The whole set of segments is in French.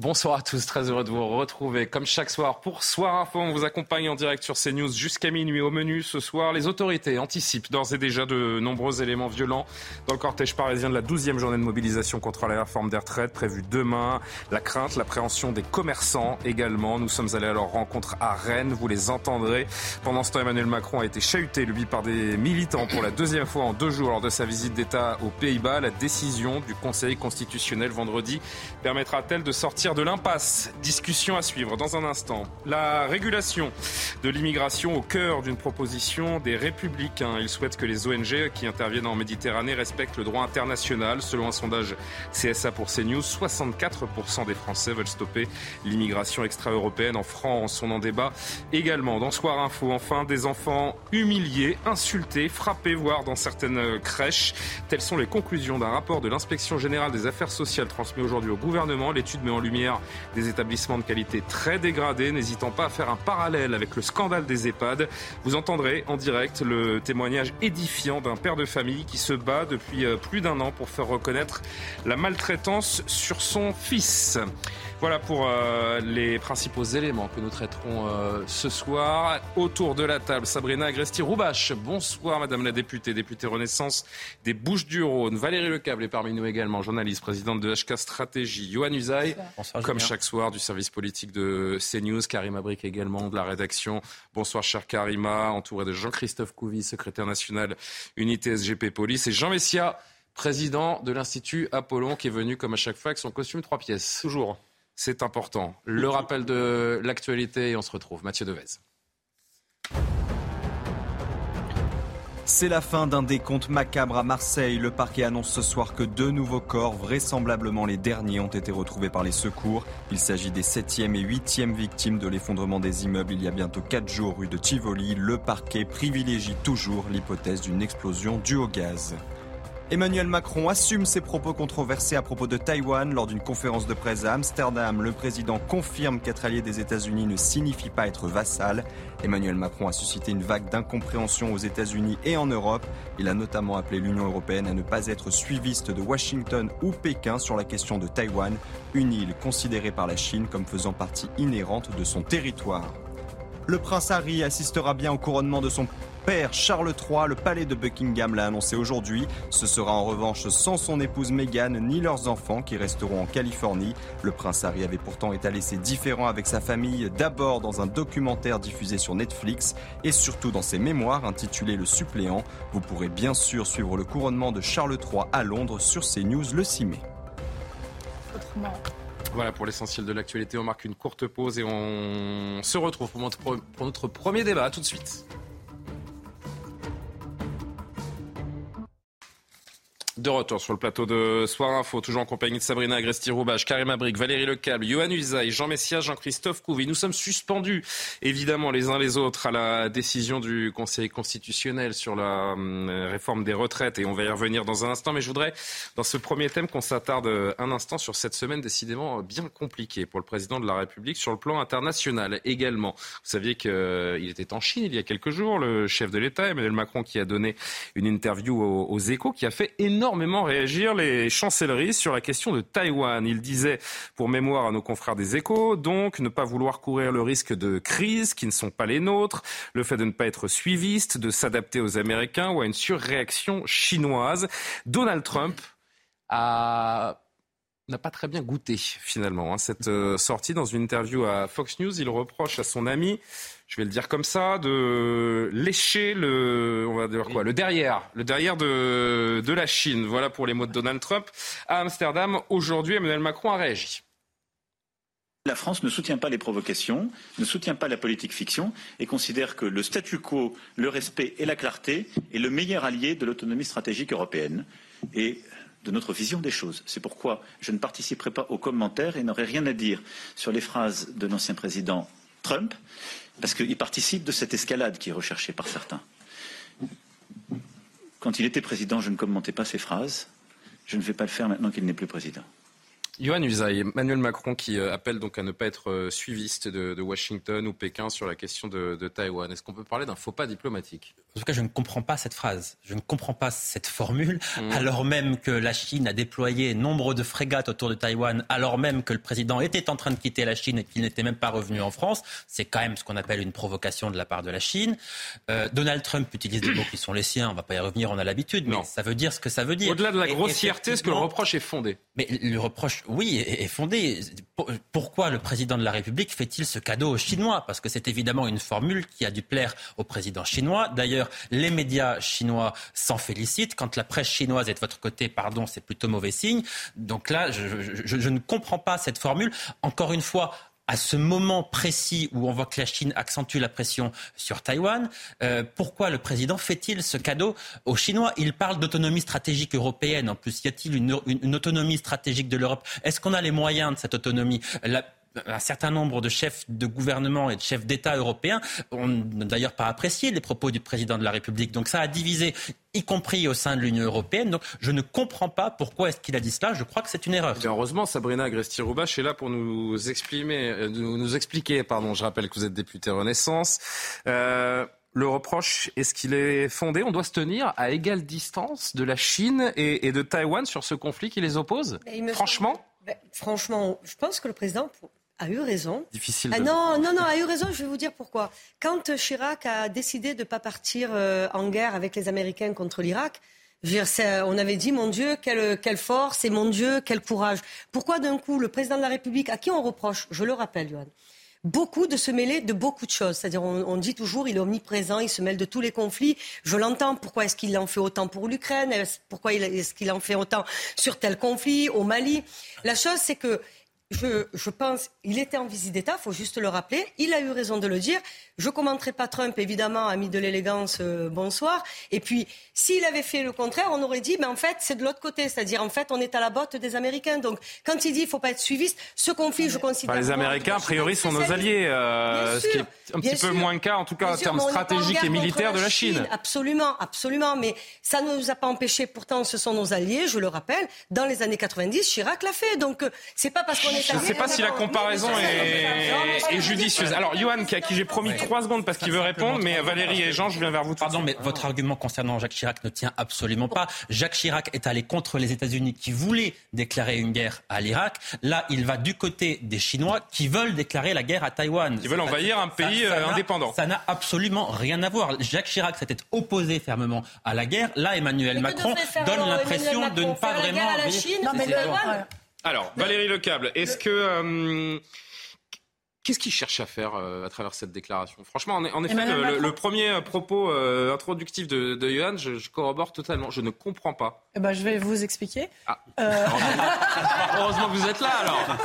Bonsoir à tous, très heureux de vous retrouver comme chaque soir pour Soir Info. On vous accompagne en direct sur CNews jusqu'à minuit au menu ce soir. Les autorités anticipent d'ores et déjà de nombreux éléments violents dans le cortège parisien de la 12e journée de mobilisation contre la réforme des retraites prévue demain. La crainte, l'appréhension des commerçants également. Nous sommes allés à leur rencontre à Rennes, vous les entendrez. Pendant ce temps, Emmanuel Macron a été chahuté, lui, par des militants pour la deuxième fois en deux jours lors de sa visite d'État aux Pays-Bas. La décision du Conseil constitutionnel vendredi permettra-t-elle de sortir de l'impasse Discussion à suivre dans un instant. La régulation de l'immigration au cœur d'une proposition des républicains. Ils souhaitent que les ONG qui interviennent en Méditerranée respectent le droit international. Selon un sondage CSA pour CNews, 64% des Français veulent stopper l'immigration extra-européenne en France. On en débat également dans Soir Info. Enfin, des enfants humiliés, insultés, frappés, voire dans certaines crèches. Telles sont les conclusions d'un rapport de l'inspection générale des affaires sociales transmis aujourd'hui au gouvernement. L'étude met en lumière des établissements de qualité très dégradés, n'hésitant pas à faire un parallèle avec le scandale des EHPAD. Vous entendrez en direct le témoignage édifiant d'un père de famille qui se bat depuis euh, plus d'un an pour faire reconnaître la maltraitance sur son fils. Voilà pour euh, les principaux éléments que nous traiterons euh, ce soir. Autour de la table, Sabrina Agresti-Roubache. Bonsoir, Madame la députée, députée Renaissance des Bouches-du-Rhône. Valérie Lecable est parmi nous également, journaliste, présidente de HK Stratégie. Johan Usaï, comme chaque soir, du service politique de CNews. Karima Brick également, de la rédaction. Bonsoir, cher Karima, entouré de Jean-Christophe Couvi, secrétaire national unité SGP Police. Et Jean Messia, président de l'Institut Apollon, qui est venu, comme à chaque fois, avec son costume trois pièces. Toujours c'est important. Le rappel de l'actualité et on se retrouve. Mathieu Devez. C'est la fin d'un décompte macabre à Marseille. Le parquet annonce ce soir que deux nouveaux corps, vraisemblablement les derniers, ont été retrouvés par les secours. Il s'agit des septième et huitième victimes de l'effondrement des immeubles il y a bientôt quatre jours rue de Tivoli. Le parquet privilégie toujours l'hypothèse d'une explosion due au gaz. Emmanuel Macron assume ses propos controversés à propos de Taïwan lors d'une conférence de presse à Amsterdam. Le président confirme qu'être allié des États-Unis ne signifie pas être vassal. Emmanuel Macron a suscité une vague d'incompréhension aux États-Unis et en Europe. Il a notamment appelé l'Union européenne à ne pas être suiviste de Washington ou Pékin sur la question de Taïwan, une île considérée par la Chine comme faisant partie inhérente de son territoire. Le prince Harry assistera bien au couronnement de son père Charles III. Le palais de Buckingham l'a annoncé aujourd'hui. Ce sera en revanche sans son épouse Meghan ni leurs enfants qui resteront en Californie. Le prince Harry avait pourtant étalé ses différends avec sa famille, d'abord dans un documentaire diffusé sur Netflix et surtout dans ses mémoires intitulé Le suppléant. Vous pourrez bien sûr suivre le couronnement de Charles III à Londres sur CNews le 6 mai. Voilà pour l'essentiel de l'actualité. On marque une courte pause et on se retrouve pour notre, pour notre premier débat. tout de suite. Retour sur le plateau de Soir Info, toujours en compagnie de Sabrina Agresti-Roubache, Karim Abric, Valérie Lecable, Johan Usaï, Jean Messia, Jean-Christophe Couvi. Nous sommes suspendus, évidemment, les uns les autres, à la décision du Conseil constitutionnel sur la hum, réforme des retraites, et on va y revenir dans un instant. Mais je voudrais, dans ce premier thème, qu'on s'attarde un instant sur cette semaine décidément bien compliquée pour le président de la République sur le plan international également. Vous saviez qu'il euh, était en Chine il y a quelques jours, le chef de l'État, Emmanuel Macron, qui a donné une interview aux échos, qui a fait énormément énormément réagir les chancelleries sur la question de Taïwan. Il disait, pour mémoire à nos confrères des échos, donc ne pas vouloir courir le risque de crises qui ne sont pas les nôtres, le fait de ne pas être suiviste, de s'adapter aux Américains ou à une surréaction chinoise. Donald Trump a n'a pas très bien goûté finalement hein, cette euh, sortie dans une interview à Fox News. Il reproche à son ami je vais le dire comme ça, de lécher le, on va dire quoi, le derrière, le derrière de, de la Chine. Voilà pour les mots de Donald Trump. À Amsterdam, aujourd'hui, Emmanuel Macron a réagi. La France ne soutient pas les provocations, ne soutient pas la politique fiction et considère que le statu quo, le respect et la clarté est le meilleur allié de l'autonomie stratégique européenne de notre vision des choses. C'est pourquoi je ne participerai pas aux commentaires et n'aurai rien à dire sur les phrases de l'ancien président Trump parce qu'il participe de cette escalade qui est recherchée par certains. Quand il était président, je ne commentais pas ses phrases. Je ne vais pas le faire maintenant qu'il n'est plus président. Johan Usaï, Emmanuel Macron qui euh, appelle donc à ne pas être euh, suiviste de, Washington ou Pékin sur la question de, de Taïwan. Est-ce qu'on peut parler d'un faux pas diplomatique? En tout cas, je ne comprends pas cette phrase. Je ne comprends pas cette formule, mmh. alors même que la Chine a déployé nombre de frégates autour de Taïwan, alors même que le président était en train de quitter la Chine et qu'il n'était même pas revenu en France. C'est quand même ce qu'on appelle une provocation de la part de la Chine. Euh, Donald Trump utilise des mots qui sont les siens. On ne va pas y revenir, on a l'habitude, mais ça veut dire ce que ça veut dire. Au-delà de la grossièreté, est-ce que le reproche est fondé Mais le reproche oui, est, fondé. Pourquoi le président de la République fait-il ce cadeau aux Chinois? Parce que c'est évidemment une formule qui a dû plaire au président chinois. D'ailleurs, les médias chinois s'en félicitent. Quand la presse chinoise est de votre côté, pardon, c'est plutôt mauvais signe. Donc là, je ne comprends pas cette formule. Encore une fois, à ce moment précis où on voit que la Chine accentue la pression sur Taïwan, euh, pourquoi le président fait-il ce cadeau aux Chinois? Il parle d'autonomie stratégique européenne. En plus, y a-t-il une, autonomie stratégique de l'Europe? Est-ce qu'on a les moyens de cette autonomie? Un certain nombre de chefs de gouvernement et de chefs d'État européens ont d'ailleurs pas apprécié les propos du président de la République. Donc ça a divisé, y compris au sein de l'Union européenne. Donc je ne comprends pas pourquoi est-ce qu'il a dit cela. Je crois que c'est une erreur. heureusement, Sabrina Agresti-Roubache est là pour nous exprimer, euh, nous, expliquer. Pardon, je rappelle que vous êtes député Renaissance. Euh, le reproche, est-ce qu'il est fondé? On doit se tenir à égale distance de la Chine et, de Taïwan sur ce conflit qui les oppose? Franchement? ben, Franchement, je pense que le président a eu raison. Difficile. Ah, non, non, non, a eu raison. Je vais vous dire pourquoi. Quand Chirac a décidé de ne pas partir euh, en guerre avec les Américains contre l'Irak, on avait dit, mon Dieu, quelle, quelle, force et mon Dieu, quel courage. Pourquoi d'un coup, le président de la République, à qui on reproche, je le rappelle, Johan, beaucoup de se mêler de beaucoup de choses. C'est-à-dire, on, on, dit toujours, il est omniprésent, il se mêle de tous les conflits. Je l'entends. Pourquoi est-ce qu'il en fait autant pour l'Ukraine? Pourquoi est-ce qu'il en fait autant sur tel conflit au Mali? La chose, c'est que je, je, pense, il était en visite d'État, il faut juste le rappeler. Il a eu raison de le dire. Je ne commenterai pas Trump, évidemment, ami de l'élégance, euh, bonsoir. Et puis, s'il avait fait le contraire, on aurait dit, mais en fait, c'est de l'autre côté. C'est-à-dire, en fait, on est à la botte des Américains. Donc, quand il dit, il ne faut pas être suiviste, ce conflit, je considère... les Américains, a priori, sont nos alliés. Euh, ce qui est un petit peu moins le cas, en tout cas, en termes stratégiques et militaires de la Chine. Absolument, absolument. Mais ça ne nous a pas empêché, pourtant, ce sont nos alliés, je le rappelle. Dans les années 90, Chirac l'a fait. Donc, euh, c'est pas parce qu'on est... Je ne sais pas si la comparaison est, judicieuse. Alors, Johan, qui, à qui j'ai promis trois secondes parce qu'il veut répondre, mais Valérie et Jean, je viens vers vous. Pardon, mais votre argument concernant Jacques Chirac ne tient absolument pas. Jacques Chirac est allé contre les États-Unis qui voulaient déclarer une guerre à l'Irak. Là, il va du côté des Chinois qui veulent déclarer la guerre à Taïwan. Qui veulent envahir un pays euh, indépendant. Ça n'a absolument rien à voir. Jacques Chirac s'était opposé fermement à la guerre. Là, Emmanuel Macron donne l'impression de ne pas vraiment. Alors, Valérie Lecable, est-ce que euh, Qu'est-ce qu'il cherche à faire euh, à travers cette déclaration? Franchement, en, effet, le, premier euh, propos euh, introductif de, de Johan, je, corrobore totalement. Je ne comprends pas. Eh ben, je vais vous expliquer. Ah. Heureusement que vous êtes là, alors.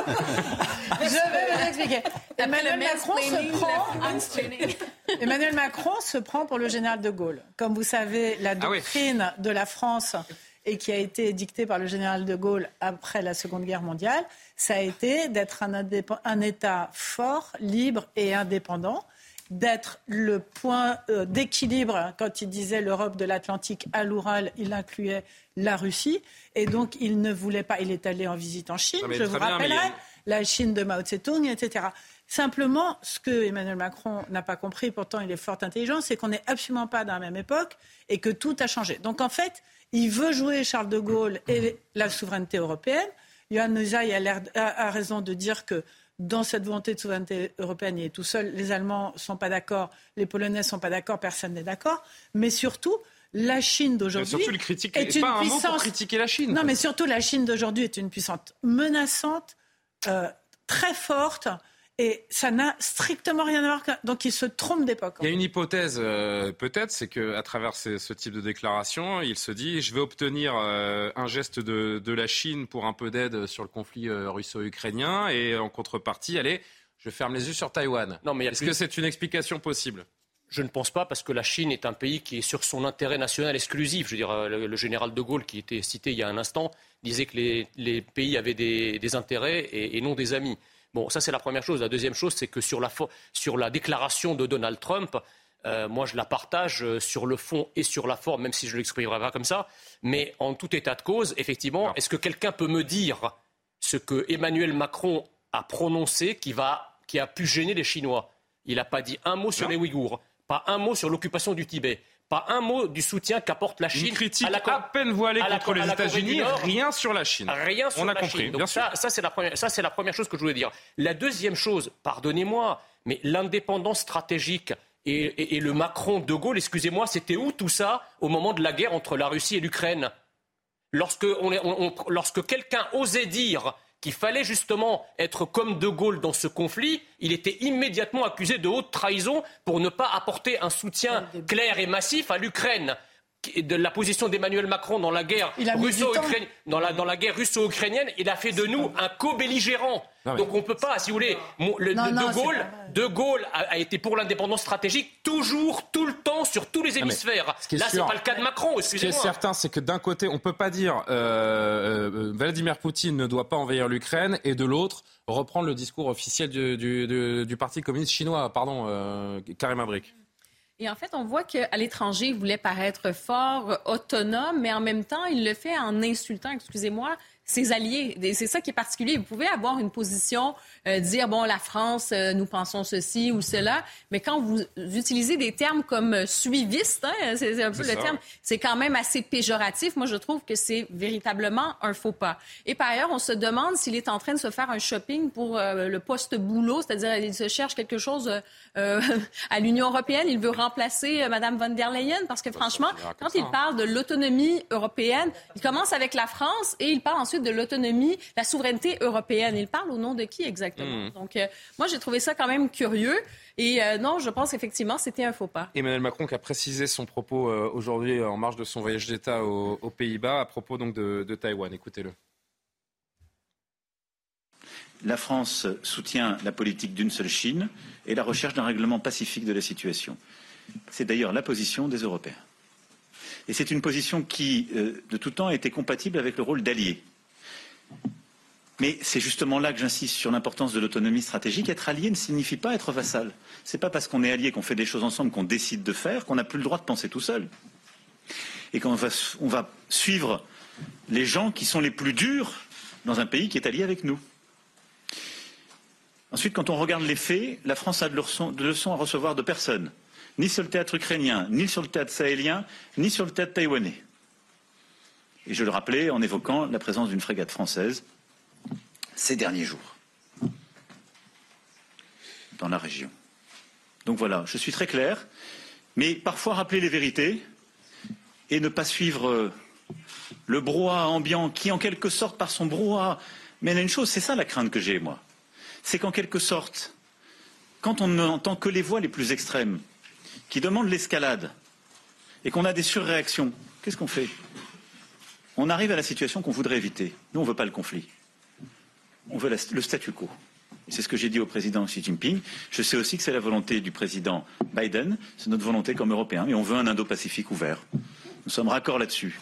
je vais vous expliquer. Emmanuel Macron, se prend... Emmanuel Macron se prend pour le général de Gaulle. Comme vous savez, la ah doctrine de la France et qui a été dictée par le général de Gaulle après la Seconde Guerre mondiale, ça a été d'être un, un, État fort, libre et indépendant, d'être le point euh, d'équilibre. Quand il disait l'Europe de l'Atlantique à l'Oural, il incluait la Russie. Et donc, il ne voulait pas. Il est allé en visite en Chine, je vous rappellerai, la Chine de Mao Tse-tung, etc. Simplement, ce que Emmanuel Macron n'a pas compris, pourtant il est fort intelligent, c'est qu'on n'est absolument pas dans la même époque et que tout a changé. Donc en fait, il veut jouer Charles de Gaulle et la souveraineté européenne. Johan Neusaï a, a, raison de dire que dans cette volonté de souveraineté européenne, il est tout seul. Les Allemands ne sont pas d'accord, les Polonais ne sont pas d'accord, personne n'est d'accord. Mais surtout, la Chine d'aujourd'hui est une pas puissance. Un mot pour critiquer la Chine. Non, mais surtout, la Chine d'aujourd'hui est une puissance menaçante, euh, très forte et ça n'a strictement rien à voir. Donc il se trompe d'époque. Il y a une hypothèse, euh, peut-être, c'est qu'à travers ce, type de déclaration, il se dit je vais obtenir euh, un geste de, la Chine pour un peu d'aide sur le conflit euh, russo-ukrainien et en contrepartie, allez, je ferme les yeux sur Taïwan. Non, mais Est-ce que c'est une explication possible? Je ne pense pas, parce que la Chine est un pays qui est sur son intérêt national exclusif. Je veux dire, le, général de Gaulle, qui était cité il y a un instant, disait que les, pays avaient des, intérêts et, non des amis. Bon, ça c'est la première chose. La deuxième chose, c'est que sur la, sur la déclaration de Donald Trump, euh, moi, je la partage euh, sur le fond et sur la forme, même si je ne l'exprimerai pas comme ça. Mais en tout état de cause, effectivement, est-ce que quelqu'un peut me dire ce que Emmanuel Macron a prononcé qui, va, qui a pu gêner les Chinois? Il n'a pas dit un mot sur les Ouïghours, pas un mot sur l'occupation du Tibet. Pas un mot du soutien qu'apporte la Chine. Une critique à, la, à peine voilée contre les États-Unis, rien sur la Chine. Rien sur On a compris, Chine. bien ça, ça c'est la, première, ça, la première chose que je voulais dire. La deuxième chose, pardonnez-moi, mais l'indépendance stratégique et, le Macron de Gaulle, excusez-moi, c'était où tout ça au moment de la guerre entre la Russie et l'Ukraine? Lorsque, lorsque quelqu'un osait dire qu'il fallait justement être comme De Gaulle dans ce conflit, il était immédiatement accusé de haute trahison pour ne pas apporter un soutien clair et massif à l'Ukraine de la position d'Emmanuel Macron dans la guerre russo-ukrainienne, dans la, dans la guerre russo-ukrainienne, il a fait de nous un co-belligérant. Donc on ne peut pas, si vous voulez, le, de, Gaulle, de Gaulle a, été pour l'indépendance stratégique toujours, tout le temps, sur tous les hémisphères. Là, ce n'est pas le cas de Macron. Ce qui est certain, c'est que d'un côté, on ne peut pas dire euh, euh, Vladimir Poutine ne doit pas envahir l'Ukraine, et de l'autre, reprendre le discours officiel du, du, Parti communiste chinois. Pardon, euh, Karim Abrik. Et en fait, on voit qu'à l'étranger, il voulait paraître fort, autonome, mais en même temps, il le fait en insultant, excusez-moi, ses alliés. C'est ça qui est particulier. Vous pouvez avoir une position, euh, dire, bon, la France, euh, nous pensons ceci ou cela, mais quand vous utilisez des termes comme euh, suiviste, hein, c'est un peu le terme, c'est quand même assez péjoratif. Moi, je trouve que c'est véritablement un faux pas. Et par ailleurs, on se demande s'il est en train de se faire un shopping pour le poste boulot, c'est-à-dire il se cherche quelque chose à l'Union européenne. Il veut remplacer Mme von der Leyen parce que franchement, quand il parle de l'autonomie européenne, il commence avec la France et il parle ensuite de l'autonomie, la souveraineté européenne. Il parle au nom de qui exactement? Hmm. Donc, euh, moi, j'ai trouvé ça quand même curieux. Et euh, non, je pense effectivement c'était un faux pas. Emmanuel Macron qui a précisé son propos euh, aujourd'hui en marge de son voyage d'État aux, Pays-Bas à propos donc de, de Taïwan. Écoutez-le. La France soutient la politique d'une seule Chine et la recherche d'un règlement pacifique de la situation. C'est d'ailleurs la position des Européens. Et c'est une position qui, de tout temps, a été compatible avec le rôle d'allié mais c'est justement là que j'insiste sur l'importance de l'autonomie stratégique. Être allié ne signifie pas être vassal. Ce n'est pas parce qu'on est allié, qu'on fait des choses ensemble, qu'on décide de faire, qu'on n'a plus le droit de penser tout seul. Et qu'on va, suivre les gens qui sont les plus durs dans un pays qui est allié avec nous. Ensuite, quand on regarde les faits, la France a de leçons à recevoir de personne, ni sur le théâtre ukrainien, ni sur le théâtre sahélien, ni sur le théâtre taïwanais. Et je le rappelais en évoquant la présence d'une frégate française ces derniers jours dans la région. Donc voilà, je suis très clair, mais parfois rappeler les vérités et ne pas suivre euh, le brouhaha ambiant qui, en quelque sorte, par son brouhaha, mène à une chose. C'est ça la crainte que j'ai, moi. C'est qu'en quelque sorte, quand on n'entend que les voix les plus extrêmes, qui demandent l'escalade, et qu'on a des surréactions, qu'est-ce qu'on fait? On arrive à la situation qu'on voudrait éviter. Nous, on ne veut pas le conflit. On veut le statu quo. C'est ce que j'ai dit au président Xi Jinping. Je sais aussi que c'est la volonté du président Biden. C'est notre volonté comme Européens. Et on veut un Indo-Pacifique ouvert. Nous sommes raccords là-dessus.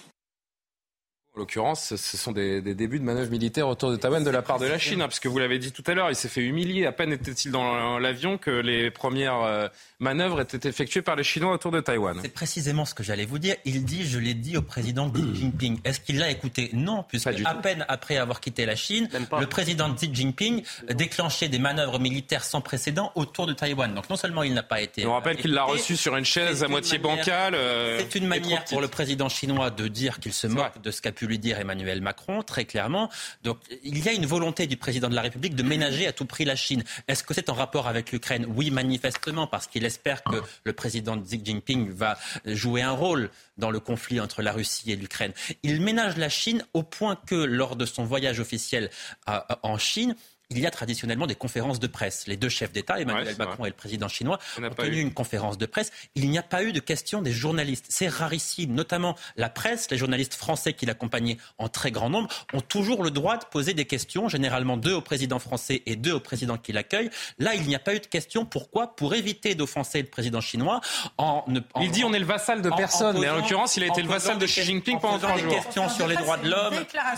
En l'occurrence, ce sont des, débuts de manœuvres militaires autour de Taïwan de la part de la Chine, hein, puisque vous l'avez dit tout à l'heure, il s'est fait humilier. À peine était-il dans l'avion que les premières euh, manœuvres étaient effectuées par les Chinois autour de Taïwan. C'est précisément ce que j'allais vous dire. Il dit, je l'ai dit au président Xi Jinping. Est-ce qu'il l'a écouté? Non, puisque à peine après avoir quitté la Chine, le président Xi Jinping déclenchait des manœuvres militaires sans précédent autour de Taïwan. Donc non seulement il n'a pas été. On rappelle qu'il l'a reçu sur une chaise à moitié bancale. Euh, c'est une manière pour le président chinois de dire qu'il se moque de ce qu'a pu lui dire Emmanuel Macron, très clairement. Donc il y a une volonté du président de la République de ménager à tout prix la Chine. Est-ce que c'est en rapport avec l'Ukraine? Oui, manifestement, parce qu'il espère que le président Xi Jinping va jouer un rôle dans le conflit entre la Russie et l'Ukraine. Il ménage la Chine au point que lors de son voyage officiel en Chine, il y a traditionnellement des conférences de presse. Les deux chefs d'État, Emmanuel Macron et le président chinois, ont tenu une conférence de presse. Il n'y a pas eu de questions des journalistes. C'est rarissime. Notamment la presse, les journalistes français qui l'accompagnaient en très grand nombre, ont toujours le droit de poser des questions, généralement deux au président français et deux au président qui l'accueille. Là, il n'y a pas eu de questions. Pourquoi? Pour éviter d'offenser le président chinois. En, il dit on est le vassal de personne, mais en l'occurrence, il a été le vassal de Xi Jinping pendant trois jours. des questions sur les droits de l'homme.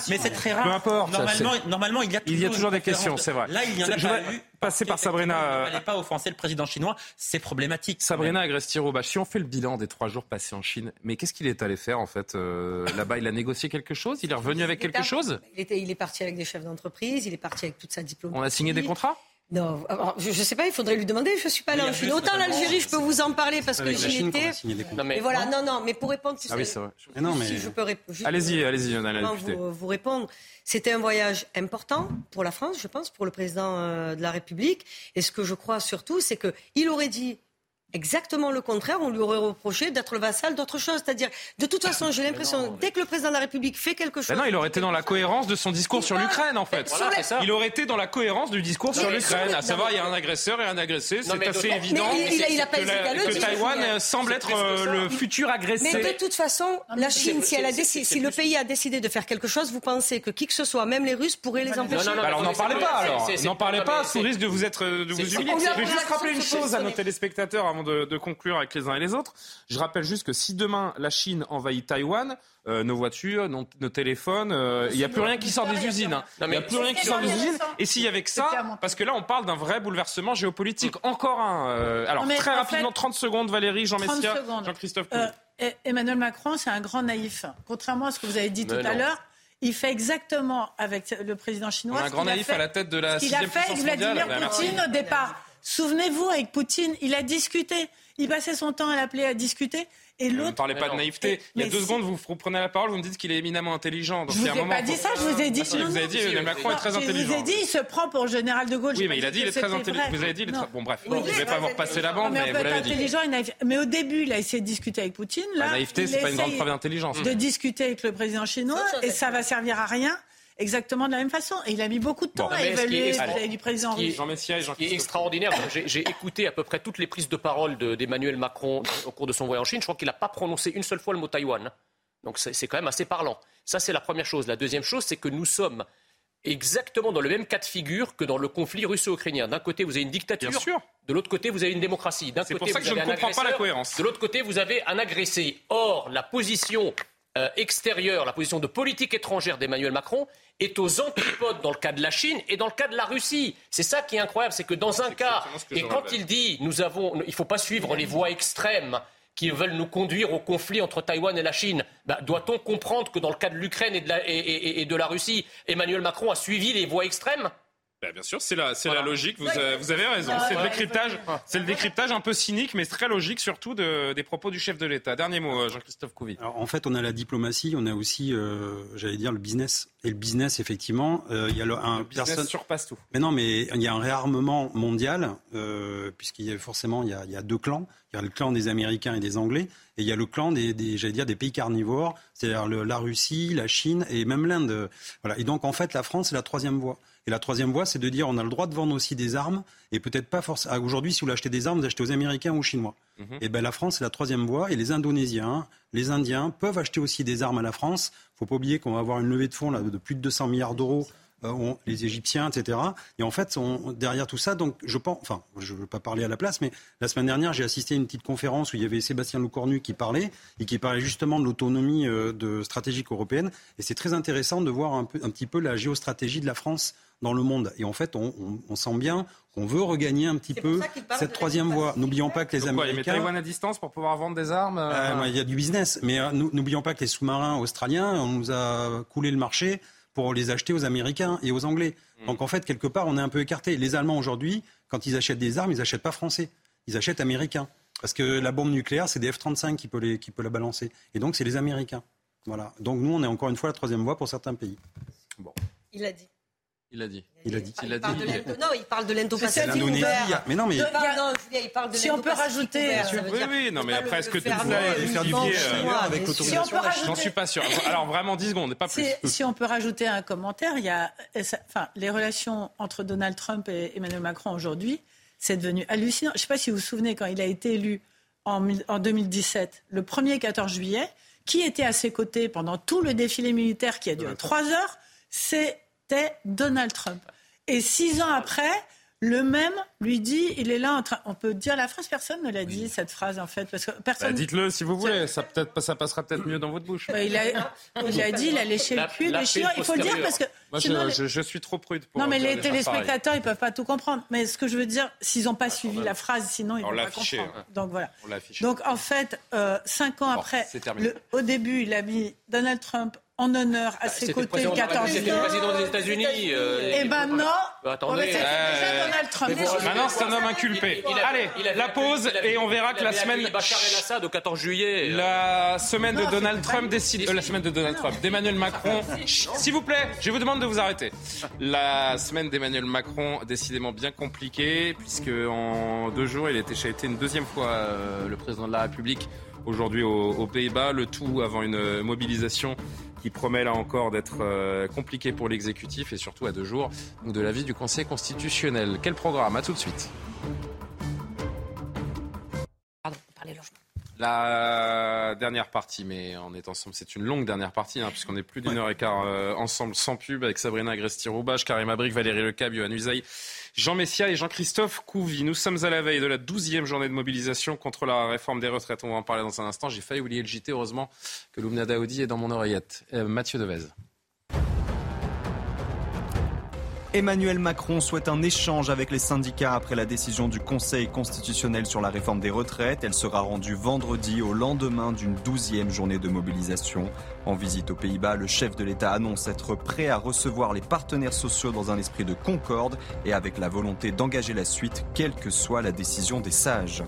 Mais c'est très rare. Peu importe. Normalement, normalement il y a toujours, il y a toujours des questions c'est vrai. Là, il y en a Je pas eu. passer par Sabrina. Il euh, ne fallait pas offenser le président chinois. C'est problématique. Sabrina Agrestiro, bah, si on fait le bilan des trois jours passés en Chine, mais qu'est-ce qu'il est allé faire en fait euh, là-bas? Il a négocié quelque chose? Il est revenu avec quelque chose? il, était, il est parti avec des chefs d'entreprise, il est parti avec toute sa diplomatie. On a signé des contrats? Non, alors, je ne sais pas, il faudrait lui demander. Je ne suis pas là plus, Autant notamment, l'Algérie, je peux vous en parler parce que Avec la j'y étais. Non, mais- voilà, non, non, mais pour répondre, tu Ah oui, sais, c'est vrai. Mais non, mais- si je peux Allez-y, allez-y, on a la vous, vous répondre. C'était un voyage important pour la France, je pense, pour le président euh, de la République. Et ce que je crois surtout, c'est qu'il aurait dit exactement le contraire. On lui aurait reproché d'être le vassal d'autre chose. C'est-à-dire, de toute façon, j'ai l'impression, dès que le président de la République fait quelque chose. Ben non, il aurait été dans la cohérence de son discours sur l'Ukraine, en fait. Voilà, c'est ça. Il aurait été dans la cohérence du discours sur l'Ukraine. À savoir, il y a un agresseur et un agressé. C'est assez évident Mais il- il a- il a pas que, la- hésité à le que dire, Taïwan euh, semble être euh, le futur agressé. Mais de toute façon, la Chine, si elle a c'est- décidé, c'est si le pays a décidé de faire quelque chose, vous pensez que qui que ce soit, même les Russes, pourraient les empêcher non, non, alors mais n'en parlez pas alors, n'en parlez pas sous risque de vous être de vous humilier. Je vais juste rappeler une chose à nos téléspectateurs avant de, de conclure avec les uns et les autres. Je rappelle juste que si demain la Chine envahit Taïwan, euh, nos voitures, nos, nos téléphones, euh, il n'y a plus rien qui sort des usines. hein. Il n'y a plus rien qui sort des usines. Et s'il y avait que ça, parce que là on parle d'un vrai bouleversement géopolitique. Encore un. euh, alors très en rapidement, fait- 30 secondes, Valérie, Jean 30 Messia. Jean-Christophe. Euh, et- Emmanuel Macron, c'est un grand naïf. Contrairement à ce que vous avez dit Mais tout à l'heure, il fait exactement avec le président On chinois. a un grand naïf fait- à la tête de la ce qu'il a fait mondiale. Vladimir merci. Poutine au départ. Souvenez-vous, avec Poutine, il a discuté. Il passait son temps à l'appeler à discuter. Et Ne me l'autre. parlez pas de naïveté. Il y a deux si- secondes, vous, vous prenez la parole, vous me dites qu'il est éminemment intelligent. Donc Je vous ai moment pas dit ça, je vous ai dit. Ah, si, non, vous avez non, dit, si, Emmanuel. Macron est très Je intelligent. vous ai dit, il se prend pour le général de Gaulle. Oui, mais il a dit il est très intelligent. vrai. Vous avez dit il est Non. très... Bon, bref, Oui, je ne vais pas vous très repasser la bande, mais vous l'avez dit. intelligent et naïf. Mais au début, il a essayé de discuter avec Poutine. Là, La naïveté, c'est pas une grande preuve d'intelligence. De discuter avec le président chinois et ça va servir à rien. Exactement de la même façon. Et il a mis beaucoup de temps Bon. à est- évaluer du président Ce qui. Jean Messia et Ce Jean qui est extraordinaire, j'ai écouté à peu près toutes les prises de parole de- d'Emmanuel Macron au cours de son voyage en Chine. Je crois qu'il n'a pas prononcé une seule fois le mot Taïwan. Donc c'est quand même assez parlant. Ça, c'est la première chose. La deuxième chose, c'est que nous sommes exactement dans le même cas de figure que dans le conflit russo-ukrainien. D'un côté, vous avez une dictature. Bien sûr. De l'autre côté, vous avez une démocratie. D'un C'est côté, pour ça que vous je ne avez comprends pas la cohérence. De l'autre côté, vous avez un agressé. Or, la position euh, extérieure, la position de politique étrangère d'Emmanuel Macron est aux antipodes dans le cas de la Chine et dans le cas de la Russie. C'est ça qui est incroyable, c'est que dans un cas, et quand il dit nous avons, il ne faut pas suivre les voies extrêmes qui veulent nous conduire au conflit entre Taïwan et la Chine, bah, doit-on comprendre que dans le cas de l'Ukraine et, de la- et- et- et de la Russie, Emmanuel Macron a suivi les voies extrêmes? Bien sûr, c'est la, c'est la logique. Vous, euh, vous avez raison. C'est le décryptage, c'est le décryptage un peu cynique, mais très logique, surtout de- des propos du chef de l'État. Dernier mot, euh, Jean-Christophe Couvi. En fait, on a la diplomatie, on a aussi, euh, j'allais dire, le business. Et le business, effectivement, euh, il y a le, un Le business personne- surpasse tout. Mais non, mais il y a un réarmement mondial, euh, puisqu'il y a forcément il y a, il y a deux clans. Il y a le clan des Américains et des Anglais, et il y a le clan des, des j'allais dire, des pays carnivores, c'est-à-dire la Russie, la Chine et même l'Inde. Voilà. Et donc, en fait, la France, c'est la troisième voie. Et la troisième voie, c'est de dire on a le droit de vendre aussi des armes, et peut-être pas forcément. Aujourd'hui, si vous acheter des armes, vous achetez aux Américains ou aux Chinois. Mhm. Et ben la France, c'est la troisième voie, et les Indonésiens, les Indiens peuvent acheter aussi des armes à la France. faut pas oublier qu'on va avoir une levée de fonds là, de plus de 200 milliards d'euros on- les Égyptiens, etc. Et en fait, on- derrière tout ça, donc je pense, enfin, je ne veux pas parler à la place, mais la semaine dernière, j'ai assisté à une petite conférence où il y avait Sébastien Lecornu qui parlait et qui parlait justement de l'autonomie euh, de stratégique européenne. Et c'est très intéressant de voir un, peu, un petit peu la géostratégie de la France dans le monde. Et en fait, on, on- on sent bien qu'on veut regagner un petit peu cette troisième voie. N'oublions pas que les Donc quoi, Américains. Taïwan à distance pour pouvoir vendre des armes euh, Euh, ouais, Il y a du business, mais euh, n'oublions pas que les sous-marins australiens, on nous a coulé le marché pour les acheter aux Américains et aux Anglais. Mm. Donc en fait, quelque part, on est un peu écarté. Les Allemands aujourd'hui, quand ils achètent des armes, ils n'achètent pas français, ils achètent américains. Parce que la bombe nucléaire, c'est des F-35 qui peut, les, qui peut la balancer. Et donc, c'est les Américains. Voilà. Donc nous, on est encore une fois la troisième voie pour certains pays. Il a dit. Il a dit. Il a dit. Il a parle dit. Non, il parle de. C'est il a- mais non, mais De- il parle de Si on peut rajouter, ouvert, euh, Oui, dire oui, non, mais après, est-ce que tout ça euh, avec bien sûr. Si on peut rajouter- J'en suis pas sûr. Alors vraiment 10 secondes, pas plus. Si, on peut rajouter un commentaire, il y a, enfin, les relations entre Donald Trump et Emmanuel Macron aujourd'hui, c'est devenu hallucinant. Je ne sais pas si vous vous souvenez quand il a été élu en, mille- en 2017, le 1er 14 juillet, qui était à ses côtés pendant tout le défilé militaire qui a duré trois heures, c'était Donald Trump. Et six ans après, le même lui dit, il est là en train. On peut dire la phrase, personne ne l'a dit cette phrase en fait, parce que personne. Bah, dites-le si vous voulez, ça peut-être, ça passera peut-être mieux dans votre bouche. Bah, il, a, il a dit, il a léché le cul des Chinois. Il faut le dire parce que. Moi, je, suis trop prude pour. Non, mais les téléspectateurs, ils peuvent pas tout comprendre. Mais ce que je veux dire, s'ils n'ont pas suivi la phrase, sinon ils ne pas comprendre. Hein. Donc voilà. Donc en fait, euh, cinq ans après, au début, il a mis Donald Trump en honneur à bah, ses côtés le 14 C'était le président des États-Unis. Euh, et maintenant, bah, attendez. Euh, Donald Trump. Maintenant, c'est un homme inculpé. Allez, la pause et on verra que la semaine. Bachar el-Assad au 14 juillet. La semaine de Donald Trump décide. Euh, la semaine de Donald Trump, d'Emmanuel Macron. S'il vous plaît, je vous demande de vous arrêter. La semaine d'Emmanuel Macron, décidément bien compliquée, puisque en deux jours, il était, a été une deuxième fois le président de la République aujourd'hui aux, Pays-Bas, le tout avant une mobilisation qui promet là encore d'être euh, compliqué pour l'exécutif et surtout à deux jours de l'avis du Conseil constitutionnel. Quel programme? À tout de suite. Pardon, logement. La dernière partie, mais on est ensemble, c'est une longue dernière partie, hein, puisqu'on est plus d'une heure et quart euh, ensemble sans pub avec Sabrina Agresti-Roubache, Karim Abric, Valérie Lecab, Yohann Usaï, Jean Messia et Jean-Christophe Couvi. Nous sommes à la veille de la douzième journée de mobilisation contre la réforme des retraites. On va en parler dans un instant. J'ai failli oublier le JT. Heureusement que Loumna Daoudi est dans mon oreillette. Euh, Mathieu Devez. Emmanuel Macron souhaite un échange avec les syndicats après la décision du Conseil constitutionnel sur la réforme des retraites. Elle sera rendue vendredi au lendemain d'une douzième journée de mobilisation. En visite aux Pays-Bas, le chef de l'État annonce être prêt à recevoir les partenaires sociaux dans un esprit de concorde et avec la volonté d'engager la suite, quelle que soit la décision des sages.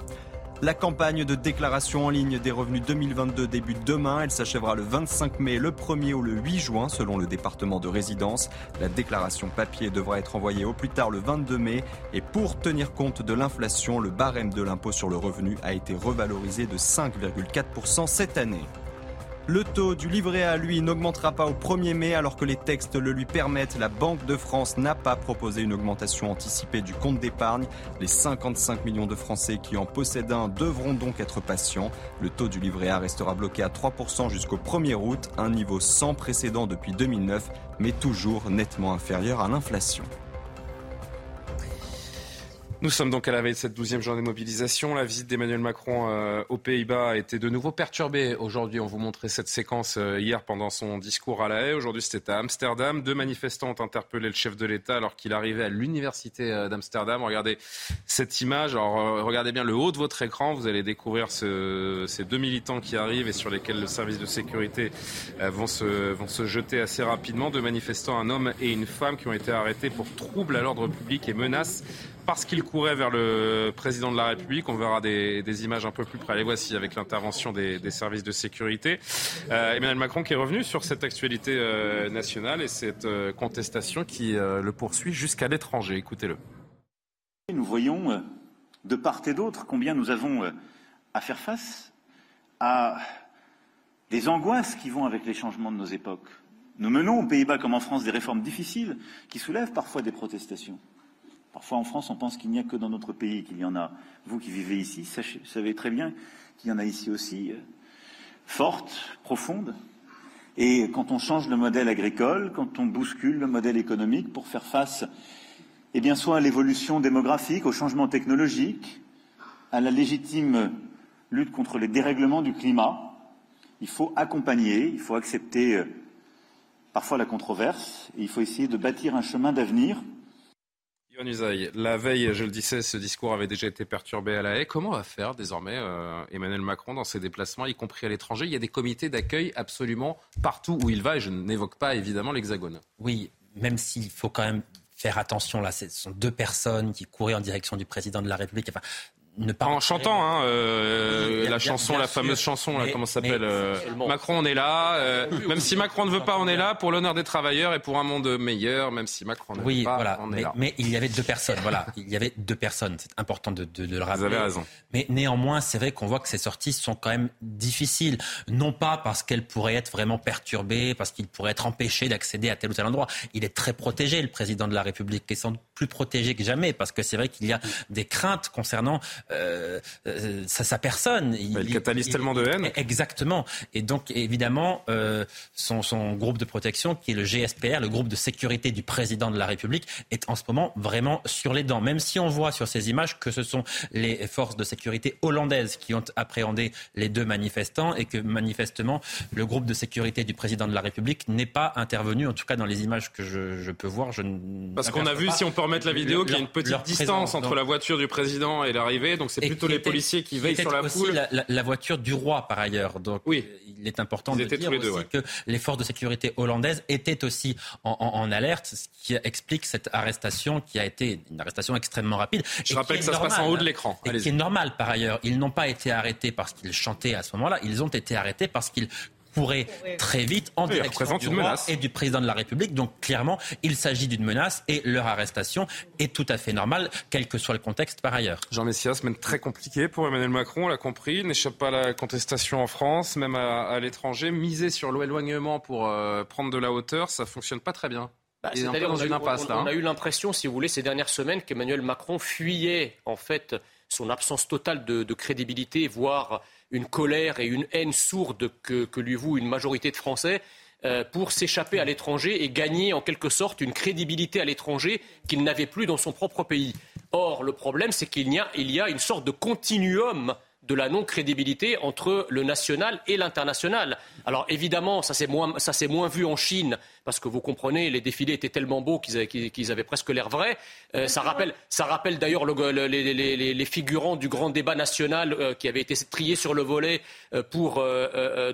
La campagne de déclaration en ligne des revenus 2022 débute demain. Elle s'achèvera le 25 mai, le 1er ou le 8 juin selon le département de résidence. La déclaration papier devra être envoyée au plus tard le 22 mai. Et pour tenir compte de l'inflation, le barème de l'impôt sur le revenu a été revalorisé de 5,4% cette année. Le taux du livret A, lui, n'augmentera pas au 1er mai alors que les textes le lui permettent. La Banque de France n'a pas proposé une augmentation anticipée du compte d'épargne. Les 55 millions de Français qui en possèdent un devront donc être patients. Le taux du livret A restera bloqué à 3% jusqu'au 1er août, un niveau sans précédent depuis 2009, mais toujours nettement inférieur à l'inflation. Nous sommes donc à la veille de cette douzième journée de mobilisation. La visite d'Emmanuel Macron euh, aux Pays-Bas a été de nouveau perturbée. Aujourd'hui, on vous montrait cette séquence euh, hier pendant son discours à La Haye. Aujourd'hui, c'était à Amsterdam. Deux manifestants ont interpellé le chef de l'État alors qu'il arrivait à l'université euh, d'Amsterdam. Regardez cette image. Alors, regardez bien le haut de votre écran. Vous allez découvrir ce, ces deux militants qui arrivent et sur lesquels le service de sécurité vont se, vont se jeter assez rapidement. Deux manifestants, un homme et une femme, qui ont été arrêtés pour trouble à l'ordre public et menaces parce qu'il courait vers le président de la République. On verra des, images un peu plus près. Les voici avec l'intervention des, services de sécurité. Euh, Emmanuel Macron qui est revenu sur cette actualité euh, nationale et cette euh, contestation qui le poursuit jusqu'à l'étranger. Écoutez-le. Nous voyons de part et d'autre combien nous avons à faire face à des angoisses qui vont avec les changements de nos époques. Nous menons aux Pays-Bas comme en France des réformes difficiles qui soulèvent parfois des protestations. Parfois en France, on pense qu'il n'y a que dans notre pays qu'il y en a. Vous qui vivez ici, savez très bien qu'il y en a ici aussi, euh, fortes, profondes. Et quand on change le modèle agricole, quand on bouscule le modèle économique pour faire face, eh bien, soit à l'évolution démographique, au changement technologique, à la légitime lutte contre les dérèglements du climat, il faut accompagner, il faut accepter euh, parfois la controverse, et il faut essayer de bâtir un chemin d'avenir la veille, je le disais, ce discours avait déjà été perturbé à la haie. Comment va faire désormais euh, Emmanuel Macron dans ses déplacements, y compris à l'étranger? Il y a des comités d'accueil absolument partout où il va, et je n'évoque pas évidemment l'Hexagone. Oui, même s'il faut quand même faire attention, là, ce sont deux personnes qui couraient en direction du président de la République. En chantant, hein, euh, la chanson, la fameuse chanson, là, comment s'appelle euh, Macron, on est là. Euh, même si Macron ne veut pas, on est là pour l'honneur des travailleurs et pour un monde meilleur. Même si Macron ne veut pas, voilà. on est là. Mais il y avait deux personnes. voilà, il y avait deux personnes. C'est important de, de, de, le rappeler. Vous avez raison. Mais néanmoins, c'est vrai qu'on voit que ces sorties sont quand même difficiles, non pas parce qu'elles pourraient être vraiment perturbées, parce qu'il pourrait être empêché d'accéder à tel ou tel endroit. Il est très protégé, le président de la République, est sans plus protégé que jamais, parce que c'est vrai qu'il y a des craintes concernant sa, personne. Il, il catalyse tellement de haine. Exactement. Et donc, évidemment, son, son groupe de protection, qui est le GSPR, le groupe de sécurité du président de la République, est en ce moment vraiment sur les dents. Même si on voit sur ces images que ce sont les forces de sécurité hollandaises qui ont appréhendé les deux manifestants et que manifestement le groupe de sécurité du président de la République n'est pas intervenu, en tout cas dans les images que je, peux voir. Je Parce qu'on a vu, si on peut remettre la vidéo, qu'il y a une petite distance entre la voiture du président et l'arrivée, donc c'est plutôt les policiers qui veillent sur la foule. La, la, voiture du roi par ailleurs, donc oui. il est important de dire aussi que les forces de sécurité hollandaises étaient aussi en, alerte, ce qui explique cette arrestation qui a été une arrestation extrêmement rapide. Je rappelle que ça se passe en haut de l'écran. Et qui est normal par ailleurs. Ils n'ont pas été arrêtés parce qu'ils chantaient à ce moment-là, ils ont été arrêtés parce qu'ils pourraient très vite en direction du roi et du président de la République. Donc clairement, il s'agit d'une menace et leur arrestation est tout à fait normale, quel que soit le contexte par ailleurs. Jean Messia, semaine très compliquée pour Emmanuel Macron, on l'a compris, il n'échappe pas à la contestation en France, même à, l'étranger. Miser sur l'éloignement pour euh, prendre de la hauteur, ça fonctionne pas très bien. Bah, on, on, a eu l'impression, si vous voulez, ces dernières semaines qu'Emmanuel Macron fuyait en fait son absence totale de, crédibilité, voire une colère et une haine sourde que, lui voue une majorité de Français euh, pour s'échapper à l'étranger et gagner en quelque sorte une crédibilité à l'étranger qu'il n'avait plus dans son propre pays. Or, le problème, c'est qu'il y, a une sorte de continuum de la non-crédibilité entre le national et l'international. Alors évidemment, ça c'est moins, moins, vu en Chine, parce que vous comprenez, les défilés étaient tellement beaux qu'ils avaient, avaient, presque l'air vrais. Euh, ça rappelle, ça rappelle d'ailleurs les, figurants du grand débat national euh, qui avaient été triés sur le volet euh, pour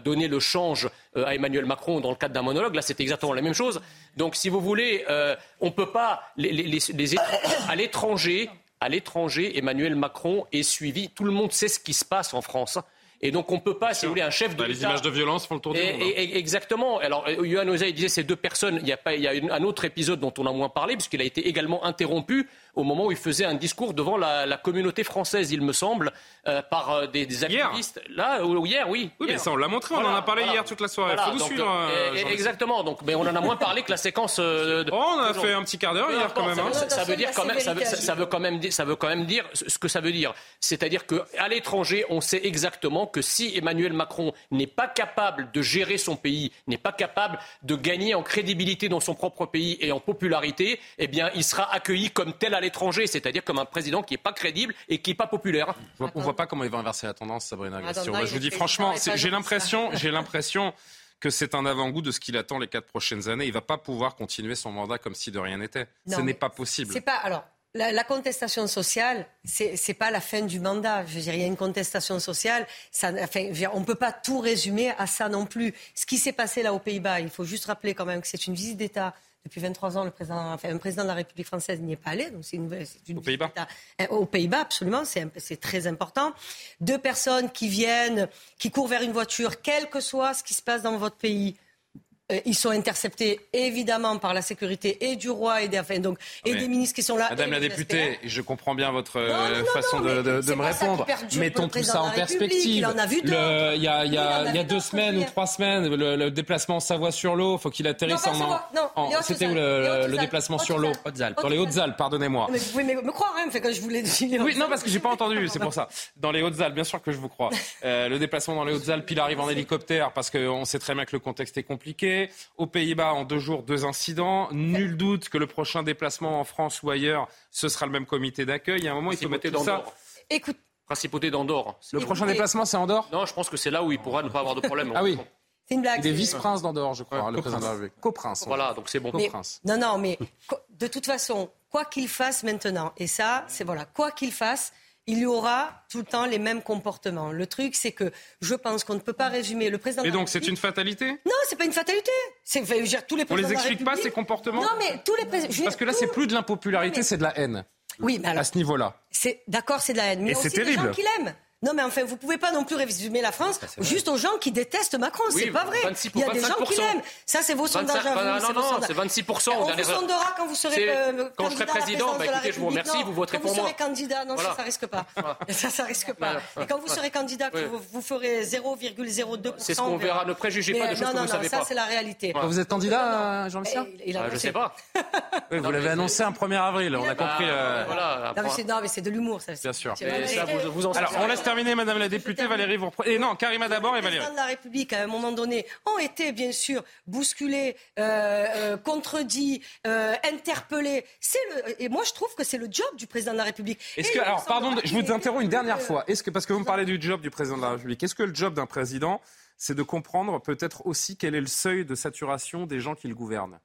donner le change à Emmanuel Macron dans le cadre d'un monologue. Là, c'est exactement la même chose. Donc, si vous voulez, on ne peut pas... à l'étranger, à l'étranger, Emmanuel Macron est suivi. Tout le monde sait ce qui se passe en France. Et donc on ne peut pas, si vous voulez, un chef de bah, Les images de violence font le tour du monde. Hein. exactement. Alors Yohann Ozaï disait ces deux personnes. Il y a, pas, il y a un autre épisode dont on a moins parlé, puisqu'il a été également interrompu au moment où il faisait un discours devant la, communauté française, il me semble, euh, par euh, des, activistes. Là, ou, hier, oui. Oui, mais ça, on l'a montré, on en a parlé hier toute la soirée. Faut vous suivre. Euh, exactement. Donc, mais on en a moins parlé que la séquence. De... Oh, on a fait un petit quart d'heure hier, quand même. Hein. Ça, veut dire quand même. Ça veut, quand même dire. Ça veut quand même dire ce que ça veut dire. C'est-à-dire qu'à l'étranger, on sait exactement que si Emmanuel Macron n'est pas capable de gérer son pays, n'est pas capable de gagner en crédibilité dans son propre pays et en popularité, eh bien, il sera accueilli comme tel à l'étranger, c'est-à-dire comme un président qui n'est pas crédible et qui n'est pas populaire. on ne voit pas comment il va inverser la tendance, Sabrina je vous dis franchement, j'ai l'impression, j'ai l'impression que c'est un avant-goût de ce qu'il attend les quatre prochaines années. Il ne va pas pouvoir continuer son mandat comme si de rien n'était. Ce n'est pas possible. C'est pas alors. La, contestation sociale, c'est n'est pas la fin du mandat. Je veux dire, il y a une contestation sociale. Ça, enfin, on ne peut pas tout résumer à ça non plus. Ce qui s'est passé là aux Pays-Bas, il faut juste rappeler quand même que c'est une visite d'État depuis 23 ans, le président, enfin, un président de la République française n'y est pas allé. Donc c'est une, une aux Pays-Bas. Euh, aux Pays-Bas, absolument, c'est très important. Deux personnes qui viennent, qui courent vers une voiture, quel que soit ce qui se passe dans votre pays, ils sont interceptés évidemment par la sécurité et du roi et des, enfin, donc, et des ministres qui sont là. Madame la députée, je comprends bien votre euh, façon de, de, me répondre. Mettons tout ça en perspective. Il, y a, il deux semaines ou trois semaines, le, déplacement Savoie-sur-l'eau, faut qu'il atterrisse en. C'était où le, déplacement sur l'eau? Dans les Hautes-Alpes, pardonnez-moi. Mais vous pouvez me croire, hein, quand je vous l'ai dit. Oui, non, parce que j'ai pas entendu, c'est pour ça. Dans les Hautes-Alpes, bien sûr que je vous crois. Euh, le déplacement dans les Hautes-Alpes, il arrive en hélicoptère parce qu'on sait très bien que le contexte est compliqué. Aux Pays-Bas, en deux jours, deux incidents. Nul doute que le prochain déplacement en France ou ailleurs, ce sera le même comité d'accueil. Il y a un moment, il faut mettre tout ça. Écoute. Principauté d'Andorre. Le prochain déplacement, c'est Andorre? Non, je pense que c'est là où il pourra ne pas avoir de problème. ah oui. C'est une blague. Il est vice-prince d'Andorre, je crois, le président de la République. Coprince. Voilà, donc c'est bon. Coprince. Non, non, mais de toute façon, quoi qu'il fasse maintenant, et ça, c'est voilà, quoi qu'il fasse, il y aura tout le temps les mêmes comportements. Le truc, c'est que je pense qu'on ne peut pas résumer le président. Et donc, c'est une fatalité? Non, c'est pas une fatalité. C'est tous les On les explique pas ces comportements? Non, mais tous les présidents. Parce que là, c'est plus de l'impopularité, c'est de la haine. Oui, mais alors, à ce niveau-là. C'est d'accord, c'est de la haine. Mais c'est terrible. des gens qui l'aiment. Non, mais enfin, vous pouvez pas non plus résumer la France juste aux gens qui détestent Macron. c'est pas vrai. Il y a des gens qui l'aiment. Ça, c'est vos sondages à vous. Non, non, c'est 26 On vous sondera quand vous serez euh, quand je serai président. Bah, écoutez, je vous remercie. Vous voterez pour moi. Quand vous serez candidat, non, ça, ça risque pas. Ça, ça risque pas. Et quand vous serez candidat, vous ferez 0,02 C'est ce qu'on verra. Ne préjugez pas de choses que vous savez pas. Ça, c'est la réalité. Vous êtes candidat, Jean-Michel ah, Je sais pas. Vous l'avez annoncé un 1er avril. On a compris. Euh, non, mais c'est de l'humour, ça. Bien sûr. Alors, on laisse terminer, Madame la députée Valérie. Et non, Karima d'abord et Valérie. Les présidents de la République, à un moment donné, ont été bien sûr bousculés, euh, euh, contredits, interpellés. Et moi, je trouve que c'est le job du président de la République. Est-ce que, alors, pardon, je vous interromps une dernière fois. Est-ce que, parce que vous me parlez du job du président de la République, est-ce que le job d'un président, c'est de comprendre peut-être aussi quel est le seuil de saturation des gens qui le gouvernent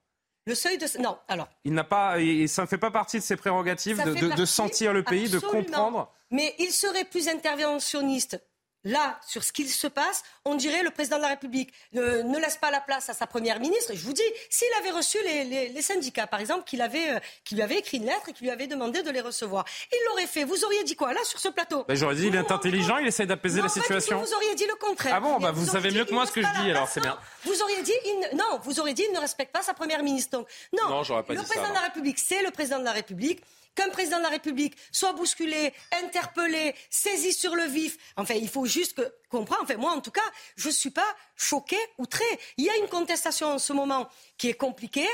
le seuil de non alors il n'a pas ça ne fait pas partie de ses prérogatives de, de, sentir le pays, de comprendre. Mais il serait plus interventionniste là, sur ce qu'il se passe, on dirait le président de la République ne, laisse pas la place à sa première ministre. Et je vous dis, s'il avait reçu les, syndicats, par exemple, qu'il avait, euh, qui lui avait écrit une lettre et qui lui avait demandé de les recevoir, il l'aurait fait. Vous auriez dit quoi, là, sur ce plateau ben, J'aurais dit, il est intelligent, il essaie d'apaiser la situation. vous auriez dit le contraire. Ah bon, bah, vous, savez mieux que moi ce que je dis, alors c'est bien. Vous auriez dit, non, vous auriez dit, il ne respecte pas sa première ministre. Donc, non, non pas le président de la République, c'est le président de la République qu'un président de la République soit bousculé, interpellé, saisi sur le vif. Enfin, il faut juste comprendre. Enfin, moi, en tout cas, je ne suis pas choqué, outré. Il y a une contestation en ce moment qui est compliquée.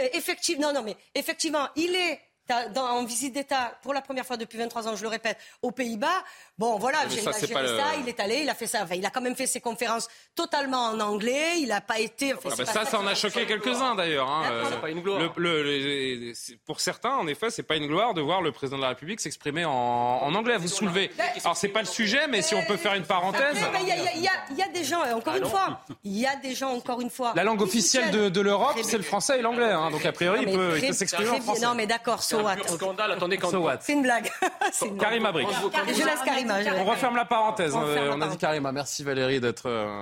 Euh, effectivement, non, non, mais effectivement, il est en visite d'État pour la première fois depuis 23 ans, je le répète, aux Pays-Bas. Bon, voilà, j'ai ça, il est allé, il a fait ça. Enfin, il a quand même fait ses conférences totalement en anglais. Il n'a pas été. Ah bah ça, ça, en a choqué quelques-uns d'ailleurs. Hein. Une gloire. pour certains, en effet, c'est pas une gloire de voir le président de la République s'exprimer en, anglais. Vous soulevez. Alors, c'est pas le sujet, mais si on peut faire une parenthèse. Il y, a des gens, encore une fois, il y a des gens, encore une fois. La langue officielle de, l'Europe, c'est le français et l'anglais. Hein. Donc, a priori, il peut, s'exprimer en français. Non, mais d'accord, so what? scandale. Attendez, quand. C'est une blague. Karima Brick. Je laisse Karima. On referme la parenthèse. On, a dit Karima. Merci Valérie d'être. Euh,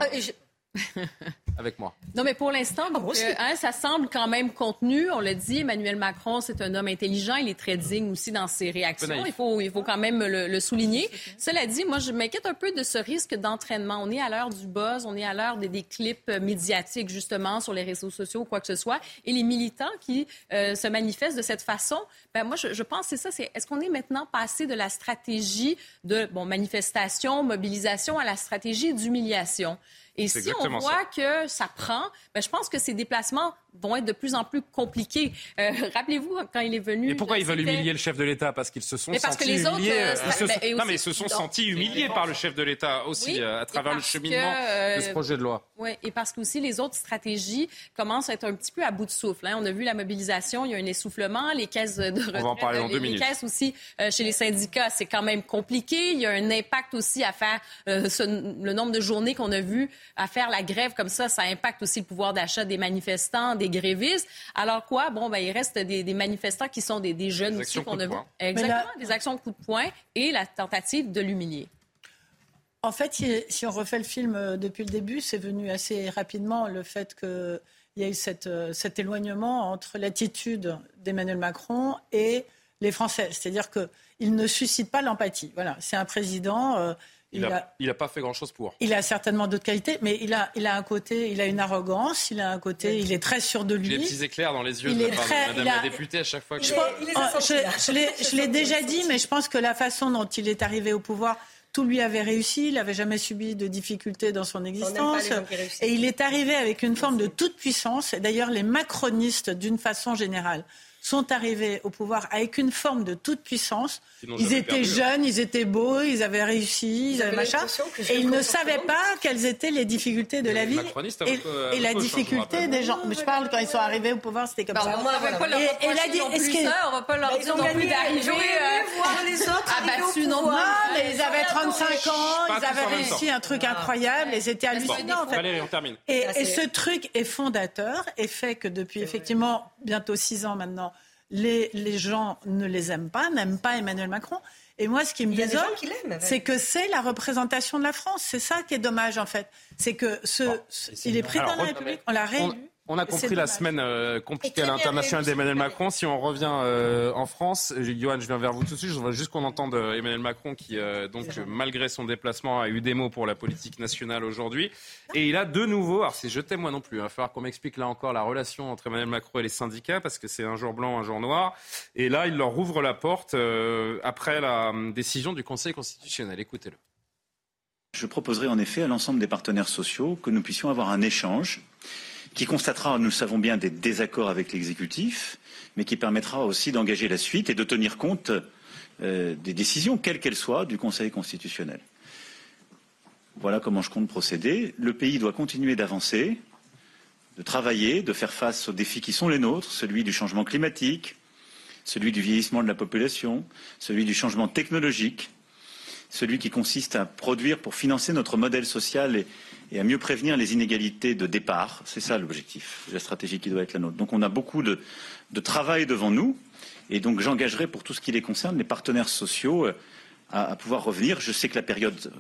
euh, avec moi. Non, mais pour l'instant, ah, hein, ça semble quand même contenu. On l'a dit, Emmanuel Macron, c'est un homme intelligent. Il est très digne aussi dans ses réactions. Il faut, il faut quand même le, souligner. Cela dit, moi, je m'inquiète un peu de ce risque d'entraînement. On est à l'heure du buzz, on est à l'heure des, clips médiatiques, justement, sur les réseaux sociaux ou quoi que ce soit. Et les militants qui euh, se manifestent de cette façon, ben moi, je, je pense c'est ça. C'est est-ce qu'on est maintenant passé de la stratégie de bon manifestation, mobilisation à la stratégie d'humiliation? Et si on voit que ça prend, ben, je pense que ces déplacements vont être de plus en plus compliqués. Euh, rappelez-vous quand il est venu. Et pourquoi ils veulent humilier le chef de l'État? Parce qu'ils se sont sentis humiliés. Euh, ben, non, mais ils se sont sentis humiliés par le chef de l'État aussi euh, à travers le cheminement de ce projet de loi. Oui, et parce que aussi les autres stratégies commencent à être un petit peu à bout de souffle. Hein. On a vu la mobilisation, il y a un essoufflement, les caisses de retraite, On va en parler en deux les, caisses aussi chez les syndicats, c'est quand même compliqué. Il y a un impact aussi à faire le nombre de journées qu'on a vu à faire la grève comme ça, ça impacte aussi le pouvoir d'achat des manifestants, des grévistes. Alors quoi? Bon, ben, il reste des, manifestants qui sont des, jeunes aussi qu'on a vu. Exactement, des actions de coup de poing et la tentative de l'humilier. En fait, si on refait le film euh, depuis le début, c'est venu assez rapidement le fait qu'il y a eu euh, cet éloignement entre l'attitude d'Emmanuel Macron et les Français. C'est-à-dire qu'il ne suscite pas l'empathie. Voilà, c'est un président. Il n'a pas fait grand-chose pour. Il a certainement d'autres qualités, mais il a, il a un côté, il a une arrogance, il a un côté, il est très sûr de lui. Il a des petits éclairs dans les yeux de Madame la députée à chaque fois que... Je, je l'ai déjà dit, mais je pense que la façon dont il est arrivé au pouvoir, tout lui avait réussi, il n'avait jamais subi de difficultés dans son existence. Et il est arrivé avec une forme de toute puissance. Et d'ailleurs, les macronistes, d'une façon générale, sont arrivés au pouvoir avec une forme de toute puissance. ils étaient hein. jeunes, ils étaient beaux, ils avaient réussi, ils avaient machin. Et ils ne savaient pas quelles étaient les difficultés de la vie et, la difficulté des gens. Mais je parle quand ils sont arrivés au pouvoir, c'était comme bah, ça. On va pas leur et, et on va pas leur bah, dire non plus d'arriver euh, voir les autres abattus non mais ils avaient 35 ans, ils avaient réussi un truc incroyable et c'était hallucinant. Et ce truc est fondateur et fait que depuis effectivement bientôt 6 ans maintenant, les, gens ne les aiment pas, n'aiment pas Emmanuel Macron. Et moi, ce qui me désole, c'est que c'est la représentation de la France. C'est ça qui est dommage, en fait. C'est que ce, il est président de la République, on l'a réélu. On a compris la semaine euh, compliquée à l'international d'Emmanuel Macron. Si on revient euh, en France, Johan, je viens vers vous tout de suite. Je voudrais juste qu'on entende euh, Emmanuel Macron qui, donc, malgré son déplacement, a eu des mots pour la politique nationale aujourd'hui. Et il a de nouveau, alors c'est je t'aime moi non plus, il va falloir qu'on m'explique là encore la relation entre Emmanuel Macron et les syndicats parce que c'est un jour blanc, un jour noir. Et là, il leur rouvre la porte après la décision du Conseil constitutionnel. Écoutez-le. Je proposerai en effet à l'ensemble des partenaires sociaux que nous puissions avoir un échange qui constatera, nous le savons bien, des désaccords avec l'exécutif, mais qui permettra aussi d'engager la suite et de tenir compte euh, des décisions, quelles qu'elles soient, du Conseil constitutionnel. Voilà comment je compte procéder. Le pays doit continuer d'avancer, de travailler, de faire face aux défis qui sont les nôtres, celui du changement climatique, celui du vieillissement de la population, celui du changement technologique, celui qui consiste à produire pour financer notre modèle social et, et à mieux prévenir les inégalités de départ. C'est ça l'objectif, la stratégie qui doit être la nôtre. Donc on a beaucoup de, travail devant nous et donc j'engagerai pour tout ce qui les concerne les partenaires sociaux euh, à, pouvoir revenir. Je sais que la période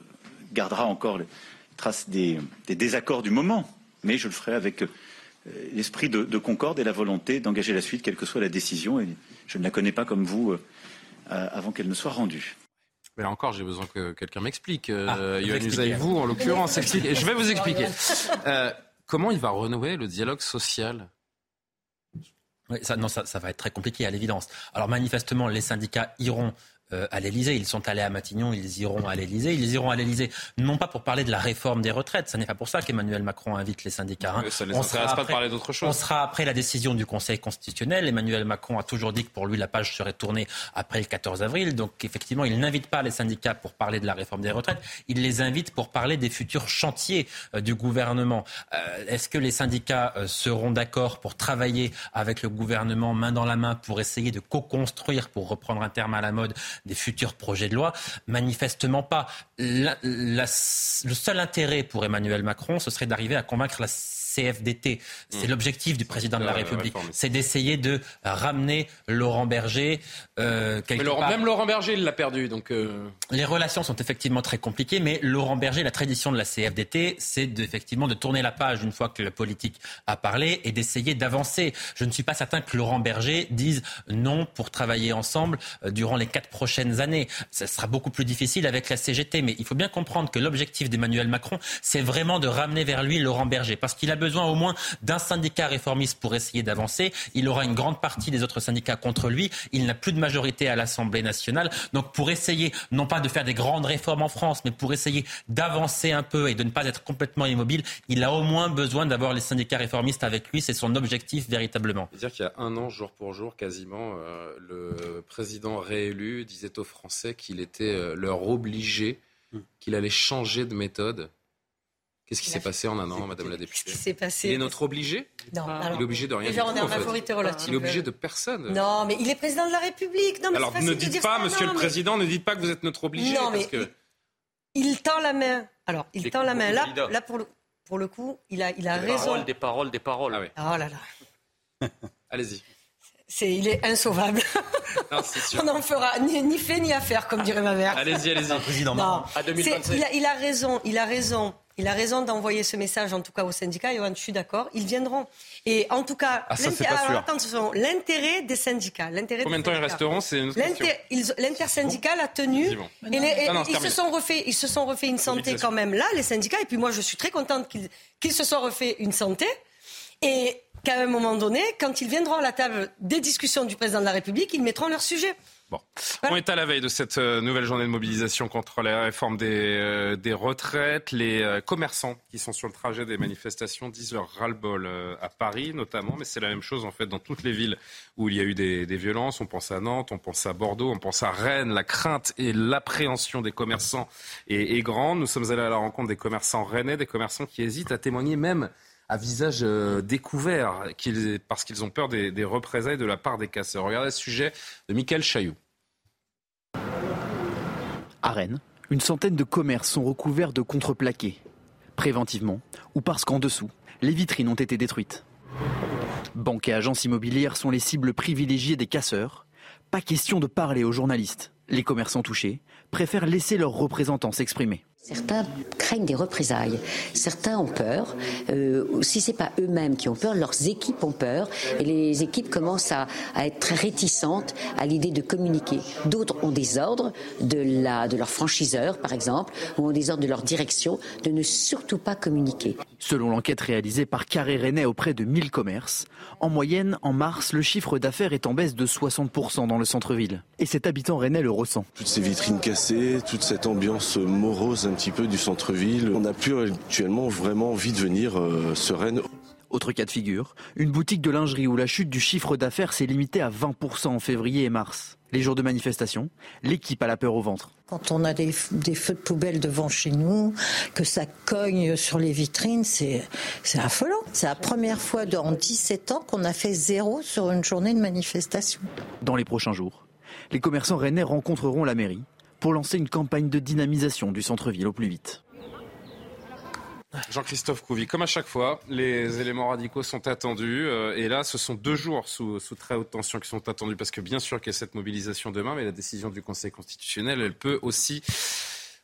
gardera encore les traces des, désaccords du moment, mais je le ferai avec euh, l'esprit de, de, concorde et la volonté d'engager la suite, quelle que soit la décision. Et je ne la connais pas comme vous euh, avant qu'elle ne soit rendue. Mais là encore, j'ai besoin que quelqu'un m'explique. Euh, ah, vous, en l'occurrence, expliquer. Je vais vous expliquer. Euh, comment il va renouer le dialogue social? Ça, non, ça, ça, va être très compliqué à l'évidence. Alors manifestement, les syndicats iront euh, à l'Elysée. Ils sont allés à Matignon, ils iront à l'Elysée. Ils iront à l'Elysée non pas pour parler de la réforme des retraites, ce n'est pas pour ça qu'Emmanuel Macron invite les syndicats. Hein. Ça ne les intéresse pas de parler d'autre chose. On sera après la décision du Conseil constitutionnel. Emmanuel Macron a toujours dit que pour lui la page serait tournée après le 14 avril. Donc effectivement, il n'invite pas les syndicats pour parler de la réforme des retraites. Il les invite pour parler des futurs chantiers euh, du gouvernement. Euh, est-ce que les syndicats seront d'accord pour travailler avec le gouvernement main dans la main pour essayer de co-construire, pour reprendre un terme à la mode, des futurs projets de loi Manifestement pas. le seul intérêt pour Emmanuel Macron, ce serait d'arriver à convaincre la CFDT. C'est mmh. l'objectif du président de la République. C'est d'essayer de ramener Laurent Berger. Euh, Même Laurent Berger, il l'a perdu. Donc euh. Les relations sont effectivement très compliquées, mais Laurent Berger, la tradition de la CFDT, c'est effectivement de tourner la page une fois que le politique a parlé et d'essayer d'avancer. Je ne suis pas certain que Laurent Berger dise non pour travailler ensemble euh, durant les quatre prochaines années. Ce sera beaucoup plus difficile avec la CGT, mais il faut bien comprendre que l'objectif d'Emmanuel Macron, c'est vraiment de ramener vers lui Laurent Berger, parce qu'il a besoin au moins d'un syndicat réformiste pour essayer d'avancer. Il aura une grande partie des autres syndicats contre lui. Il n'a plus de majorité à l'Assemblée nationale. Donc pour essayer, non pas de faire des grandes réformes en France, mais pour essayer d'avancer un peu et de ne pas être complètement immobile, il a au moins besoin d'avoir les syndicats réformistes avec lui. C'est son objectif véritablement. C'est-à-dire qu'il y a un an, jour pour jour, quasiment, euh, le président réélu disait aux Français qu'il était euh, leur obligé, hmm. qu'il allait changer de méthode Qu'est-ce qui s'est passé en un an, Madame la députée Qu'est-ce qui s'est passé Il est notre obligé Non. il est obligé de rien. Déjà, on est en majorité relative. Il est obligé de personne. Non, mais il est président de la République. Non, mais Alors, ne dites pas, Monsieur le Président, ne dites pas que vous êtes notre obligé. Non, mais il tend la main. Alors, il tend la main. Là, là pour le pour le coup, il a, il a des raison. Paroles, des paroles, des paroles. Ah Oh là là. Allez-y. C'est, il est insauvable. Non, sûr. On n'en fera ni, ni, fait ni affaire, comme dirait ma mère. Allez-y, allez-y, président. Non, à 2025. Il a, il a raison, il a raison. Il a raison d'envoyer ce message, en tout cas aux syndicats. Johan, je suis d'accord, ils viendront. Et en tout cas, ah, l'intérêt des syndicats. Combien de temps ils resteront C'est L'intersyndical a tenu. Et ils, se sont refait, ils se sont refait une santé quand même là, les syndicats. Et puis moi, je suis très contente qu'ils se soient refait une santé. Et qu'à un moment donné, quand ils viendront à la table des discussions du président de la République, ils mettront leur sujet. Bon. On est à la veille de cette euh, nouvelle journée de mobilisation contre la réforme des, euh, des retraites. Les euh, commerçants qui sont sur le trajet des manifestations disent leur ras-le-bol à Paris notamment, mais c'est la même chose en fait dans toutes les villes où il y a eu des, des, violences. On pense à Nantes, on pense à Bordeaux, on pense à Rennes. La crainte et l'appréhension des commerçants est, est grande. Nous sommes allés à la rencontre des commerçants rennais, des commerçants qui hésitent à témoigner même à visage découvert parce qu'ils ont peur des, représailles de la part des casseurs. Regardez ce sujet de Michael Chailloux. À Rennes, une centaine de commerces sont recouverts de contreplaqués, préventivement ou parce qu'en dessous, les vitrines ont été détruites. Banques et agences immobilières sont les cibles privilégiées des casseurs. Pas question de parler aux journalistes. Les commerçants touchés préfèrent laisser leurs représentants s'exprimer. Certains craignent des représailles. Certains ont peur. Euh, si c'est pas eux-mêmes qui ont peur, leurs équipes ont peur. Et les équipes commencent à, être très réticentes à l'idée de communiquer. D'autres ont des ordres de, la, de leur franchiseur, par exemple, ou ont des ordres de leur direction de ne surtout pas communiquer. Selon l'enquête réalisée par Carré Rennais auprès de 1000 commerces, en moyenne, en mars, le chiffre d'affaires est en baisse de 60% dans le centre-ville. Et cet habitant rennais le ressent. Toutes ces vitrines cassées, toute cette ambiance morose petit peu du centre-ville. On n'a plus actuellement vraiment envie de venir euh, sereine. Autre cas de figure, une boutique de lingerie où la chute du chiffre d'affaires s'est limitée à 20% en février et mars. Les jours de manifestation, l'équipe a la peur au ventre. Quand on a des, feux de poubelle devant chez nous, que ça cogne sur les vitrines, c'est affolant. C'est la première fois en 17 ans qu'on a fait zéro sur une journée de manifestation. Dans les prochains jours, les commerçants rennais rencontreront la mairie pour lancer une campagne de dynamisation du centre-ville au plus vite. Jean-Christophe Couvi, comme à chaque fois, les éléments radicaux sont attendus. Euh, et là, ce sont deux jours sous, très haute tension qui sont attendus parce que bien sûr qu'il y a cette mobilisation demain, mais la décision du Conseil constitutionnel, elle peut aussi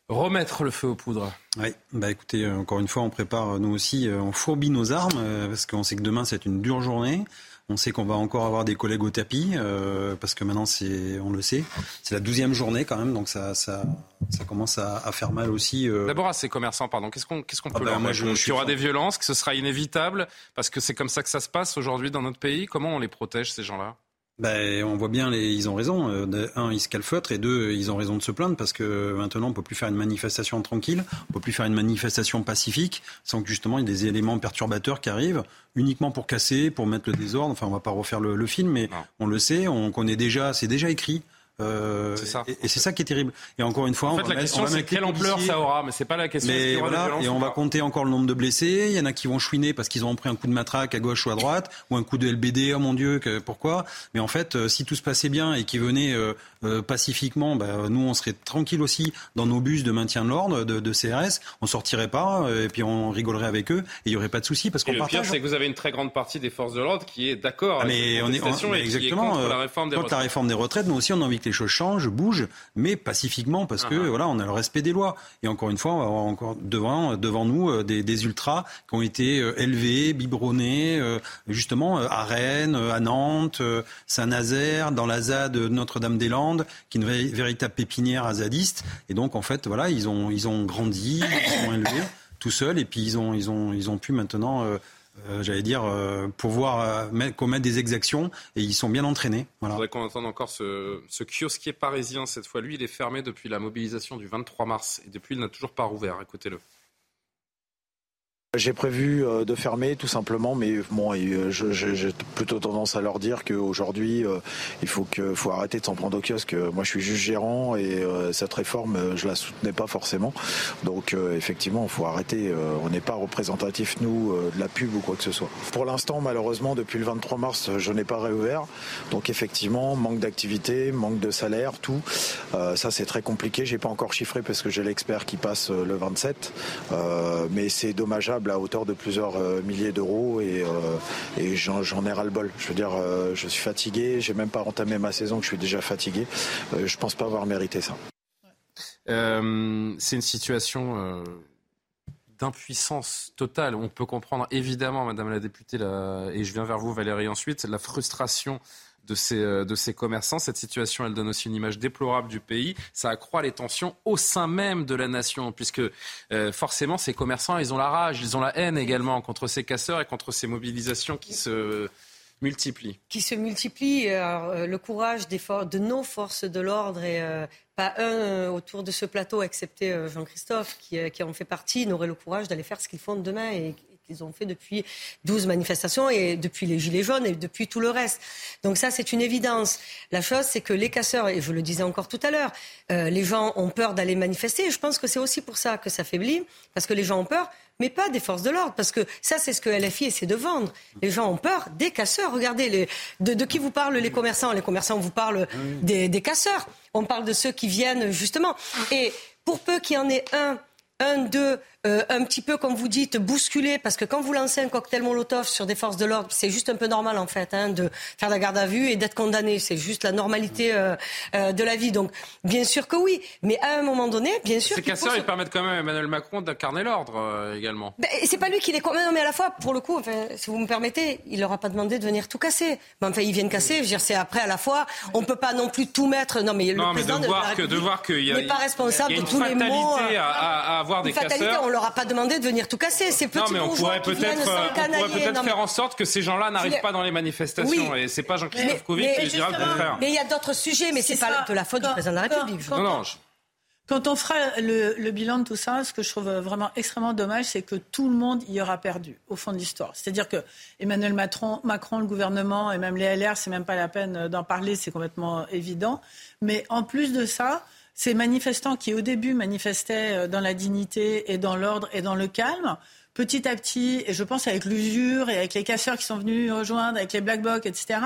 remettre le feu aux poudres. Oui, bah écoutez, euh, encore une fois, on prépare nous aussi, euh, on fourbit nos armes parce qu'on sait que demain c'est une dure journée. On sait qu'on va encore avoir des collègues au tapis, euh, parce que maintenant, c'est, on le sait, c'est la douzième journée quand même, donc ça, ça, ça commence à, faire mal aussi. Euh. D'abord à ces commerçants, pardon, qu'est-ce qu'on, qu'est-ce qu'on ah peut ben, leur dire Qu'il y aura des violences, que ce sera inévitable, parce que c'est comme ça que ça se passe aujourd'hui dans notre pays. Comment on les protège, ces gens-là? Ben, on voit bien, les, ils ont raison. Euh, un, ils se calfeutrent et deux, ils ont raison de se plaindre parce que maintenant, on peut plus faire une manifestation tranquille, on peut plus faire une manifestation pacifique sans que justement il y ait des éléments perturbateurs qui arrivent uniquement pour casser, pour mettre le désordre. Enfin, on va pas refaire le, le film, mais on le sait, on connaît déjà, c'est déjà écrit. Euh, ça. Et, c'est ça qui est terrible. Et encore une fois, en fait, on va la question c'est quelle ampleur ça aura, mais c'est pas la question. Mais voilà, et on va compter encore le nombre de blessés. Il y en a qui vont chouiner parce qu'ils ont pris un coup de matraque à gauche ou à droite, ou un coup de LBD. Oh mon Dieu, que, pourquoi? Mais en fait, euh, si tout se passait bien et qu'ils venaient euh, euh, pacifiquement, bah, nous on serait tranquille aussi dans nos bus de maintien de l'ordre, de, de, CRS. On sortirait pas et puis on rigolerait avec eux et il y aurait pas de souci parce qu'on partage. Le pire, c'est que vous avez une très grande partie des forces de l'ordre qui est d'accord. Ah, mais on est, exactement. la réforme des retraites. la réforme des retraites, nous aussi on a envie que les choses changent, bougent mais pacifiquement parce que uh-huh. voilà, on a le respect des lois. Et encore une fois, on va avoir encore devant devant nous euh, des, ultras qui ont été euh, élevés, biberonnés, euh, justement à Rennes, à Nantes, Saint-Nazaire, dans la ZAD Notre-Dame-des-Landes, qui est une véritable pépinière à zadistes. Et donc en fait, voilà, ils ont ils ont grandi, ils sont élevés tout seuls, et puis ils ont ils ont ils ont pu maintenant euh, j'allais dire, euh, pouvoir euh, commettre des exactions et ils sont bien entraînés. Voilà. Je voudrais qu'on entende encore ce, ce kiosquier parisien cette fois. Lui, il est fermé depuis la mobilisation du 23 mars et depuis, il n'a toujours pas rouvert. Écoutez-le. J'ai prévu euh, de fermer tout simplement, mais bon, euh, j'ai plutôt tendance à leur dire qu'aujourd'hui, euh, il faut que faut arrêter de s'en prendre au kiosque. Moi, je suis juste gérant et cette réforme, je la soutenais pas forcément. Donc, effectivement, il faut arrêter. On n'est pas représentatif nous de la pub ou quoi que ce soit. Pour l'instant, malheureusement, depuis le 23 mars, je n'ai pas réouvert. Donc, effectivement, manque d'activité, manque de salaire, tout. ça, c'est très compliqué. J'ai pas encore chiffré parce que j'ai l'expert qui passe le 27, mais c'est dommageable à hauteur de plusieurs euh, milliers d'euros et, euh, j'en ai ras-le-bol. Je veux dire, euh, je suis fatigué, j'ai même pas entamé ma saison, que je suis déjà fatigué. je pense pas avoir mérité ça. c'est une situation d'impuissance totale. On peut comprendre évidemment, Madame la députée, et je viens vers vous, Valérie, ensuite, la frustration de ces, euh, de ces commerçants. Cette situation, elle donne aussi une image déplorable du pays. Ça accroît les tensions au sein même de la nation, puisque euh, forcément, ces commerçants, ils ont la rage, ils ont la haine également contre ces casseurs et contre ces mobilisations qui se multiplient. Qui se multiplient. Euh, le courage des de nos forces de l'ordre et pas un autour de ce plateau, excepté Jean-Christophe, qui, qui en fait partie, n'aurait le courage d'aller faire ce qu'ils font demain et, ils ont fait depuis 12 manifestations et depuis les Gilets jaunes et depuis tout le reste. Donc ça, c'est une évidence. La chose, c'est que les casseurs, et je le disais encore tout à l'heure, euh, les gens ont peur d'aller manifester. Et je pense que c'est aussi pour ça que ça faiblit, parce que les gens ont peur, mais pas des forces de l'ordre, parce que ça, c'est ce que LFI essaie de vendre. Les gens ont peur des casseurs. Regardez, les, de, qui vous parlent les commerçants? Les commerçants vous parlent des, des casseurs. On parle de ceux qui viennent justement. Et pour peu qu'il y en ait un un, deux euh, un petit peu, comme vous dites, bousculer, parce que quand vous lancez un cocktail Molotov sur des forces de l'ordre, c'est juste un peu normal en fait hein, de faire la garde à vue et d'être condamné. C'est juste la normalité euh, euh, de la vie. Donc, bien sûr que oui, mais à un moment donné, bien sûr. Ces casseurs, ils permettent quand même à Emmanuel Macron d'incarner l'ordre également. Ben, c'est pas lui qui les. Non, mais à la fois, pour le coup, enfin, si vous me permettez, il leur a pas demandé de venir tout casser. Mais enfin, ils viennent casser. Je veux dire, c'est après à la fois, on peut pas non plus tout mettre. Non, mais le président de, voir que, de voir qu'il n'est pas responsable de tous les mots. À, à avoir des casseurs leur a pas demandé de venir tout casser. Ces petits non, mais on pourrait peut-être peut faire en sorte que ces gens-là n'arrivent pas dans les manifestations. Et c'est pas Jean-Christophe Couvi qui dira le contraire. Mais il y a d'autres sujets, mais c'est pas de la faute du président de la République. Non, non. Quand on fera le, bilan de tout ça, ce que je trouve vraiment extrêmement dommage, c'est que tout le monde y aura perdu au fond de l'histoire. C'est-à-dire que Emmanuel Macron, Macron, le gouvernement et même les LR, c'est même pas la peine d'en parler, c'est complètement évident. Mais en plus de ça, ces manifestants qui au début manifestaient euh, dans la dignité et dans l'ordre et dans le calme, petit à petit, et je pense avec l'usure et avec les casseurs qui sont venus rejoindre, avec les black blocs, etc.,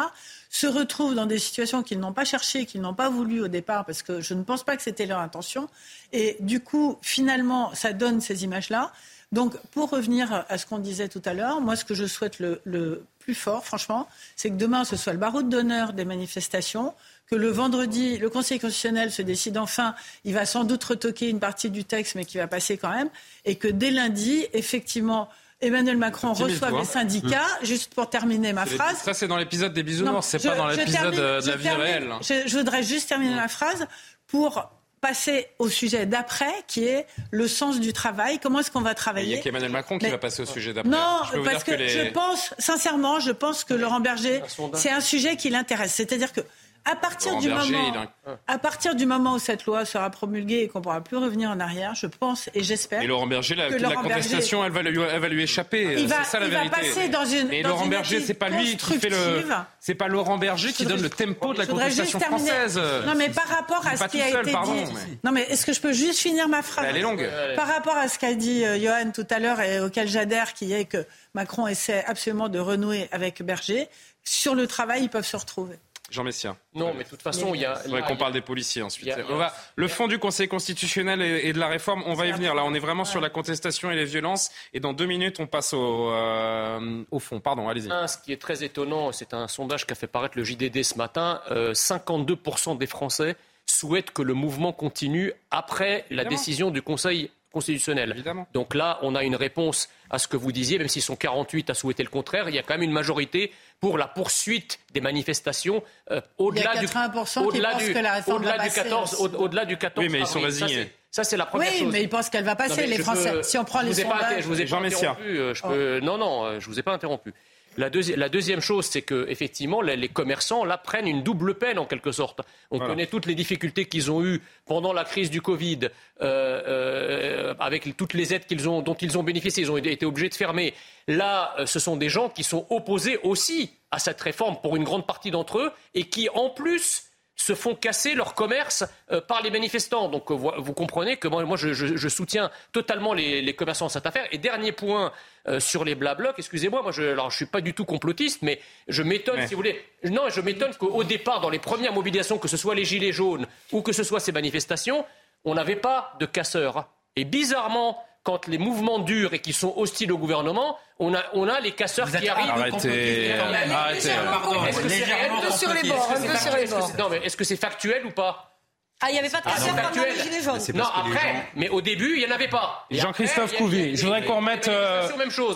se retrouvent dans des situations qu'ils n'ont pas cherchées, qu'ils n'ont pas voulu au départ, parce que je ne pense pas que c'était leur intention. Et du coup, finalement, ça donne ces images-là. Donc, pour revenir à ce qu'on disait tout à l'heure, moi, ce que je souhaite le, le plus fort, franchement, c'est que demain, ce soit le barreau d'honneur des manifestations, que le vendredi, le Conseil constitutionnel se décide enfin, il va sans doute retoquer une partie du texte, mais qui va passer quand même, et que dès lundi, effectivement, Emmanuel Macron reçoit les syndicats, mmh. juste pour terminer ma phrase. Ça, c'est dans l'épisode des bisounours, c'est pas dans l'épisode de la vie réelle. Je, voudrais juste terminer ma phrase pour passer au sujet d'après, qui est le sens du travail. Comment est-ce qu'on va travailler Il y a qu'Emmanuel Macron qui va passer au sujet d'après. Non, parce que, je pense, sincèrement, je pense que Laurent Berger, c'est un sujet qui l'intéresse. C'est-à-dire que à partir, du moment, à partir du moment où cette loi sera promulguée et qu'on ne pourra plus revenir en arrière, je pense et j'espère. Et Laurent Berger, la, la contestation, elle, va lui, elle va lui échapper. C'est ça la vérité. passer dans une. Et Laurent Berger, c'est pas lui qui fait le. C'est pas Laurent Berger qui donne le tempo de la contestation française. Non, mais par rapport à ce qui a été dit. Non, mais est-ce que je peux juste finir ma phrase Elle est longue. Par rapport à ce qu'a dit euh, Johan tout à l'heure et auquel j'adhère, qui est que Macron essaie absolument de renouer avec Berger, sur le travail, ils peuvent se retrouver. Jean Messia. Non, mais de toute façon, il y a. Il faudrait qu'on parle des policiers ensuite. on va, le fond du Conseil constitutionnel et, de la réforme, on va y venir. Là, on est vraiment sur la contestation et les violences. Et dans deux minutes, on passe au, euh, au fond. Pardon, allez-y. Ce qui est très étonnant, c'est un sondage qu'a fait paraître le JDD ce matin. 52% euh, des Français souhaitent que le mouvement continue après la décision du Conseil constitutionnel. Évidemment. Donc là, on a une réponse à ce que vous disiez, même s'ils sont 48 à souhaiter le contraire, il y a quand même une majorité pour la poursuite des manifestations euh, au-delà du au-delà du, au-delà du 14 au-delà du 14 Oui, mais ils sont résignés. Ça, c'est la première oui, chose. mais ils pensent qu'elle va passer, les Français. si on prend les sondages... je vous ai pas interrompu. Euh, je peux... Oh. Non, non, euh, je vous ai pas interrompu. La, deuxième chose, c'est que effectivement, les, commerçants là prennent une double peine en quelque sorte. On connaît toutes les difficultés qu'ils ont eues pendant la crise du Covid, euh, euh, avec toutes les aides ont, dont ils ont bénéficié. Ils ont été obligés de fermer. Là, euh, ce sont des gens qui sont opposés aussi à cette réforme pour une grande partie d'entre eux et qui, en plus, se font casser leur commerce euh, par les manifestants. Donc euh, vous comprenez que moi, je, soutiens totalement les, commerçants dans cette affaire. Et dernier point euh, sur les blablocs, excusez-moi, moi je ne suis pas du tout complotiste, mais je m'étonne, si vous voulez. Non, je m'étonne qu'au départ, dans les premières mobilisations, que ce soit les Gilets jaunes ou que ce soit ces manifestations, on n'avait pas de casseurs. Et bizarrement, quand les mouvements durent et qui sont hostiles au gouvernement, on a, on a les casseurs qui arrivent. Arrêtez, arrêtez. Est-ce que c'est réel sur les bords, un peu sur les bords. Non, mais est-ce que c'est factuel ou pas? Ah, il n'y avait pas de casseurs pendant les Gilets jaunes. Non, après, mais au début, il n'y en avait pas. Jean-Christophe Couvi, je voudrais qu'on remette, euh,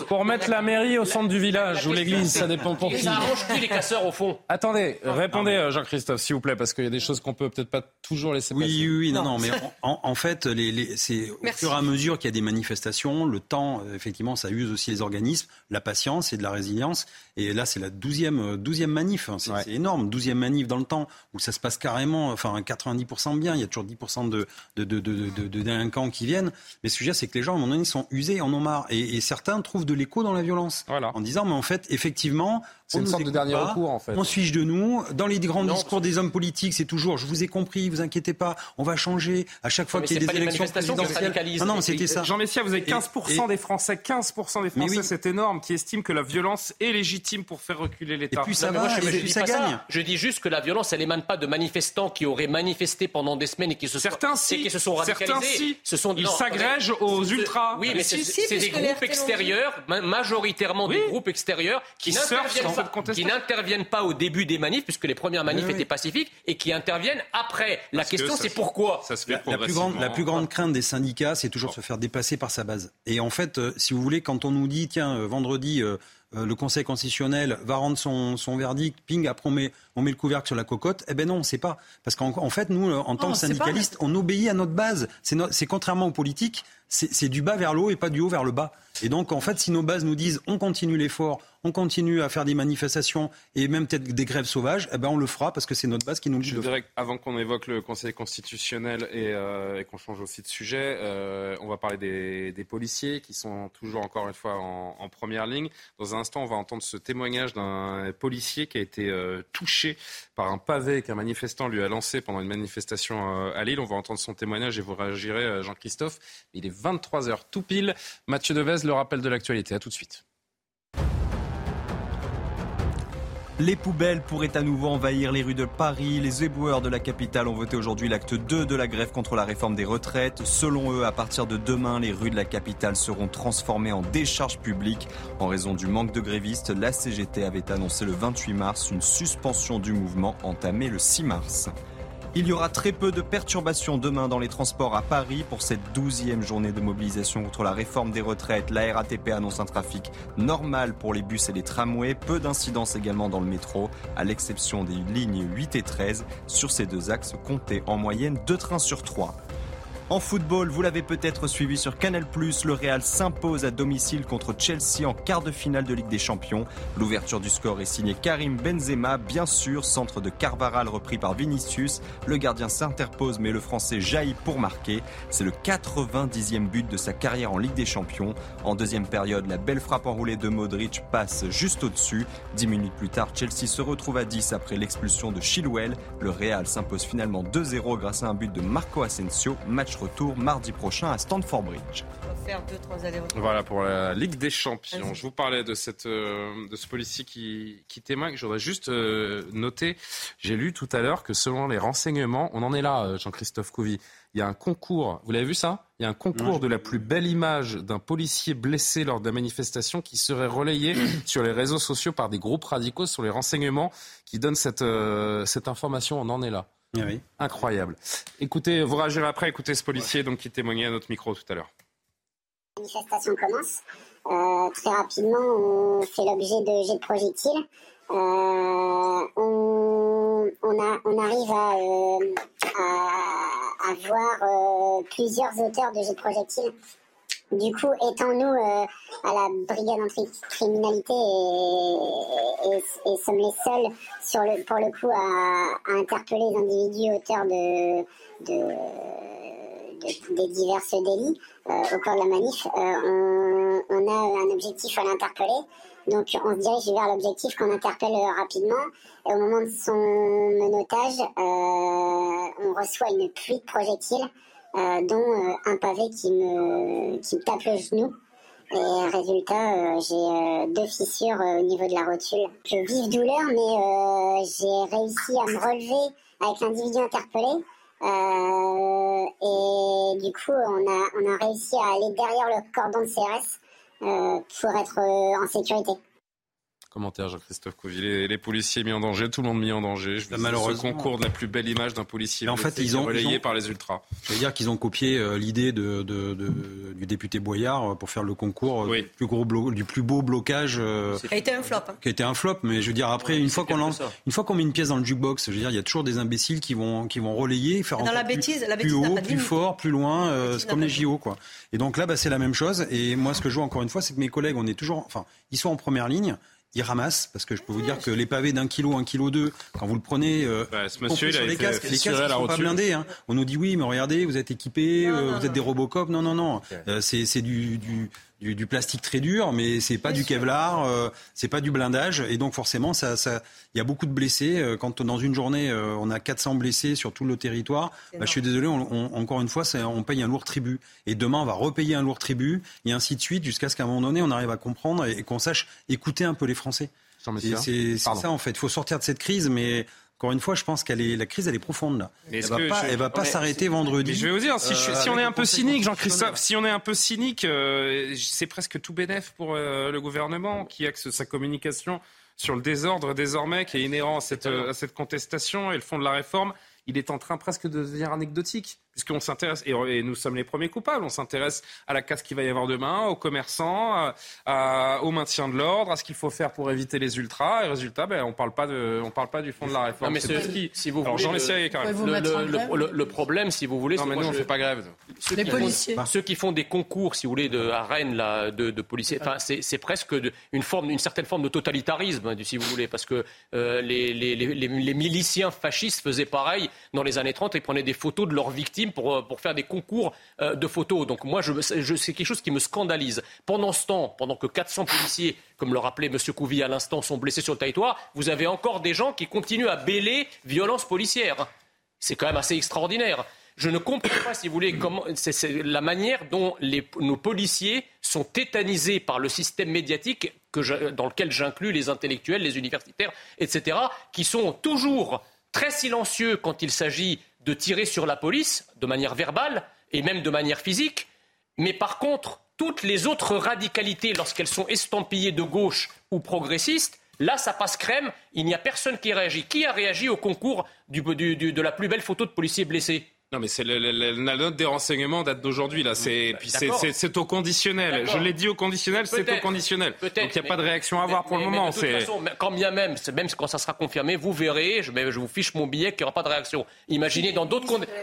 pour remettre la mairie au centre du village ou l'église, ça dépend pour qui. Ça arrange qui les casseurs au fond Attendez, répondez euh, Jean-Christophe, s'il vous plaît, parce qu'il y a des choses qu'on peut peut-être pas toujours laisser passer. Oui, oui, non, non, mais en, fait, les, c'est au fur et à mesure qu'il y a des manifestations, le temps, euh, effectivement, ça use aussi les organismes, la patience et de la résilience. Et là, c'est la douzième, douzième manif. Hein. C'est énorme, douzième manif dans le temps où ça se passe carrément, enfin 90% bien. Il y a toujours 10% de, de, de, de, délinquants qui viennent. Mais ce sujet, c'est que les gens, à un moment donné, sont usés, en ont marre. Et, certains trouvent de l'écho dans la violence. En disant, mais en fait, effectivement, c'est une sorte de dernier recours, en fait. On suit de nous. Dans les grands discours des hommes politiques, c'est toujours je vous ai compris, vous inquiétez pas, on va changer. À chaque fois qu'il y a des élections présidentielles. Non, non, c'était ça. Jean Messia, vous avez 15% des Français, 15% des Français, c'est énorme, qui estiment que la violence est légitime pour faire reculer l'État. Et puis ça va, je, dis ça gagne. Je dis juste que la violence, elle émane pas de manifestants qui auraient manifesté pendant pendant des semaines et qui se sont, certains si. qui se sont radicalisés. Certains si. Ce sont, Ils s'agrègent aux ultras. Oui, mais c'est des groupes extérieurs, majoritairement des groupes extérieurs, qui, qui n'interviennent pas, au début des manifs, puisque les premières manifs étaient pacifiques, et qui interviennent après. La question, c'est pourquoi ça se fait la, plus grande, la plus grande crainte des syndicats, c'est toujours se faire dépasser par sa base. Et en fait, euh, si vous voulez, quand on nous dit, tiens, euh, vendredi, euh, le Conseil constitutionnel va rendre son, son, verdict, ping, après on met, on met le couvercle sur la cocotte, eh ben non, on ne sait pas. Parce qu'en fait, nous, en tant que syndicalistes, on obéit à notre base. C'est contrairement aux politiques, c'est du bas vers le haut et pas du haut vers le bas. Et donc, en fait, si nos bases nous disent on continue l'effort, on continue à faire des manifestations et même peut-être des grèves sauvages, eh ben on le fera parce que c'est notre base qui nous le dit. Je dirais avant qu'on évoque le Conseil constitutionnel et, euh, qu'on change aussi de sujet, euh, on va parler des, policiers qui sont toujours encore une fois en, première ligne. Dans un instant, on va entendre ce témoignage d'un policier qui a été euh, touché par un pavé qu'un manifestant lui a lancé pendant une manifestation à Lille. On va entendre son témoignage et vous réagirez, Jean-Christophe. Il est 23h tout pile. Mathieu Devez, le rappel de l'actualité. À tout de suite. Les poubelles pourraient à nouveau envahir les rues de Paris. Les éboueurs de la capitale ont voté aujourd'hui l'acte 2 de la grève contre la réforme des retraites. Selon eux, à partir de demain, les rues de la capitale seront transformées en décharges publiques. En raison du manque de grévistes, la CGT avait annoncé le 28 mars une suspension du mouvement entamé le 6 mars. Il y aura très peu de perturbations demain dans les transports à Paris pour cette douzième journée de mobilisation contre la réforme des retraites. La RATP annonce un trafic normal pour les bus et les tramways. Peu d'incidence également dans le métro, à l'exception des lignes 8 et 13. Sur ces deux axes, comptez en moyenne deux trains sur trois. En football, vous l'avez peut-être suivi sur Canal+, le Real s'impose à domicile contre Chelsea en quart de finale de Ligue des Champions. L'ouverture du score est signée Karim Benzema, bien sûr, centre de Carvaral repris par Vinicius. Le gardien s'interpose mais le français jaillit pour marquer. C'est le 90e but de sa carrière en Ligue des Champions. En deuxième période, la belle frappe enroulée de Modric passe juste au-dessus. Dix minutes plus tard, Chelsea se retrouve à 10 après l'expulsion de Chilwell. Le Real s'impose finalement 2-0 grâce à un but de Marco Asensio. Match retour mardi prochain à Stanford Bridge. Voilà pour la Ligue des Champions. Je vous parlais de, cette, euh, de ce policier qui, qui témoigne. Je voudrais juste euh, noter, j'ai lu tout à l'heure que selon les renseignements, on en est là, euh, Jean-Christophe Couvi, il y a un concours, vous l'avez vu ça? Il y a un concours de la plus belle image d'un policier blessé lors de la manifestation qui serait relayé sur les réseaux sociaux par des groupes radicaux sur les renseignements qui donnent cette, cette information. On en est là. Ah Incroyable. Écoutez, vous réagirez après, écoutez ce policier donc, qui témoignait à notre micro tout à l'heure. La manifestation commence. Euh, très rapidement, on fait l'objet de jets de projectiles. Euh, on, on, arrive à, euh, à, à voir plusieurs auteurs de jets de projectiles du coup, étant-nous euh, à la brigade anti-criminalité et, et, sommes les seuls sur le, pour le coup à, interpeller les individus auteurs de, des divers délits euh, au cours de la manif, euh, on, a un objectif à l'interpeller. Donc on se dirige vers l'objectif qu'on interpelle rapidement. Et au moment de son menotage, on reçoit une pluie de projectiles. Euh, dont euh, un pavé qui me, qui me tape le genou. Et résultat, euh, j'ai deux fissures au niveau de la rotule. Je vive douleur, mais j'ai réussi à me relever avec l'individu interpellé. et du coup, on a, on a réussi à aller derrière le cordon de CRS pour être en sécurité. Commentaire Jean-Christophe Couvi. Les, policiers mis en danger, tout le monde mis en danger. Je malheureusement. Ce concours de la plus belle image d'un policier. en fait, ils ont relayé par les ultras. Je veux dire qu'ils ont copié euh, l'idée de, du député Boyard euh, pour faire le concours euh, du, plus gros du plus beau blocage. qui a été un flop. Hein. Qui a été un flop, mais je veux dire après, une, fois qu'on une fois qu'on met une pièce dans le jukebox, je veux dire, il y a toujours des imbéciles qui vont qui vont relayer, faire dans la bêtise, la bêtise plus haut, plus fort, plus loin. c'est comme les JO, quoi. Et donc là, bah, c'est la même chose. Et moi, ce que je vois encore une fois, c'est que mes collègues, on est toujours, enfin, ils sont en première ligne il ramasse parce que je peux vous dire que les pavés d'un kilo, un kilo deux, quand vous le prenez, euh, bah, ce monsieur, sur les casques, les casques ne sont pas blindés. Hein. On nous dit oui, mais regardez, vous êtes équipés, euh, vous êtes des Robocop. Non, non, non. Euh, c'est du, du, du, plastique très dur, mais c'est pas du Kevlar, euh, c'est pas du blindage, et donc forcément, ça, ça, il y a beaucoup de blessés. Euh, quand dans une journée, euh, on a 400 blessés sur tout le territoire, bah, je suis désolé, on, encore une fois, on paye un lourd tribut, et demain, on va repayer un lourd tribut, et ainsi de suite, jusqu'à ce qu'à un moment donné, on arrive à comprendre et, qu'on sache écouter un peu les Français. C'est ça en fait. Il faut sortir de cette crise, mais encore une fois, je pense qu'elle est la crise, elle est profonde là. Elle va pas, elle va pas s'arrêter vendredi. je vais vous dire, si, si on est un peu cynique, Jean-Christophe, si on est un peu cynique, c'est presque tout bénéf pour le gouvernement qui axe sa communication sur le désordre désormais qui est inhérent à cette, à cette contestation et le fond de la réforme, il est en train presque de devenir anecdotique puisqu'on s'intéresse, et, nous sommes les premiers coupables, on s'intéresse à la casse qu'il va y avoir demain, aux commerçants, au maintien de l'ordre, à ce qu'il faut faire pour éviter les ultras, et résultat, ben, on parle pas de, on parle pas du fond de la réforme. mais ce, si vous Alors, voulez, le, quand même. Le, problème, si vous voulez, non, mais nous, on fait pas grève. Ceux les qui policiers. Font, ceux qui font des concours, si vous voulez, de, à Rennes, là, de, de policiers, enfin, c'est presque une, forme, une certaine forme de totalitarisme, si vous voulez, parce que euh, les, les, les, les, miliciens fascistes faisaient pareil dans les années 30 et prenaient des photos de leurs victimes pour, pour faire des concours euh, de photos. Donc moi, c'est quelque chose qui me scandalise. Pendant ce temps, pendant que 400 policiers, comme le rappelait M. Couvi à l'instant, sont blessés sur le territoire, vous avez encore des gens qui continuent à bêler violence policière. C'est quand même assez extraordinaire. Je ne comprends pas, si vous voulez, la manière dont nos policiers sont tétanisés par le système médiatique que dans lequel j'inclus les intellectuels, les universitaires, etc., qui sont toujours très silencieux quand il s'agit de tirer sur la police de manière verbale et même de manière physique. Mais par contre, toutes les autres radicalités, lorsqu'elles sont estampillées de gauche ou progressistes, là, ça passe crème. Il n'y a personne qui réagit. Qui a réagi au concours de la plus belle photo de policiers blessés non, mais c'est la note des renseignements date d'aujourd'hui là. C'est puis c'est au conditionnel. Je l'ai dit au conditionnel, c'est au conditionnel. Donc il n'y a pas de réaction à avoir pour le moment. de toute façon, quand bien même, même quand ça sera confirmé, vous verrez. Je, je vous fiche mon billet qu'il n'y aura pas de réaction. Imaginez dans d'autres conditions.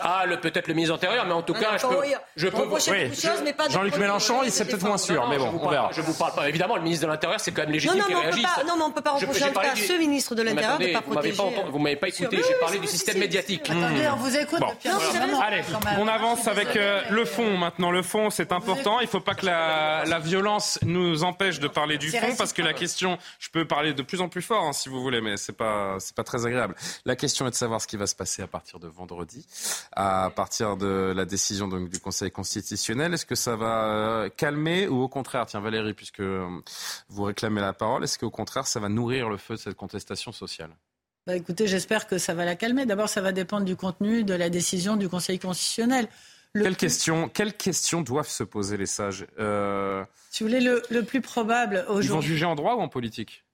Ah, peut-être le ministre de l'Intérieur, mais en tout cas, je peux. Je peux Jean-Luc Mélenchon, il c'est peut-être moins sûr, mais bon, on verra. Je vous parle pas. Évidemment, le ministre de l'Intérieur, c'est quand même légitime qu'il réagisse. Non, mais on peut pas reprocher à ce ministre de l'Intérieur de pas protéger. Vous m'avez pas écouté. J'ai parlé du système médiatique. Attendez, on vous écoute. Allez, on avance avec euh, le fond maintenant. Le fond, c'est important. Il ne faut pas que la, violence nous empêche de parler du fond, parce que la question, je peux parler de plus en plus fort, hein, si vous voulez, mais c'est pas c'est pas très agréable. La question est de savoir ce qui va se passer à partir de vendredi, à partir de la décision donc, du Conseil constitutionnel. Est-ce que ça va euh, calmer ou au contraire, tiens Valérie, puisque euh, vous réclamez la parole, est-ce qu'au contraire, ça va nourrir le feu de cette contestation sociale? Bah, écoutez, j'espère que ça va la calmer. D'abord, ça va dépendre du contenu de la décision du Conseil constitutionnel. Quelles, questions, quelles questions doivent se poser les sages euh... Si vous voulez, le, plus probable aujourd'hui. Ils vont juger en droit ou en politique?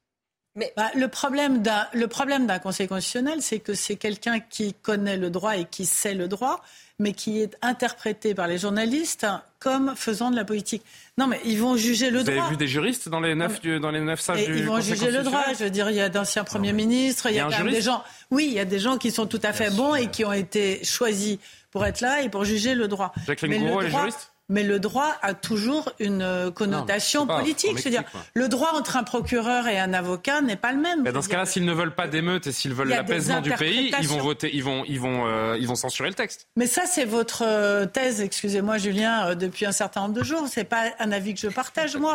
Mais bah, le problème d'un le problème d'un Conseil constitutionnel, c'est que c'est quelqu'un qui connaît le droit et qui sait le droit, mais qui est interprété par les journalistes comme faisant de la politique. Non, mais ils vont juger le droit. Vous avez vu des juristes dans les neuf, dans les neuf sages du Ils vont juger le droit. Je veux dire, il y a d'anciens premiers ministres, il y a, quand même des gens. Oui, il y a des gens qui sont tout à fait bons et qui ont été choisis pour être là et pour juger le droit. Jacqueline mais le droit, juriste? Mais le droit a toujours une euh, connotation politique. Je veux dire, le droit entre un procureur et un avocat n'est pas le même. dans ce cas-là, s'ils ne veulent pas d'émeutes et s'ils veulent l'apaisement du pays, ils vont voter, ils vont, ils vont, euh, ils vont censurer le texte. Mais ça, c'est votre euh, thèse, excusez-moi, Julien, depuis un certain nombre de jours. C'est pas un avis que je partage, moi.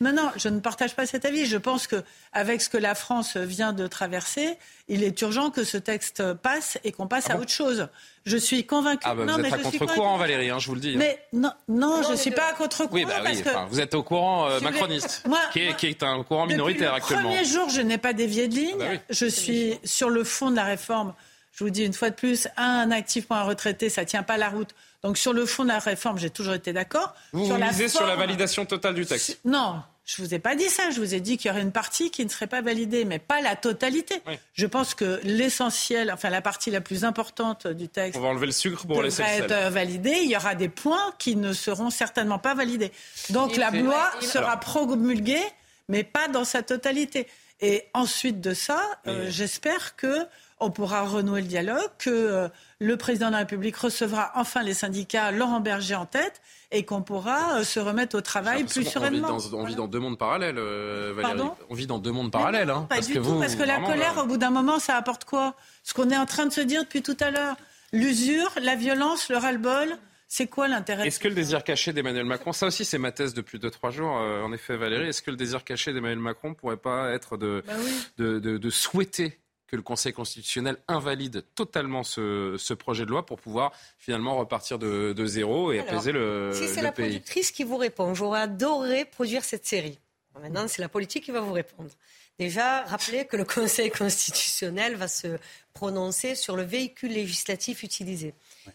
Non, non, je ne partage pas cet avis. Je pense que avec ce que la France vient de traverser, il est urgent que ce texte passe et qu'on passe ah à autre chose. Je suis convaincue. Ah bah vous êtes à contre-courant, Valérie, hein, je vous le dis. Hein. Mais non, non, je ne suis pas à contre-courant. Oui, bah oui, vous êtes au courant euh, macroniste, qui, est, qui, est, un courant minoritaire actuellement. Le premier jour, je n'ai pas dévié de ligne. Ah bah je suis sur le fond de la réforme. Je vous dis une fois de plus, un actif pour un retraité, ça ne tient pas la route. Donc sur le fond de la réforme, j'ai toujours été d'accord. Vous sur vous misez sur la validation totale du texte Non, je ne vous ai pas dit ça. Je vous ai dit qu'il y aurait une partie qui ne serait pas validée, mais pas la totalité. Je pense que l'essentiel, enfin la partie la plus importante du texte. On va enlever le sucre pour laisser le sel. être validée. Il y aura des points qui ne seront certainement pas validés. Donc la loi sera promulguée, mais pas dans sa totalité. Et ensuite de ça, euh, j'espère que on pourra renouer le dialogue, que euh, le président de la République recevra enfin les syndicats, Laurent Berger en tête, et qu'on pourra euh, se remettre au travail plus sereinement. On vit dans, deux mondes parallèles, euh, Valérie. on vit dans deux mondes parallèles. Hein, pas parce du que tout, parce que la colère, au bout d'un moment, ça apporte quoi? Ce qu'on est en train de se dire depuis tout à l'heure. L'usure, la violence, le ras-le-bol, c'est quoi l'intérêt Est-ce que le désir caché d'Emmanuel Macron, ça aussi c'est ma thèse depuis deux trois jours, en effet Valérie, est-ce que le désir caché d'Emmanuel Macron pourrait pas être de, bah de, de souhaiter que le Conseil constitutionnel invalide totalement ce, projet de loi pour pouvoir finalement repartir de, zéro et apaiser le, si c'est la productrice qui vous répond, j'aurais adoré produire cette série. Maintenant, c'est la politique qui va vous répondre. Déjà, rappelez que le Conseil constitutionnel va se prononcer sur le véhicule législatif utilisé.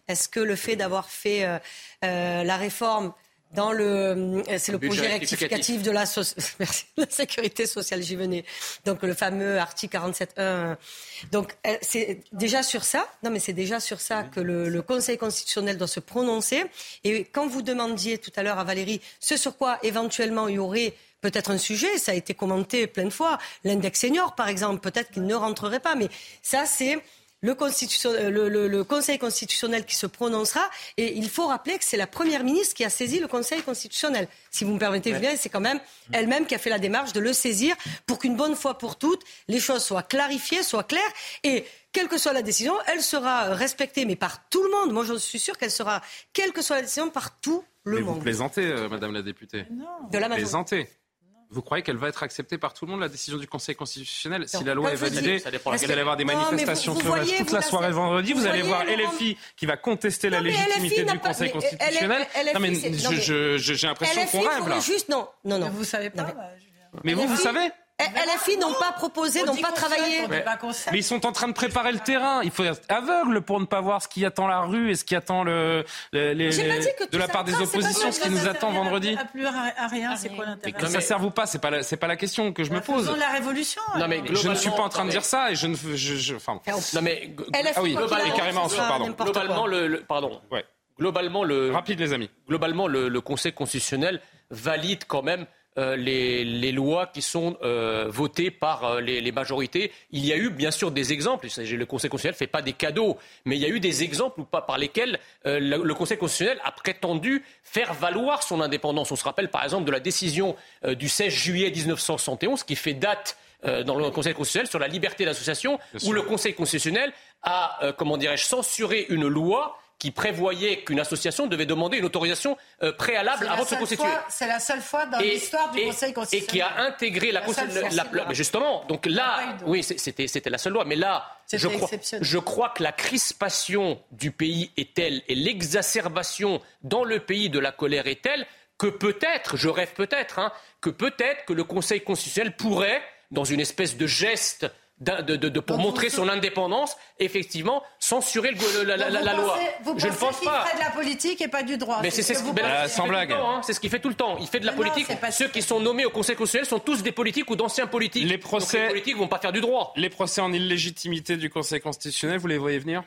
Est-ce que le fait d'avoir fait euh, euh, la réforme dans le, euh, c'est le, projet rectificatif de la, la sécurité sociale, j'y venais. Donc le fameux article 47.1. Donc c'est déjà sur ça. Non, mais c'est déjà sur ça que le, le, Conseil constitutionnel doit se prononcer. Et quand vous demandiez tout à l'heure à Valérie ce sur quoi éventuellement il y aurait peut-être un sujet, ça a été commenté plein de fois. L'index senior, par exemple, peut-être qu'il ne rentrerait pas, mais ça, c'est le, le, Conseil constitutionnel qui se prononcera. Et il faut rappeler que c'est la Première ministre qui a saisi le Conseil constitutionnel. Si vous me permettez, Julien, c'est quand même elle-même qui a fait la démarche de le saisir pour qu'une bonne fois pour toutes, les choses soient clarifiées, soient claires. Et quelle que soit la décision, elle sera respectée, mais par tout le monde. Moi, je suis sûr qu'elle sera, quelle que soit la décision, par tout le monde. Vous plaisantez, euh, Madame la députée. Non. De la majorité. Vous croyez qu'elle va être acceptée par tout le monde, la décision du Conseil constitutionnel Si la loi est validée, va y avoir des manifestations toute la soirée vendredi. Vous, allez voir LFI qui va contester la légitimité du Conseil constitutionnel. non, mais j'ai l'impression qu'on rêve là. Juste, non, non, non. Vous savez pas. Mais vous, vous savez LFI n'ont pas proposé, n'ont pas travaillé. Mais, ils sont en train de préparer le terrain. Il faut être aveugle pour ne pas voir ce qui attend la rue et ce qui attend le, les, de la part des oppositions, ce qui nous attend vendredi. Ça plus à rien, c'est quoi l'intérêt Que ça sert vous pas, c'est pas la, c'est pas la question que je me pose. la révolution. Non mais je ne suis pas en train de dire ça et je ne, je, enfin. Non mais ah oui, carrément, pardon. Globalement le, pardon. Ouais. Globalement le. Rapide les amis. Globalement le Conseil constitutionnel valide quand même euh, les, lois qui sont euh, votées par euh, les, majorités. Il y a eu bien sûr des exemples, le Conseil constitutionnel ne fait pas des cadeaux, mais il y a eu des exemples ou pas par lesquels le, Conseil constitutionnel a prétendu faire valoir son indépendance. On se rappelle par exemple de la décision du 16 juillet 1971 qui fait date dans le Conseil constitutionnel sur la liberté d'association, où le Conseil constitutionnel a, comment dirais-je, censuré une loi qui prévoyait qu'une association devait demander une autorisation euh, préalable avant de se constituer. C'est la seule fois dans l'histoire du Conseil constitutionnel. Et qui a intégré la, la, justement, donc là, oui, c'était c'était la seule loi, mais là, je crois, je crois que la crispation du pays est telle et l'exacerbation dans le pays de la colère est telle que peut-être, je rêve peut-être, hein, que peut-être que le Conseil constitutionnel pourrait, dans une espèce de geste de, pour montrer son indépendance, effectivement, censurer le, la, loi. je ne pense pas. fait de la politique et pas du droit. Mais c'est ce, sans blague. Hein. C'est ce qu'il fait tout le temps. Il fait de la politique. Ceux qui sont nommés au Conseil constitutionnel sont tous des politiques ou d'anciens politiques. Les procès, les politiques vont pas faire du droit. Les procès en illégitimité du Conseil constitutionnel, vous les voyez venir?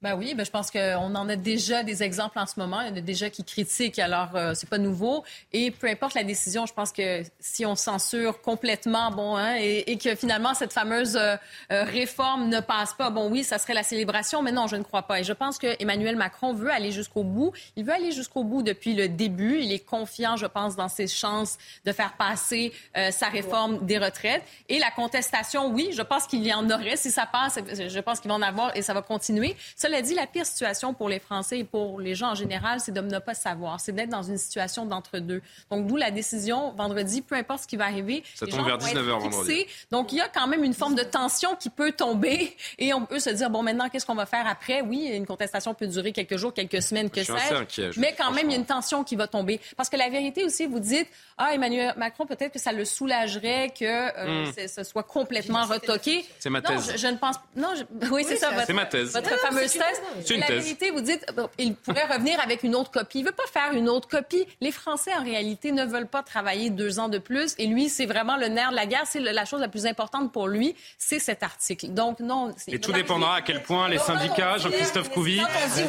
Ben oui, ben je pense qu'on en a déjà des exemples en ce moment. Il y en a déjà qui critiquent, alors euh, c'est pas nouveau. Et peu importe la décision, je pense que si on censure complètement, bon, hein, et, que finalement cette fameuse euh, euh, réforme ne passe pas, bon oui, ça serait la célébration, mais non, je ne crois pas. Et je pense que Emmanuel Macron veut aller jusqu'au bout. Il veut aller jusqu'au bout depuis le début. Il est confiant, je pense, dans ses chances de faire passer sa réforme des retraites. Et la contestation, oui, je pense qu'il y en aurait si ça passe. Je pense qu'il va en avoir et ça va continuer. Cela dit, la pire situation pour les Français et pour les gens en général, c'est de ne pas savoir, c'est d'être dans une situation d'entre-deux. Donc, d'où la décision vendredi, peu importe ce qui va arriver. Ça tombe vers 19h vendredi. Donc, il y a quand même une forme de tension qui peut tomber et on peut se dire, bon, maintenant, qu'est-ce qu'on va faire après? Oui, une contestation peut durer quelques jours, quelques semaines, que sais-je. Mais quand même, il y a une tension qui va tomber. Parce que la vérité aussi, vous dites, ah, Emmanuel Macron, peut-être que ça le soulagerait que euh, hmm. ce soit complètement retoqué. C'est ma thèse. Non, je, ne pense Non, oui, c'est ça. C'est ma thèse. Votre fameuse une la vérité, vous dites, il pourrait revenir avec une autre copie. Il veut pas faire une autre copie. Les Français, en réalité, ne veulent pas travailler deux ans de plus. Et lui, c'est vraiment le nerf de la guerre. C'est la chose la plus importante pour lui, c'est cet article. Donc, non. Et tout dépendra à quel point les syndicats, Jean-Christophe Couvi,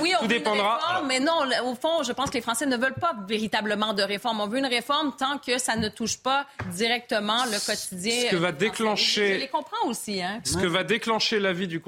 oui, tout dépendra. mais non, au fond, je pense que les Français ne veulent pas véritablement de réforme. On veut une réforme tant que ça ne touche pas directement le quotidien. Ce que va déclencher. Je les comprends aussi. Hein. Ce que va déclencher l'avis du,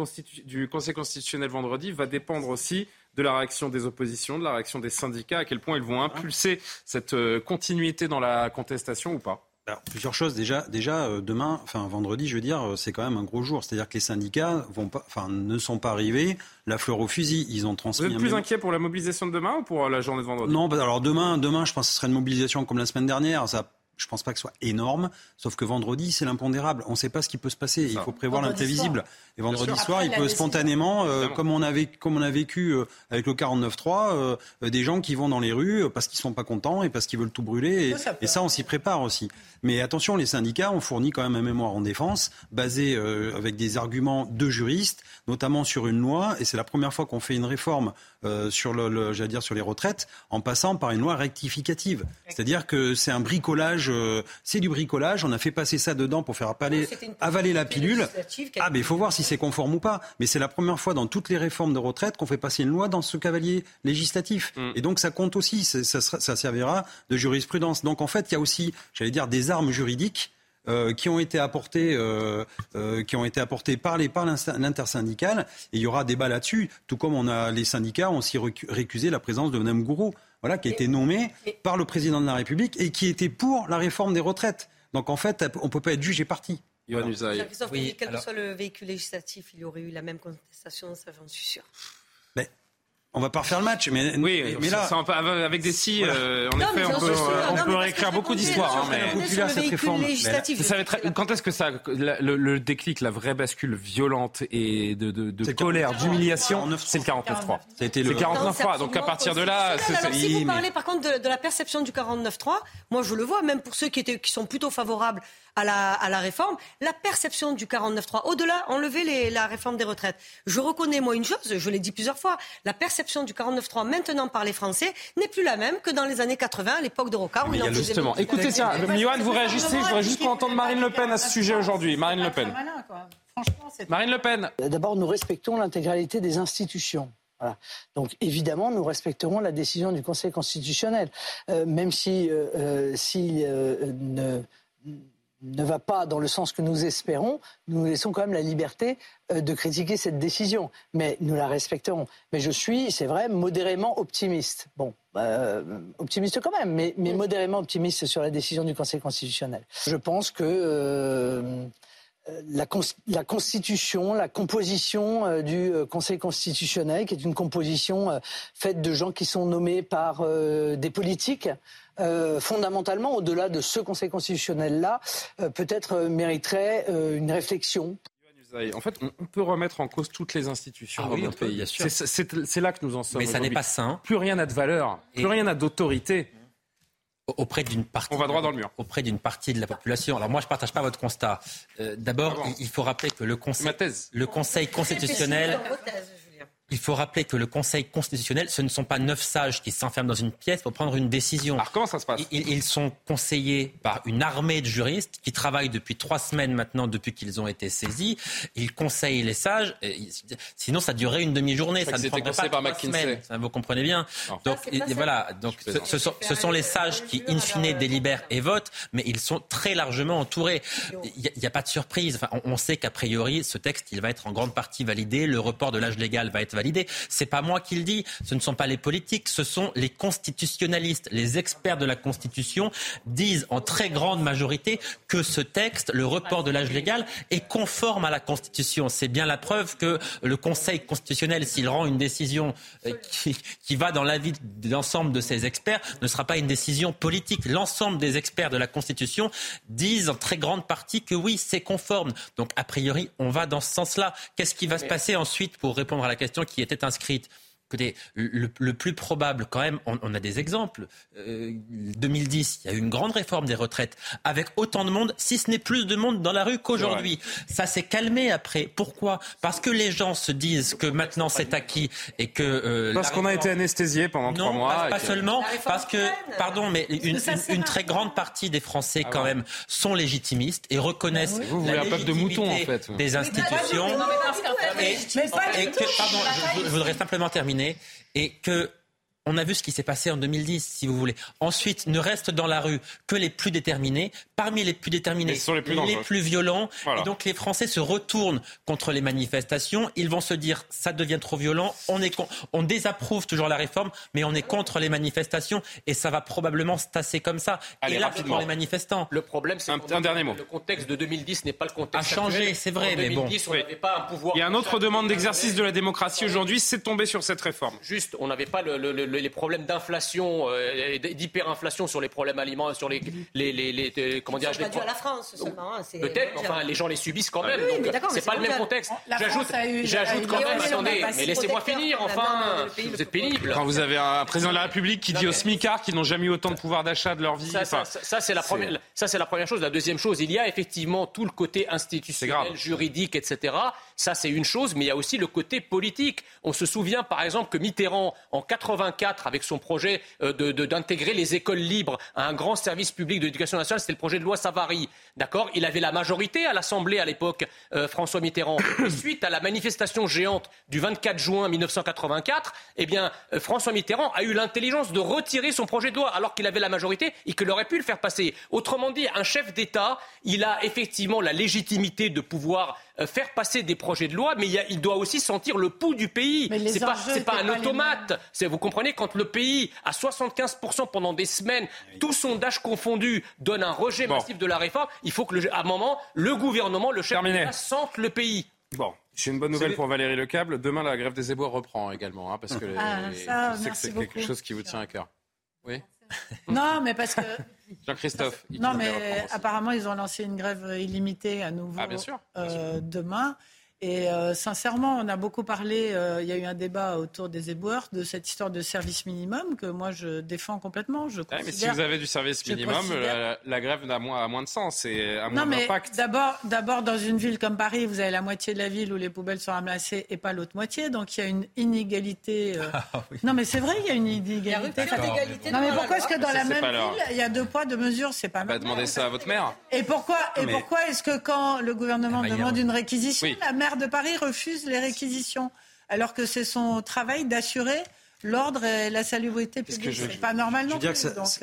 du Conseil constitutionnel vendredi va dépendre aussi de la réaction des oppositions, de la réaction des syndicats, à quel point ils vont impulser cette euh, continuité dans la contestation ou pas alors, plusieurs choses. Déjà, déjà euh, demain, enfin vendredi, je veux dire, euh, c'est quand même un gros jour. C'est-à-dire que les syndicats vont pas, enfin, ne sont pas arrivés la fleur au fusil. Ils ont transmis. Vous êtes plus inquiet pour la mobilisation de demain ou pour la journée de vendredi? Non, bah, alors demain, demain, je pense que ce serait une mobilisation comme la semaine dernière. Ça je pense pas que ce soit énorme, sauf que vendredi, c'est l'impondérable. On ne sait pas ce qui peut se passer. Il faut prévoir l'imprévisible. Et vendredi soir, il peut spontanément, euh, comme, on a vécu, comme on a vécu euh, avec le 49-3, euh, des gens qui vont dans les rues parce qu'ils sont pas contents et parce qu'ils veulent tout brûler. Et ça, on s'y prépare aussi. Mais attention, les syndicats ont fourni quand même un mémoire en défense basé avec des arguments de juristes, notamment sur une loi. Et c'est la première fois qu'on fait une réforme sur, le, dire, sur les retraites en passant par une loi rectificative. C'est-à-dire que c'est un bricolage, c'est du bricolage. On a fait passer ça dedans pour faire avaler, avaler la pilule. Ah, mais il faut voir si c'est conforme ou pas. Mais c'est la première fois dans toutes les réformes de retraite qu'on fait passer une loi dans ce cavalier législatif. Mm. Et donc ça compte aussi, ça, ça, servira de jurisprudence. Donc en fait, il y a aussi, j'allais dire, des armes juridiques. Euh, qui ont été apportées, euh, euh, qui ont été apportées par les par l'intersyndicale. Et il y aura débat là-dessus, tout comme on a les syndicats ont aussi récusé la présence de Mme Gourou, voilà, qui a été nommée par le président de la République et qui était pour la réforme des retraites. Donc en fait, on ne peut pas être jugé parti. Oui, quel que soit le véhicule législatif, il y aurait eu la même contestation, ça j'en suis sûr. On va pas refaire le match, mais oui, mais là, avec des si, euh, en effet, on peut, on peut réécrire beaucoup d'histoires. Hein, mais cette réforme. quand est-ce que ça, le, déclic, la vraie bascule violente et de, de, de colère, d'humiliation, c'est le 49-3. C'était le 49-3. Donc à partir de là, si vous parlez par contre de, la perception du 49-3, moi je le vois, même pour ceux qui étaient, qui sont plutôt favorables à la, à la réforme, la perception du 49-3, au-delà, enlever les, la réforme des retraites. Je reconnais, moi, une chose, je l'ai dit plusieurs fois, la perception du 49-3 maintenant par les Français n'est plus la même que dans les années 80, à l'époque de Rocard. Où il justement. Écoutez, tiens, Johan, vous réagissez, je voudrais juste entendre Marine Le Pen à ce sujet aujourd'hui. Marine Le Pen. Marine Le Pen. D'abord, nous respectons l'intégralité des institutions. Voilà. Donc évidemment, nous respecterons la décision du Conseil constitutionnel, euh, même si, euh, euh, si ne, ne va pas dans le sens que nous espérons, nous laissons quand même la liberté euh, de critiquer cette décision. Mais nous la respecterons. Mais je suis, c'est vrai, modérément optimiste. Bon, euh, optimiste quand même, mais, modérément optimiste sur la décision du Conseil constitutionnel. Je pense que euh, la, la, constitution, la composition du Conseil constitutionnel, qui est une composition faite de gens qui sont nommés par des politiques, euh, fondamentalement, au-delà de ce Conseil constitutionnel-là, euh, peut-être euh, mériterait une réflexion. En fait, on peut remettre en cause toutes les institutions ah dans notre pays. C'est là que nous en sommes. Mais ça n'est pas sain. Plus rien n'a de valeur, plus rien n'a d'autorité auprès d'une partie. On va droit dans le mur. Auprès d'une partie de la population. Alors moi, je ne partage pas votre constat. D'abord, il faut rappeler que le Conseil, le conseil constitutionnel il faut rappeler que le Conseil constitutionnel, ce ne sont pas neuf sages qui s'enferment dans une pièce pour prendre une décision. Alors comment ça se passe? Ils, sont conseillés par une armée de juristes qui travaillent depuis trois semaines maintenant, depuis qu'ils ont été saisis. Ils conseillent les sages. sinon, ça durerait une demi-journée. Ça ne prendrait pas par trois semaines. Ça, vous comprenez bien. Donc voilà. Donc ce, sont, les sages qui, in fine, délibèrent et votent, mais ils sont très largement entourés. Il n'y a, pas de surprise. Enfin, on, on sait qu'a priori, ce texte, il va être en grande partie validé. Le report de l'âge légal va être validé validé. C'est pas moi qui le dis. Ce ne sont pas les politiques, ce sont les constitutionnalistes, les experts de la Constitution disent en très grande majorité que ce texte, le report de l'âge légal, est conforme à la Constitution. C'est bien la preuve que le Conseil constitutionnel, s'il rend une décision euh, qui, qui va dans l'avis de l'ensemble de ses experts, ne sera pas une décision politique. L'ensemble des experts de la Constitution disent en très grande partie que oui, c'est conforme. Donc, a priori, on va dans ce sens-là. Qu'est-ce qui va se passer ensuite pour répondre à la question qui était inscrite Écoutez, le, plus probable, quand même, on, a des exemples. 2010, euh, il y a eu une grande réforme des retraites avec autant de monde, si ce n'est plus de monde dans la rue qu'aujourd'hui. Ça s'est calmé après. Pourquoi? Parce que les gens se disent que maintenant c'est acquis et que. Euh, parce qu'on a été anesthésié pendant trois mois. Pas, pas seulement, parce que, pardon, mais une, très grande partie des Français, ah quand même, sont légitimistes et reconnaissent ah Vous, la un peuple de moutons, en fait. des institutions. Et, pardon, je voudrais simplement terminer et que on a vu ce qui s'est passé en 2010, si vous voulez. Ensuite, ne restent dans la rue que les plus déterminés. Parmi les plus déterminés, les plus, les plus violents. Et donc, les Français se retournent contre les manifestations. Ils vont se dire, ça devient trop violent. On, est on désapprouve toujours la réforme, mais on est contre les manifestations. Et ça va probablement se tasser comme ça. et là, pour les manifestants. Le problème, c'est un, un, dernier mot. Le contexte de 2010 n'est pas le contexte. A changé, c'est vrai, mais bon. On n'avait pas un pouvoir. Il y a une autre demande d'exercice de la démocratie aujourd'hui, c'est de tomber sur cette réforme. Juste, on n'avait pas le les problèmes d'inflation, euh, d'hyperinflation sur les problèmes alimentaires, sur les, les, les, comment dire, pas à la France seulement. Hein, Peut-être, enfin, les gens les subissent quand même. Oui, donc, c'est pas le même contexte. J'ajoute quand même, attendez, mais laissez-moi finir. Enfin, vous êtes pénible. Quand vous avez un président de la République qui dit aux smicards qu'ils n'ont jamais eu autant de pouvoir d'achat de leur vie. Ça, c'est la première. Ça, c'est la première chose. La deuxième chose, il y a effectivement tout le côté institutionnel, juridique, etc. C'est une chose, mais il y a aussi le côté politique. On se souvient, par exemple, que Mitterrand, en 84, avec son projet euh, d'intégrer les écoles libres à un grand service public de l'éducation nationale, c'était le projet de loi Savary. D'accord Il avait la majorité à l'Assemblée à l'époque, euh, François Mitterrand. suite à la manifestation géante du 24 juin 1984, eh bien, euh, François Mitterrand a eu l'intelligence de retirer son projet de loi alors qu'il avait la majorité et qu'il aurait pu le faire passer. Autrement dit, un chef d'État, il a effectivement la légitimité de pouvoir euh, faire passer des projets de loi, mais il, doit aussi sentir le pouls du pays. C'est pas, pas un automate. Vous comprenez, quand le pays, à 75% pendant des semaines, tout sondage confondu, donne un rejet massif de la réforme, il faut que, le, à un moment, le gouvernement, le chef d'État sente le pays. Bon, j'ai une bonne nouvelle pour Valérie Lecable. Demain, la grève des éboueurs reprend également, hein, parce que ah, ça, je sais que c'est quelque chose qui vous tient à cœur. Oui. Non, mais parce que. Jean-Christophe. Non, mais apparemment, ils ont lancé une grève illimitée à nouveau ah, bien sûr, euh, demain. Et euh, sincèrement, on a beaucoup parlé, euh, il y a eu un débat autour des éboueurs, de cette histoire de service minimum que moi je défends complètement. Je mais si vous avez du service minimum, la, grève a moins, moins de sens et a moins d'impact. D'abord, d'abord, dans une ville comme Paris, vous avez la moitié de la ville où les poubelles sont ramassées et pas l'autre moitié. Donc il y a une inégalité. Euh. Ah non, mais c'est vrai, il y a une inégalité. non, mais pourquoi est-ce que dans la même ville, il y a deux poids, deux mesures C'est pas mal. Bah, demandez ça à votre maire. Et pourquoi, et pourquoi est-ce que quand le gouvernement demande une réquisition, la maire de Paris refuse les réquisitions, alors que c'est son travail d'assurer l'ordre et la salubrité publique. C'est pas normal non plus.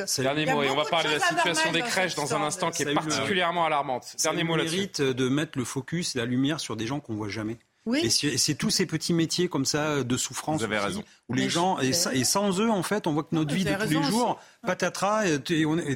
C'est dernier mot, et on va parler de la situation des crèches dans un instant qui est particulièrement alarmante. Dernier mot là-dessus. mérite de mettre le focus, la lumière sur des gens qu'on voit jamais. Oui. Et c'est tous ces petits métiers comme ça de souffrance. Vous avez raison. Où les gens et, sans eux en fait, on voit que notre vie de tous les jours, patatras, et,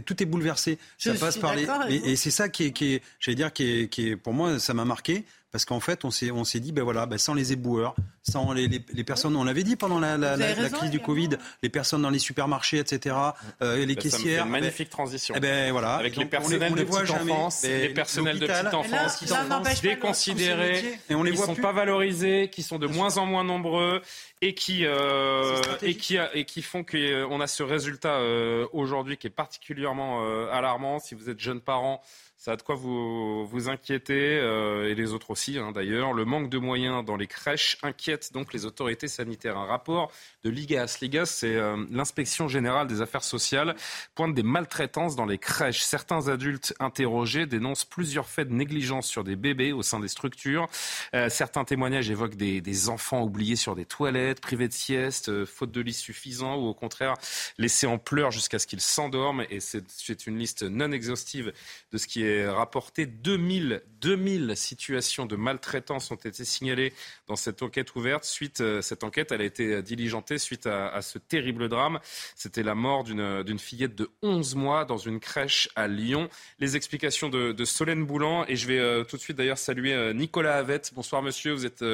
tout est bouleversé. ça passe par les et, c'est ça qui est, qui est j'allais dire qui est, qui est pour moi ça m'a marqué parce qu'en fait, on s'est, on s'est dit, ben voilà, ben sans les éboueurs, sans les, les, personnes, on l'avait dit pendant la, la, la, crise du Covid, les personnes dans les supermarchés, etc., euh, les ben, caissières. Ça une magnifique transition. Eh ben voilà. Avec les personnels de petite enfance, les personnels de petite enfance qui sont déconsidérés, et on les voit sont pas valorisés, qui sont de moins en moins nombreux et qui euh, et qui et qui font qu'on euh, a ce résultat euh, aujourd'hui qui est particulièrement euh, alarmant. Si vous êtes jeune parent, ça a de quoi vous, vous inquiéter, euh, et les autres aussi hein, d'ailleurs. Le manque de moyens dans les crèches inquiète donc les autorités sanitaires. Un rapport de l'IGAS, l'IGAS c'est euh, l'inspection générale des affaires sociales, pointe des maltraitances dans les crèches. Certains adultes interrogés dénoncent plusieurs faits de négligence sur des bébés au sein des structures. Euh, certains témoignages évoquent des, des, enfants oubliés sur des toilettes, privés de sieste, faute de lit suffisant ou au contraire laissés en pleurs jusqu'à ce qu'ils s'endorment. Et c'est une liste non exhaustive de ce qui est rapporté 2000, 2000 situations de maltraitance ont été signalées dans cette enquête ouverte. Suite, euh, cette enquête, elle a été diligentée suite à, ce terrible drame. C'était la mort d'une fillette de 11 mois dans une crèche à Lyon. Les explications de, Solène Boulan et je vais euh, tout de suite d'ailleurs saluer euh, Nicolas Avette. Bonsoir monsieur, vous êtes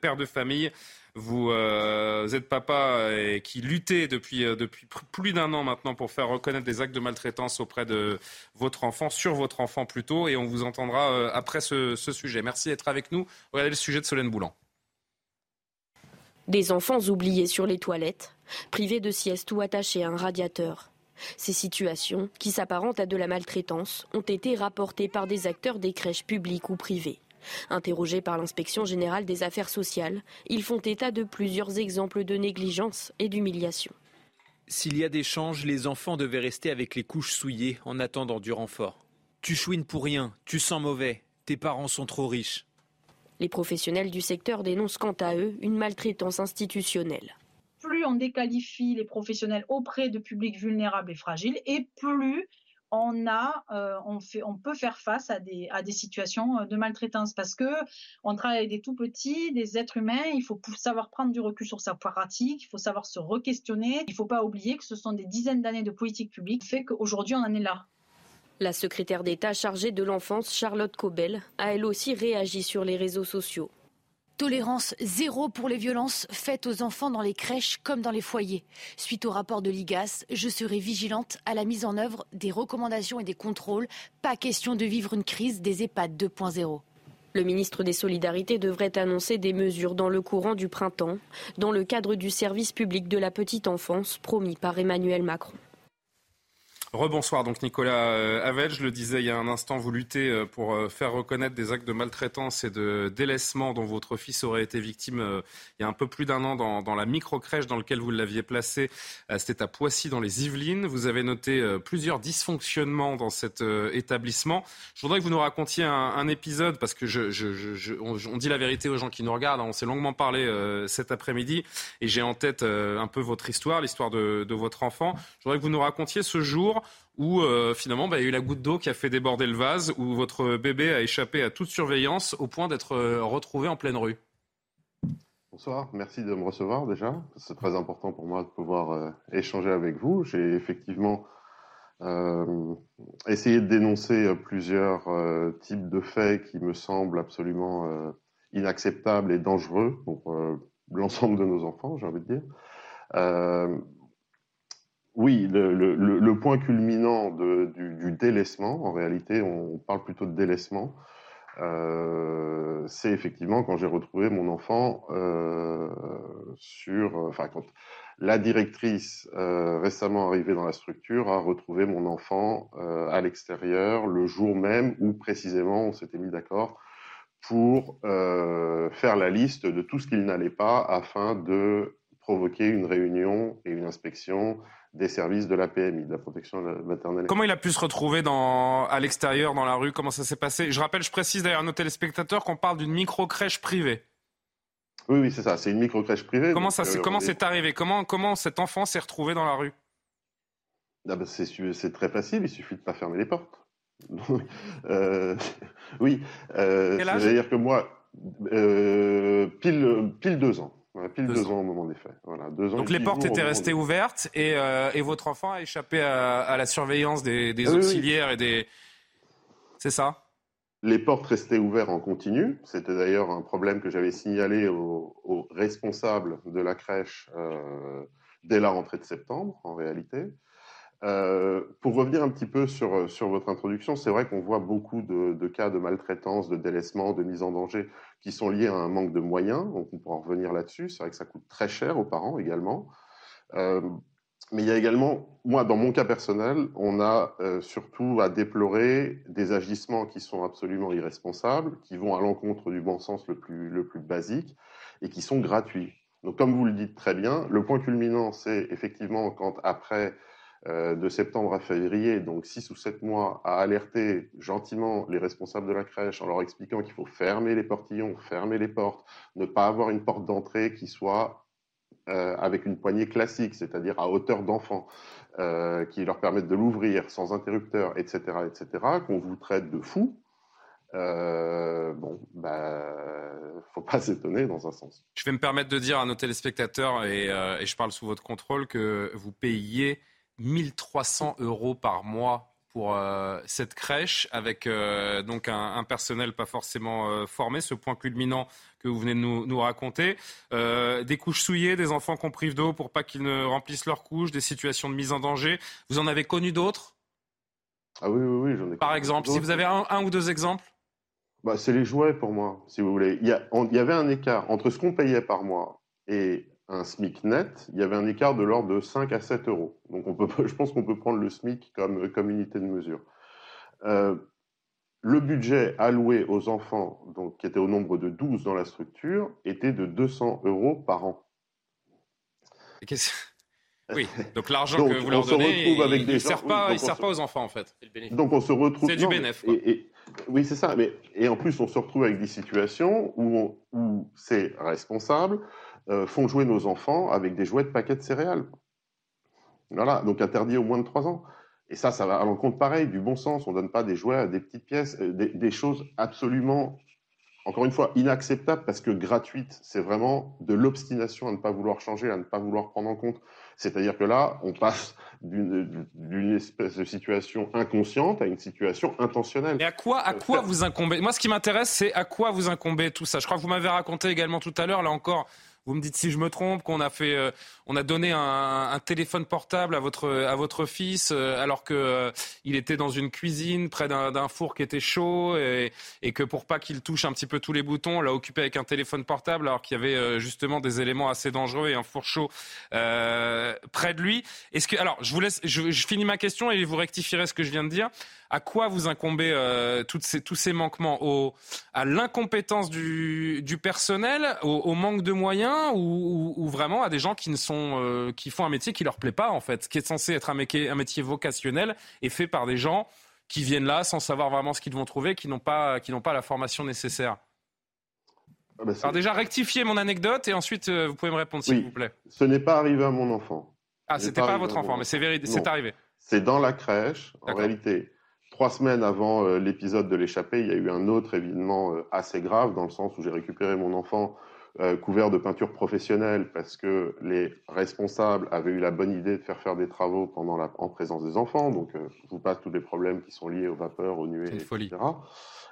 père de famille. Vous euh, êtes papa et qui luttait depuis, euh, depuis plus d'un an maintenant pour faire reconnaître des actes de maltraitance auprès de votre enfant, sur votre enfant plutôt, et on vous entendra euh, après ce, ce sujet. Merci d'être avec nous. Regardez le sujet de Solène Boulan. Des enfants oubliés sur les toilettes, privés de sieste ou attachés à un radiateur. Ces situations, qui s'apparentent à de la maltraitance, ont été rapportées par des acteurs des crèches publiques ou privées. Interrogés par l'inspection générale des affaires sociales, ils font état de plusieurs exemples de négligence et d'humiliation. S'il y a des changes, les enfants devaient rester avec les couches souillées en attendant du renfort. Tu chouines pour rien, tu sens mauvais, tes parents sont trop riches. Les professionnels du secteur dénoncent quant à eux une maltraitance institutionnelle. Plus on déqualifie les professionnels auprès de publics vulnérables et fragiles, et plus on a, euh, on peut faire face à des, à des situations euh, de maltraitance parce que on travaille avec des tout petits, des êtres humains. Il faut savoir prendre du recul sur sa pratique. Il faut savoir se re-questionner. Il ne faut pas oublier que ce sont des dizaines d'années de politique publique qui fait qu'aujourd'hui on en est là. La secrétaire d'État chargée de l'enfance, Charlotte Cobel, a elle aussi réagi sur les réseaux sociaux. Tolérance zéro pour les violences faites aux enfants dans les crèches comme dans les foyers. Suite au rapport de l'IGAS, je serai vigilante à la mise en œuvre des recommandations et des contrôles. Pas question de vivre une crise des EHPAD 2.0. Le ministre des Solidarités devrait annoncer des mesures dans le courant du printemps, dans le cadre du service public de la petite enfance promis par Emmanuel Macron. Rebonsoir, donc Nicolas euh, je le disais il y a un instant, vous luttez euh, pour euh, faire reconnaître des actes de maltraitance et de délaissement dont votre fils aurait été victime il y a un peu plus d'un an dans, la micro-crèche dans laquelle vous l'aviez placé. C'était à Poissy dans les Yvelines. Vous avez noté plusieurs dysfonctionnements dans cet établissement. Je voudrais que vous nous racontiez un, épisode parce que on, dit la vérité aux gens qui nous regardent. On s'est longuement parlé cet après-midi et j'ai en tête un peu votre histoire, l'histoire de, de votre enfant. Je voudrais que vous nous racontiez ce jour où euh, finalement bah, il y a eu la goutte d'eau qui a fait déborder le vase, où votre bébé a échappé à toute surveillance au point d'être euh, retrouvé en pleine rue. Bonsoir, merci de me recevoir déjà. C'est très important pour moi de pouvoir euh, échanger avec vous. J'ai effectivement essayé de dénoncer plusieurs types de faits qui me semblent absolument inacceptables et dangereux pour l'ensemble de nos enfants, j'ai envie de dire. Oui, le, point culminant du, délaissement, en réalité, on parle plutôt de délaissement, euh, c'est effectivement quand j'ai retrouvé mon enfant euh, sur, enfin quand la directrice euh, récemment arrivée dans la structure a retrouvé mon enfant à l'extérieur le jour même où précisément on s'était mis d'accord pour faire la liste de tout ce qu'il n'allait pas afin de provoquer une réunion et une inspection des services de la PMI, de la protection maternelle. Comment il a pu se retrouver dans, à l'extérieur, dans la rue? Comment ça s'est passé? Je rappelle, je précise d'ailleurs à nos téléspectateurs qu'on parle d'une micro-crèche privée. Oui, oui, c'est ça, c'est une micro-crèche privée. Comment ça, c'est, euh, comment c'est arrivé? Comment, comment cet enfant s'est retrouvé dans la rue? Ah ben, c'est, très facile, il suffit de ne pas fermer les portes. euh, oui, euh, c'est-à-dire que moi, pile, pile deux ans pile deux, ans. au moment des faits. Voilà, deux ans Donc les portes étaient restées ouvertes et, euh, et, votre enfant a échappé à, la surveillance des, des ah auxiliaires et des... C'est ça? Les portes restaient ouvertes en continu. C'était d'ailleurs un problème que j'avais signalé aux, responsables de la crèche euh, dès la rentrée de septembre, en réalité. Euh, pour revenir un petit peu sur, sur votre introduction, c'est vrai qu'on voit beaucoup de, cas de maltraitance, de délaissement, de mise en danger qui sont liés à un manque de moyens. Donc on pourra revenir là-dessus. C'est vrai que ça coûte très cher aux parents également. Euh, mais il y a également, moi, dans mon cas personnel, on a euh, surtout à déplorer des agissements qui sont absolument irresponsables, qui vont à l'encontre du bon sens le plus, le plus basique et qui sont gratuits. Donc, comme vous le dites très bien, le point culminant, c'est effectivement quand après euh, de septembre à février, donc six ou sept mois, à alerter gentiment les responsables de la crèche en leur expliquant qu'il faut fermer les portillons, fermer les portes, ne pas avoir une porte d'entrée qui soit euh, avec une poignée classique, c'est-à-dire à hauteur d'enfant, euh, qui leur permette de l'ouvrir sans interrupteur, etc., etc., qu'on vous traite de fou. bon, bah, faut pas s'étonner dans un sens. Je vais me permettre de dire à nos téléspectateurs, et, et je parle sous votre contrôle, que vous payez 1300 euros par mois pour euh, cette crèche, avec euh, donc un, personnel pas forcément euh, formé, ce point culminant que vous venez de nous, raconter. des couches souillées, des enfants qu'on prive d'eau pour pas qu'ils ne remplissent leurs couches, des situations de mise en danger. Vous en avez connu d'autres? Ah oui, oui, oui, j'en ai Par exemple, si vous avez un, un ou deux exemples? Bah, C'est les jouets pour moi, si vous voulez. Il y, il y avait un écart entre ce qu'on payait par mois et un SMIC net, il y avait un écart de l'ordre de 5 à 7 euros. Donc on peut, je pense qu'on peut prendre le SMIC comme, comme unité de mesure. Euh, le budget alloué aux enfants, donc, qui était au nombre de 12 dans la structure, était de 200 euros par an. Oui, donc l'argent que vous leur donnez, il ne sert, pas, il sert pas aux enfants en fait. Donc on se retrouve. C'est du bénéfice. oui, c'est ça. Mais, et en plus, on se retrouve avec des situations où, où c'est responsable, euh, font jouer nos enfants avec des jouets de paquets de céréales. Voilà, donc interdit au moins de 3 ans. Et ça, ça va à l'encontre pareil, du bon sens. On ne donne pas des jouets à des petites pièces, euh, des, choses absolument encore une fois, inacceptable parce que gratuite, c'est vraiment de l'obstination à ne pas vouloir changer, à ne pas vouloir prendre en compte. C'est-à-dire que là, on passe d'une espèce de situation inconsciente à une situation intentionnelle. Mais à quoi, à quoi vous incombez? Moi, ce qui m'intéresse, c'est à quoi vous incombez tout ça? Je crois que vous m'avez raconté également tout à l'heure, là encore, vous me dites si je me trompe, qu'on a fait, euh, on a donné un, téléphone portable à votre à votre fils euh, alors que euh, était dans une cuisine près d'un four qui était chaud et, que pour pas qu'il touche un petit peu tous les boutons, on l'a occupé avec un téléphone portable alors qu'il y avait justement des éléments assez dangereux et un four chaud près de lui. Est-ce que alors je vous laisse, je, finis ma question et vous rectifierez ce que je viens de dire. À quoi vous incombez euh, ces, tous ces manquements? À l'incompétence du, du, personnel, au, manque de moyens? Ou, ou, vraiment à des gens qui, ne sont, euh, qui font un métier qui leur plaît pas, en fait, qui est censé être un métier, un métier vocationnel et fait par des gens qui viennent là sans savoir vraiment ce qu'ils vont trouver, qui n'ont pas, qui n'ont pas la formation nécessaire ah bah, Alors déjà, rectifiez mon anecdote et ensuite euh, vous pouvez me répondre s'il vous plaît. Ce n'est pas arrivé à mon enfant. Ah, c'était pas, pas à votre enfant, mais c'est c'est arrivé. C'est dans la crèche. En réalité, Trois semaines avant euh, l'épisode de l'échappée, il y a eu un autre événement euh, assez grave, dans le sens où j'ai récupéré mon enfant euh, couvert de peinture professionnelle parce que les responsables avaient eu la bonne idée de faire faire des travaux pendant la, en présence des enfants. Donc, je vous passe tous les problèmes qui sont liés aux vapeurs, aux nuées, etc.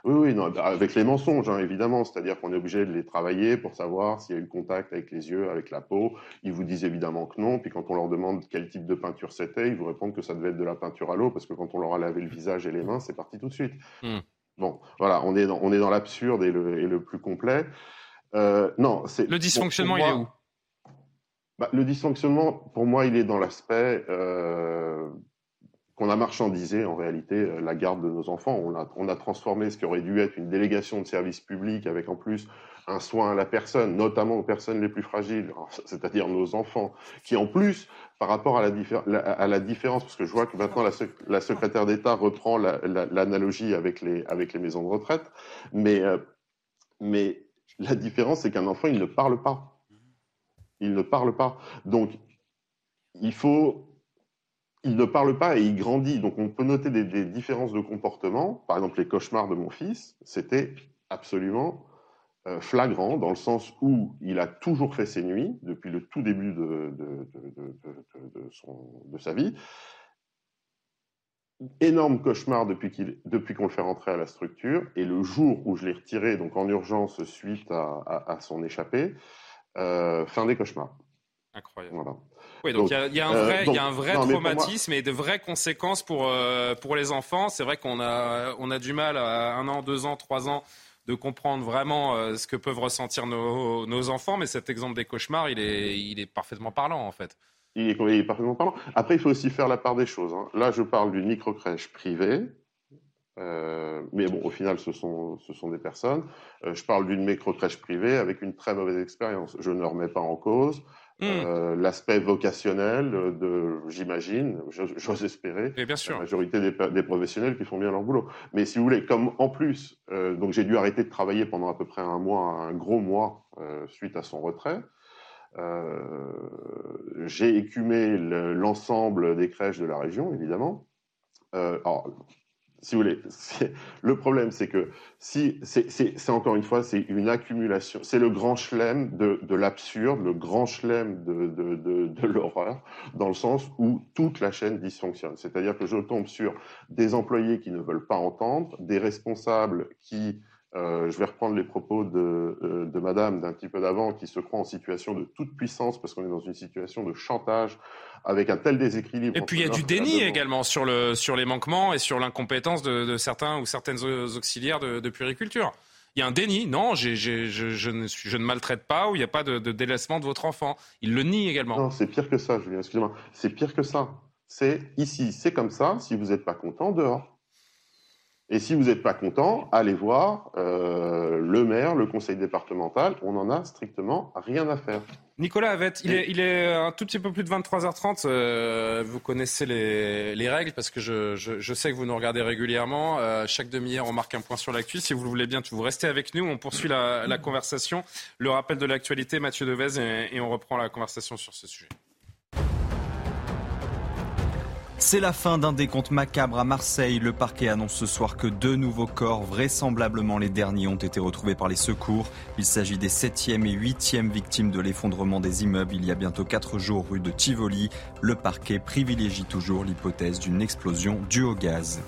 Oui, oui, non, avec les mensonges, hein, évidemment. C'est-à-dire qu'on est obligé de les travailler pour savoir s'il y a eu contact avec les yeux, avec la peau. Ils vous disent évidemment que non. Puis quand on leur demande quel type de peinture c'était, ils vous répondent que ça devait être de la peinture à l'eau, parce que quand on leur a lavé le visage et les mains, c'est parti tout de suite. Hmm. Bon, voilà, on est dans, on est dans l'absurde et le, et le, plus complet. Euh, non, c'est le dysfonctionnement, il est où bah, Le dysfonctionnement, pour moi, il est dans l'aspect euh, qu'on a marchandisé en réalité euh, la garde de nos enfants. On a, on a transformé ce qui aurait dû être une délégation de service public avec en plus un soin à la personne, notamment aux personnes les plus fragiles, c'est-à-dire nos enfants, qui en plus, par rapport à la, à la différence, parce que je vois que maintenant la, la secrétaire d'État reprend l'analogie avec, les, avec les maisons de retraite, mais, euh, mais la différence, c'est qu'un enfant, il ne parle pas. Il ne parle pas. Donc, il faut il ne parle pas et il grandit. Donc on peut noter des, différences de comportement. Par exemple, les cauchemars de mon fils, c'était absolument euh, flagrant dans le sens où il a toujours fait ses nuits depuis le tout début de, de, sa vie. Énorme cauchemar depuis qu'on le fait rentrer à la structure. Et le jour où je l'ai retiré, donc en urgence suite à, son échappée, euh, fin des cauchemars. Incroyable. Oui, donc il y, a un euh, vrai, y a un vrai traumatisme et de vraies conséquences pour, euh, pour les enfants. C'est vrai qu'on a, on a du mal à un an, deux ans, trois ans de comprendre vraiment euh, ce que peuvent ressentir nos, nos, enfants, mais cet exemple des cauchemars, il est, il est parfaitement parlant en fait. Il est, parfaitement parlant. Après, il faut aussi faire la part des choses. Hein. Là, je parle d'une micro-crèche privée, mais bon, au final, ce sont, ce sont des personnes. je parle d'une micro-crèche privée avec une très mauvaise expérience. Je ne remets pas en cause. Mmh. Euh, l'aspect vocationnel de, j'imagine, j'ose espérer, bien sûr. la majorité des, professionnels qui font bien leur boulot. Mais si vous voulez, comme en plus, euh, donc j'ai dû arrêter de travailler pendant à peu près un mois, un gros mois euh, suite à son retrait. J'ai écumé l'ensemble des crèches de la région, évidemment. alors, si vous voulez, le problème, c'est que si c'est encore une fois, c'est une accumulation, c'est le grand chelem de, de l'absurde, le grand chelem de l'horreur, dans le sens où toute la chaîne dysfonctionne. C'est-à-dire que je tombe sur des employés qui ne veulent pas entendre, des responsables qui euh, je vais reprendre les propos de, euh, de Madame d'un petit peu d'avant, qui se croit en situation de toute puissance parce qu'on est dans une situation de chantage avec un tel déséquilibre. Et puis il y a du déni également sur, le, sur les manquements et sur l'incompétence de, certains ou certaines auxiliaires de, de puériculture. Il y a un déni, non, je, ne suis, je, ne maltraite pas ou il n'y a pas de, délaissement de votre enfant. Il le nie également. Non, c'est pire que ça, Julien, excusez-moi. C'est pire que ça. C'est ici, c'est comme ça. Si vous n'êtes pas content, dehors. Et si vous n'êtes pas content, allez voir euh, le maire, le conseil départemental. On n'en a strictement rien à faire. Nicolas Avette, il est, il est un tout petit peu plus de 23h30. Euh, vous connaissez les, les, règles parce que je, je, je, sais que vous nous regardez régulièrement. Euh, chaque demi-heure, on marque un point sur l'actu. Si vous le voulez bien, vous restez avec nous. On poursuit la, la conversation. Le rappel de l'actualité, Mathieu Devez, et, et on reprend la conversation sur ce sujet. C'est la fin d'un décompte macabre à Marseille. Le parquet annonce ce soir que deux nouveaux corps, vraisemblablement les derniers, ont été retrouvés par les secours. Il s'agit des septième et huitième victimes de l'effondrement des immeubles il y a bientôt quatre jours rue de Tivoli. Le parquet privilégie toujours l'hypothèse d'une explosion due au gaz.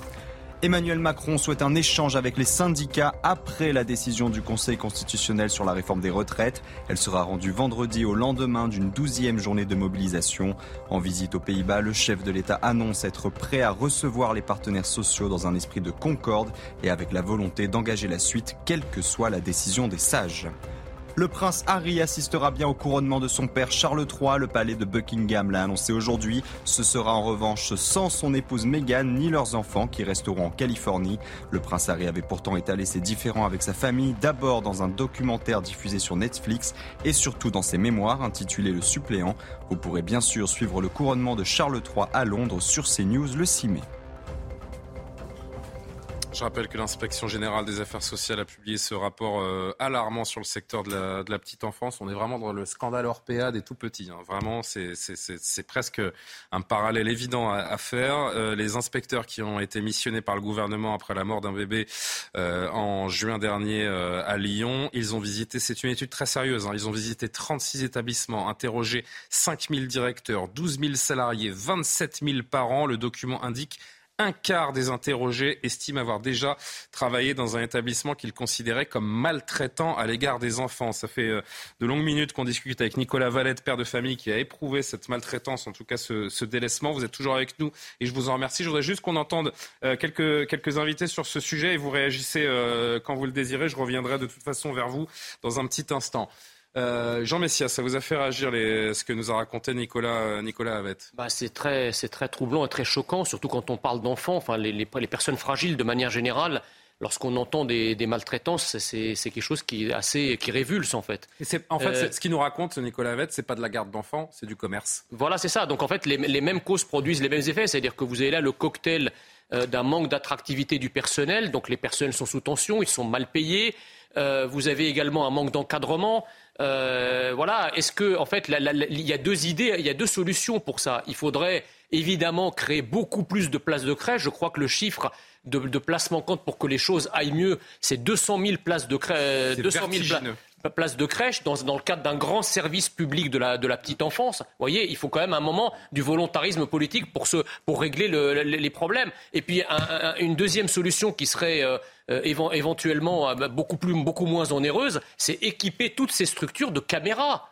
Emmanuel Macron souhaite un échange avec les syndicats après la décision du Conseil constitutionnel sur la réforme des retraites. Elle sera rendue vendredi au lendemain d'une douzième journée de mobilisation. En visite aux Pays-Bas, le chef de l'État annonce être prêt à recevoir les partenaires sociaux dans un esprit de concorde et avec la volonté d'engager la suite, quelle que soit la décision des sages. Le prince Harry assistera bien au couronnement de son père Charles III. Le palais de Buckingham l'a annoncé aujourd'hui. Ce sera en revanche sans son épouse Meghan ni leurs enfants qui resteront en Californie. Le prince Harry avait pourtant étalé ses différends avec sa famille, d'abord dans un documentaire diffusé sur Netflix et surtout dans ses mémoires intitulé Le suppléant. Vous pourrez bien sûr suivre le couronnement de Charles III à Londres sur CNews le 6 mai. Je rappelle que l'inspection générale des affaires sociales a publié ce rapport euh, alarmant sur le secteur de la, petite enfance. On est vraiment dans le scandale Orpea des tout petits. Hein. Vraiment, c'est presque un parallèle évident à, faire. Euh, les inspecteurs qui ont été missionnés par le gouvernement après la mort d'un bébé euh, en juin dernier à Lyon, ils ont visité, c'est une étude très sérieuse, hein. ils ont visité 36 établissements, interrogé 5000 directeurs, 12 000 salariés, 27 000 parents. Le document indique un quart des interrogés estiment avoir déjà travaillé dans un établissement qu'ils considéraient comme maltraitant à l'égard des enfants. Ça fait euh, de longues minutes qu'on discute avec Nicolas Valette, père de famille, qui a éprouvé cette maltraitance, en tout cas ce, délaissement. Vous êtes toujours avec nous et je vous en remercie. Je voudrais juste qu'on entende euh, quelques, quelques invités sur ce sujet et vous réagissez euh, quand vous le désirez. Je reviendrai de toute façon vers vous dans un petit instant. Euh, Jean Messia, ça vous a fait réagir ce que nous a raconté Nicolas, Nicolas Avette bah, C'est très, très troublant et très choquant, surtout quand on parle d'enfants, enfin, les, les, personnes fragiles de manière générale. Lorsqu'on entend des, maltraitances, c'est quelque chose qui est assez qui révulse en fait. en fait, euh, ce qui nous raconte Nicolas Avette, c'est pas de la garde d'enfants, c'est du commerce. Voilà, c'est ça. Donc en fait, les, mêmes causes produisent les mêmes effets, c'est-à-dire que vous avez là le cocktail euh, d'un manque d'attractivité du personnel. Donc les personnels sont sous tension, ils sont mal payés. Vous avez également un manque d'encadrement. Euh, voilà, est-ce que, en fait, il y a deux idées, il y a deux solutions pour ça. Il faudrait évidemment créer beaucoup plus de places de crèche. Je crois que le chiffre de, de placement compte pour que les choses aillent mieux, c'est 200 000 places de crèche. 200 000 place de crèche dans, le cadre d'un grand service public de la, de la petite enfance. Vous voyez, il faut quand même un moment du volontarisme politique pour, se, pour régler les problèmes. Et puis une deuxième solution qui serait euh, euh, éventuellement euh, beaucoup, plus, beaucoup moins onéreuse, c'est équiper toutes ces structures de caméras.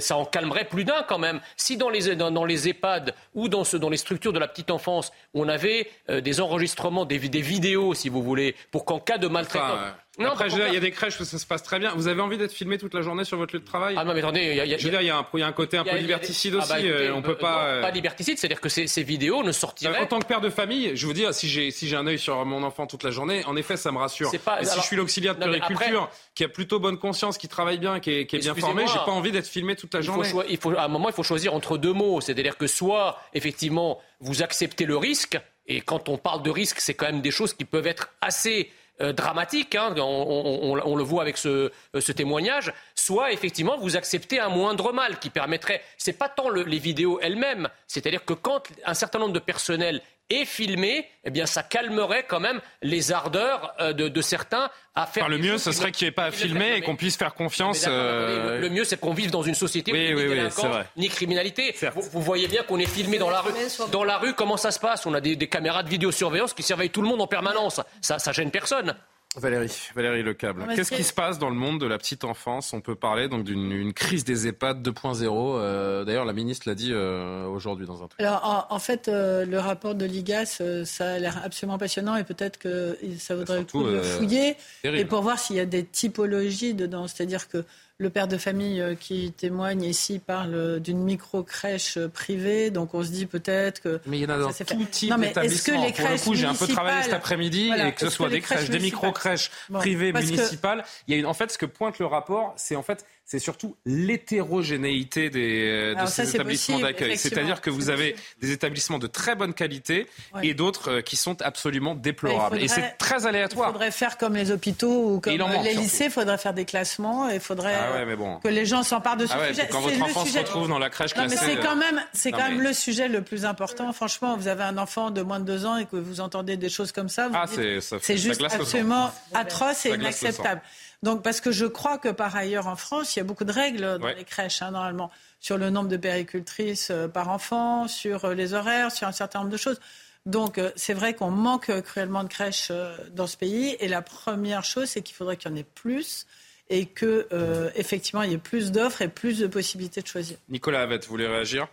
Ça en calmerait plus d'un quand même. Si dans les, dans, les EHPAD ou dans, ce, dans, les structures de la petite enfance, on avait des enregistrements, des, des, vidéos, si vous voulez, pour qu'en cas de maltraitance... Non, Après, il y a des crèches où ça se passe très bien. Vous avez envie d'être filmé toute la journée sur votre lieu de travail? Ah non, mais attendez, il y a, je veux dire, il y a un, il y a un côté un peu liberticide aussi. Ah bah, euh, on peut pas. Euh, pas liberticide, c'est-à-dire que ces, ces, vidéos ne sortiraient. En tant que père de famille, je vous dis, si j'ai si j'ai un œil sur mon enfant toute la journée, en effet, ça me rassure. Pas... si je suis l'auxiliaire de périculture, qui a plutôt bonne conscience, qui travaille bien, qui est, qui est bien formé, j'ai pas envie d'être filmé toute la journée. il faut, à un moment, il faut choisir entre deux mots, c'est-à-dire que soit effectivement vous acceptez le risque, et quand on parle de risque, c'est quand même des choses qui peuvent être assez euh, dramatique, hein, on, le voit avec ce, euh, ce, témoignage, soit effectivement vous acceptez un moindre mal qui permettrait, c'est pas tant les vidéos elles-mêmes, c'est-à-dire que quand un certain nombre de personnels et filmé, eh bien, ça calmerait quand même les ardeurs euh, de, certains à faire. le mieux, ce serait qu'il n'y ait pas à filmer et qu'on puisse faire confiance. Euh, le mieux, c'est qu'on vive dans une société où il n'y a ni ni criminalité. Vous, voyez bien qu'on est filmé dans la rue. Dans la rue, comment ça se passe? On a des, des, caméras de vidéosurveillance qui surveillent tout le monde en permanence. Ça, ça gêne personne. Valérie, Valérie Lecable. Qu'est-ce qui se passe dans le monde de la petite enfance? On peut parler donc d'une crise des EHPAD 2.0. Euh, d'ailleurs, la ministre l'a dit euh, aujourd'hui dans un truc. Alors, en, fait, euh, le rapport de l'IGAS, ça a l'air absolument passionnant et peut-être que ça vaudrait le coup de le fouiller et pour voir s'il y a des typologies dedans. C'est-à-dire que le père de famille euh, qui témoigne ici parle d'une micro-crèche euh, privée, donc on se dit peut-être que... Mais il y en a dans tout type d'établissement. Pour le coup, j'ai un peu travaillé cet après-midi, et que ce soit des crèches, des micro-crèches privées, municipales, il y a une... en fait, ce que pointe le rapport, c'est en fait c'est surtout l'hétérogénéité des, de ces établissements d'accueil. C'est-à-dire que vous avez des établissements de très bonne qualité et d'autres euh, qui sont absolument déplorables. et c'est très aléatoire. Il faudrait faire comme les hôpitaux ou comme les lycées, il faudrait faire des classements et il faudrait ah que les gens s'emparent de ce ah sujet. Quand votre enfant se retrouve dans la crèche classée... c'est quand même, c'est quand même le sujet le plus important. Franchement, vous avez un enfant de moins de deux ans et que vous entendez des choses comme ça, ah, c'est juste absolument atroce et inacceptable. Donc, parce que je crois que par ailleurs en France, il y a beaucoup de règles dans les crèches, hein, normalement, sur le nombre de péricultrices euh, par enfant, sur euh, les horaires, sur un certain nombre de choses. Donc, euh, c'est vrai qu'on manque cruellement de crèches dans ce pays. Et la première chose, c'est qu'il faudrait qu'il y en ait plus et que, effectivement, il y ait plus d'offres et plus de possibilités de choisir. Nicolas Avette, vous voulez réagir?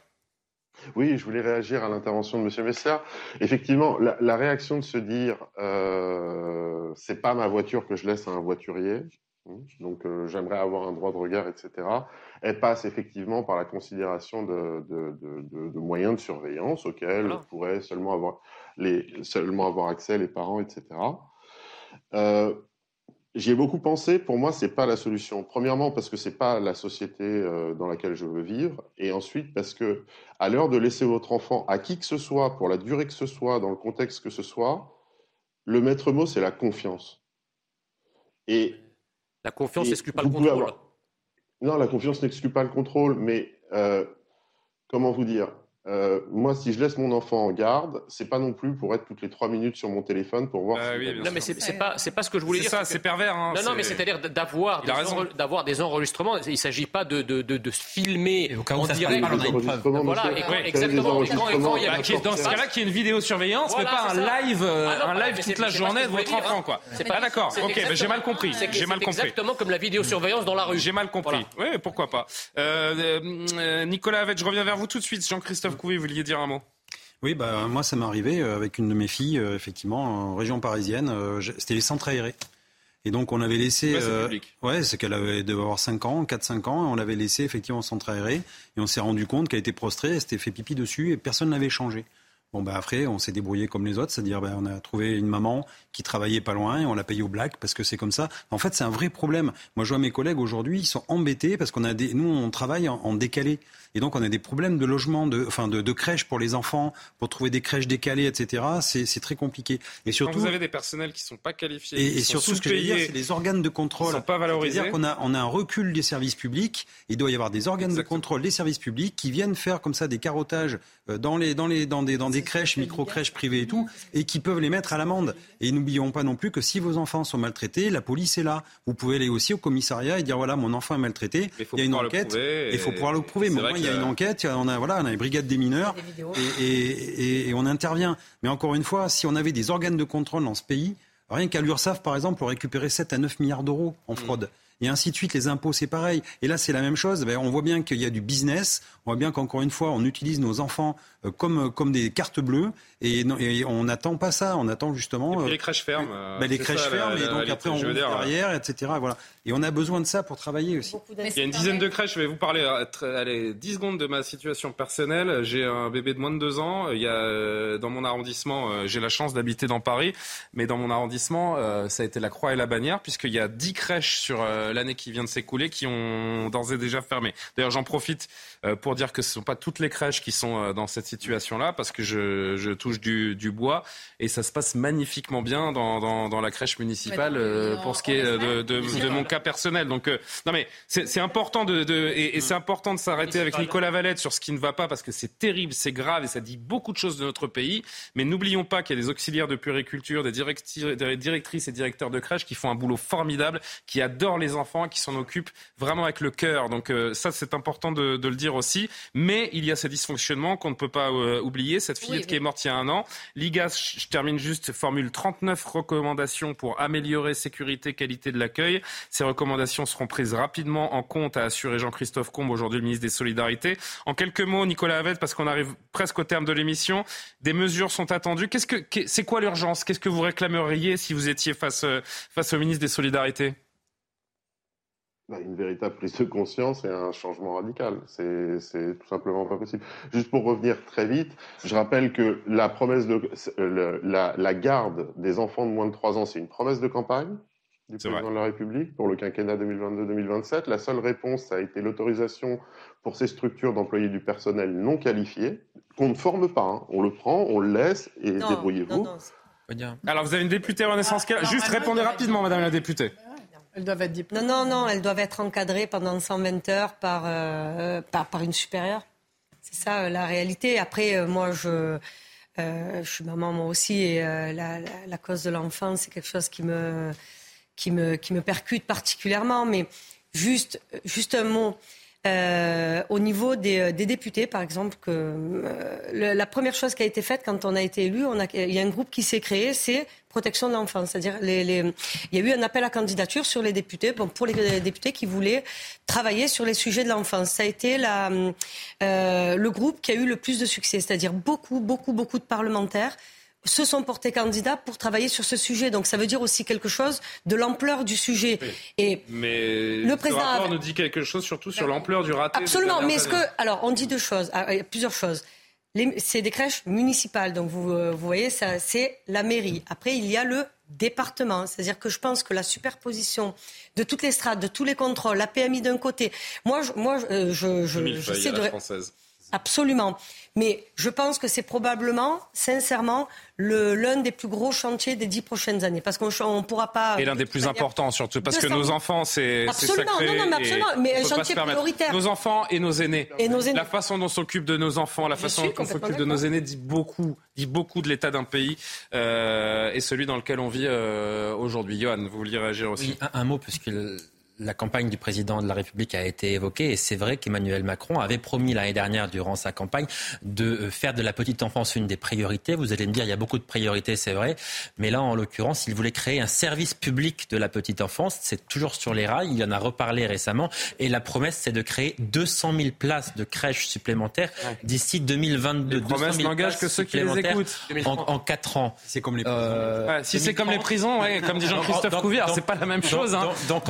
Oui, je voulais réagir à l'intervention de M. Messer. Effectivement, la, réaction de se dire euh, c'est pas ma voiture que je laisse à un voiturier, hein, donc euh, j'aimerais avoir un droit de regard, etc., elle passe effectivement par la considération de, moyens de surveillance auxquels pourraient seulement avoir, les, seulement avoir accès les parents, etc. J'y ai beaucoup pensé. Pour moi, c'est pas la solution. Premièrement, parce que c'est pas la société euh, dans laquelle je veux vivre, et ensuite parce que à l'heure de laisser votre enfant à qui que ce soit, pour la durée que ce soit, dans le contexte que ce soit, le maître mot c'est la confiance. Et la confiance n'exclut pas le contrôle. Non, la confiance n'exclut pas le contrôle, mais euh, comment vous dire? Euh, moi, si je laisse mon enfant en garde, c'est pas non plus pour être toutes les trois minutes sur mon téléphone pour voir. Bah non, mais c'est pas c'est pas ce que je voulais dire. C'est ça, c'est pervers. Hein, non, non, mais c'est-à-dire d'avoir d'avoir des enregistrements. Il s'agit pas de de de, filmer au cas où en direct. Voilà, exactement. Dans ce cas-là, qu'il y ait une vidéosurveillance, mais pas un live ah un live toute la journée de votre enfant, quoi. C'est pas d'accord. Ok, j'ai mal compris. J'ai mal compris. Exactement comme la vidéosurveillance dans la rue. J'ai mal compris. Oui, pourquoi pas. Euh, euh, Nicolas Avette, je reviens vers vous tout de suite. Jean-Christophe vous vouliez dire un mot? Oui, bah, moi, ça m'est arrivé euh, avec une de mes filles, euh, effectivement, en région parisienne. Euh, c'était les centres aérés. Et donc, on avait laissé. Ouais, c'est qu'elle avait devait avoir 5 ans, 4-5 ans, et on l'avait laissé effectivement en centre aéré. Et on s'est rendu compte qu'elle était prostrée, elle s'était fait pipi dessus, et personne n'avait changé. Bon, bah après, on s'est débrouillé comme les autres, c'est-à-dire bah, on a trouvé une maman qui travaillait pas loin et on l'a payé au black parce que c'est comme ça. En fait, c'est un vrai problème. Moi, je vois mes collègues aujourd'hui, ils sont embêtés parce qu'on a des, nous, on travaille en décalé. Et donc, on a des problèmes de logement, de, enfin, de, de crèches pour les enfants, pour trouver des crèches décalées, etc. C'est très compliqué. Et surtout, Quand vous avez des personnels qui sont pas qualifiés, et, et surtout, ce que je veux dire, c'est les organes de contrôle. sont pas valorisés. C'est-à-dire qu'on a, on a un recul des services publics. Il doit y avoir des organes de contrôle des services publics qui viennent faire comme ça des carottages euh, dans les, dans les, dans des, dans des crèches, micro-crèches privées et tout, et qui peuvent les mettre à l'amende. Et n'oublions pas non plus que si vos enfants sont maltraités, la police est là. Vous pouvez aller aussi au commissariat et dire voilà, mon enfant est maltraité. Il y a une enquête. Il faut pouvoir le prouver. Mais il y a une enquête on a voilà, on a les brigades des mineurs et, on intervient. Mais encore une fois, si on avait des organes de contrôle dans ce pays, rien qu'à l'URSSAF par exemple, on récupérait 7 à 9 milliards d'euros en mm. fraude. Et ainsi de suite, les impôts, c'est pareil. Et là, c'est la même chose. Ben, on voit bien qu'il y a du business. On voit bien qu'encore une fois, on utilise nos enfants comme, comme des cartes bleues. Et, on n'attend pas ça. On attend justement. Et puis les crèches ferment. Ben, les crèches ferment. et donc après, on ouvre derrière, etc. Voilà. Et on a besoin de ça pour travailler aussi. Il y a une dizaine de crèches. Je vais vous parler euh, allez, 10 secondes de ma situation personnelle. J'ai un bébé de moins de 2 ans. Il y a, euh, dans mon arrondissement, j'ai la chance d'habiter dans Paris. Mais dans mon arrondissement, ça a été la croix et la bannière, puisqu'il y a 10 crèches sur l'année qui vient de s'écouler qui ont d'ores et déjà fermé. D'ailleurs, j'en profite euh, pour dire que ce ne sont pas toutes les crèches qui sont euh, dans cette situation-là, parce que je, je touche du, du, bois et ça se passe magnifiquement bien dans, dans, dans la crèche municipale euh, pour ce qui est de, de, de, mon cas personnel. Donc, non mais c'est important de, de et, et c'est important de s'arrêter avec Nicolas Valette sur ce qui ne va pas, parce que c'est terrible, c'est grave et ça dit beaucoup de choses de notre pays. Mais n'oublions pas qu'il y a des auxiliaires de puriculture, des, des directrices et directeurs de crèche qui font un boulot formidable, qui adorent les enfants, qui s'en occupent vraiment avec le cœur. Donc ça, c'est important de, de le dire aussi. Mais il y a ce dysfonctionnement qu'on ne peut pas euh, oublier. Cette fillette qui est morte il y a un an. L'IGAS, je termine juste, formule 39 recommandations pour améliorer sécurité, qualité de l'accueil. Ces recommandations seront prises rapidement en compte, a assuré Jean-Christophe Combe, aujourd'hui le ministre des Solidarités. En quelques mots, Nicolas Havet, parce qu'on arrive presque au terme de l'émission, des mesures sont attendues. Qu'est-ce que, c'est quoi l'urgence? Qu'est-ce que vous réclameriez si vous étiez face, euh, face au ministre des Solidarités? Une véritable prise de conscience et un changement radical. C'est tout simplement pas possible. Juste pour revenir très vite, je rappelle que la promesse de la, la, garde des enfants de moins de 3 ans, c'est une promesse de campagne. du président de la République pour le quinquennat 2022-2027. La seule réponse a été l'autorisation pour ces structures d'employer du personnel non qualifié, qu'on ne forme pas. Hein. On le prend, on le laisse et débrouillez-vous. Alors, vous avez une députée Renaissance. Ah, Juste répondez rapidement, Madame la députée. Elles doivent être Non, non, non, elles doivent être encadrées pendant 120 heures par, euh, par, par, une supérieure. C'est ça euh, la réalité. Après, euh, moi, je, je suis maman moi aussi et la, la, cause de l'enfant, c'est quelque chose qui me, qui, me, qui me percute particulièrement. Mais juste, juste un mot. Euh, au niveau des, euh, des, députés, par exemple, que euh, la première chose qui a été faite quand on a été élu, on a, il y a un groupe qui s'est créé, c'est protection de l'enfance. C'est-à-dire, les, les, il y a eu un appel à candidature sur les députés, bon, pour les députés qui voulaient travailler sur les sujets de l'enfance. Ça a été la, euh, le groupe qui a eu le plus de succès, c'est-à-dire beaucoup, beaucoup, beaucoup de parlementaires se sont portés candidats pour travailler sur ce sujet. Donc ça veut dire aussi quelque chose de l'ampleur du sujet. Et mais le président rapport nous dit quelque chose surtout sur l'ampleur du raté. Absolument. Mais est-ce que alors on dit deux choses, ah, plusieurs choses. C'est des crèches municipales, donc vous, euh, vous voyez, ça, c'est la mairie. Après, il y a le département. C'est-à-dire que je pense que la superposition de toutes les strates, de tous les contrôles, la PMI d'un côté, moi, je, moi, je, je, je sais de... Française. Absolument. Mais je pense que c'est probablement, sincèrement, l'un des plus gros chantiers des dix prochaines années. Parce qu'on ne pourra pas. Et l'un des plus importants, surtout. Parce que nos enfants, c'est. Absolument. Sacré non, non, mais absolument. Mais un chantier prioritaire. Nos enfants et nos aînés. Et nos aînés. La façon dont on s'occupe de nos enfants, la façon dont on s'occupe de nos aînés dit beaucoup, dit beaucoup de l'état d'un pays euh, et celui dans lequel on vit euh, aujourd'hui. Johan, vous vouliez réagir aussi un, un, mot, puisque la campagne du président de la République a été évoquée et c'est vrai qu'Emmanuel Macron avait promis l'année dernière durant sa campagne de euh, faire de la petite enfance une des priorités. Vous allez me dire, il y a beaucoup de priorités, c'est vrai, mais là, en l'occurrence, il voulait créer un service public de la petite enfance. C'est toujours sur les rails, il en a reparlé récemment et la promesse, c'est de créer 200 000 places de crèches supplémentaires d'ici 2022. Les promesses n'engagent que ceux qui les écoutent. En, en 4 ans. C'est comme les prisons. Euh, si c'est comme les prisons, ouais, comme dit Jean-Christophe Couvière, c'est pas la même chose. Hein. Donc,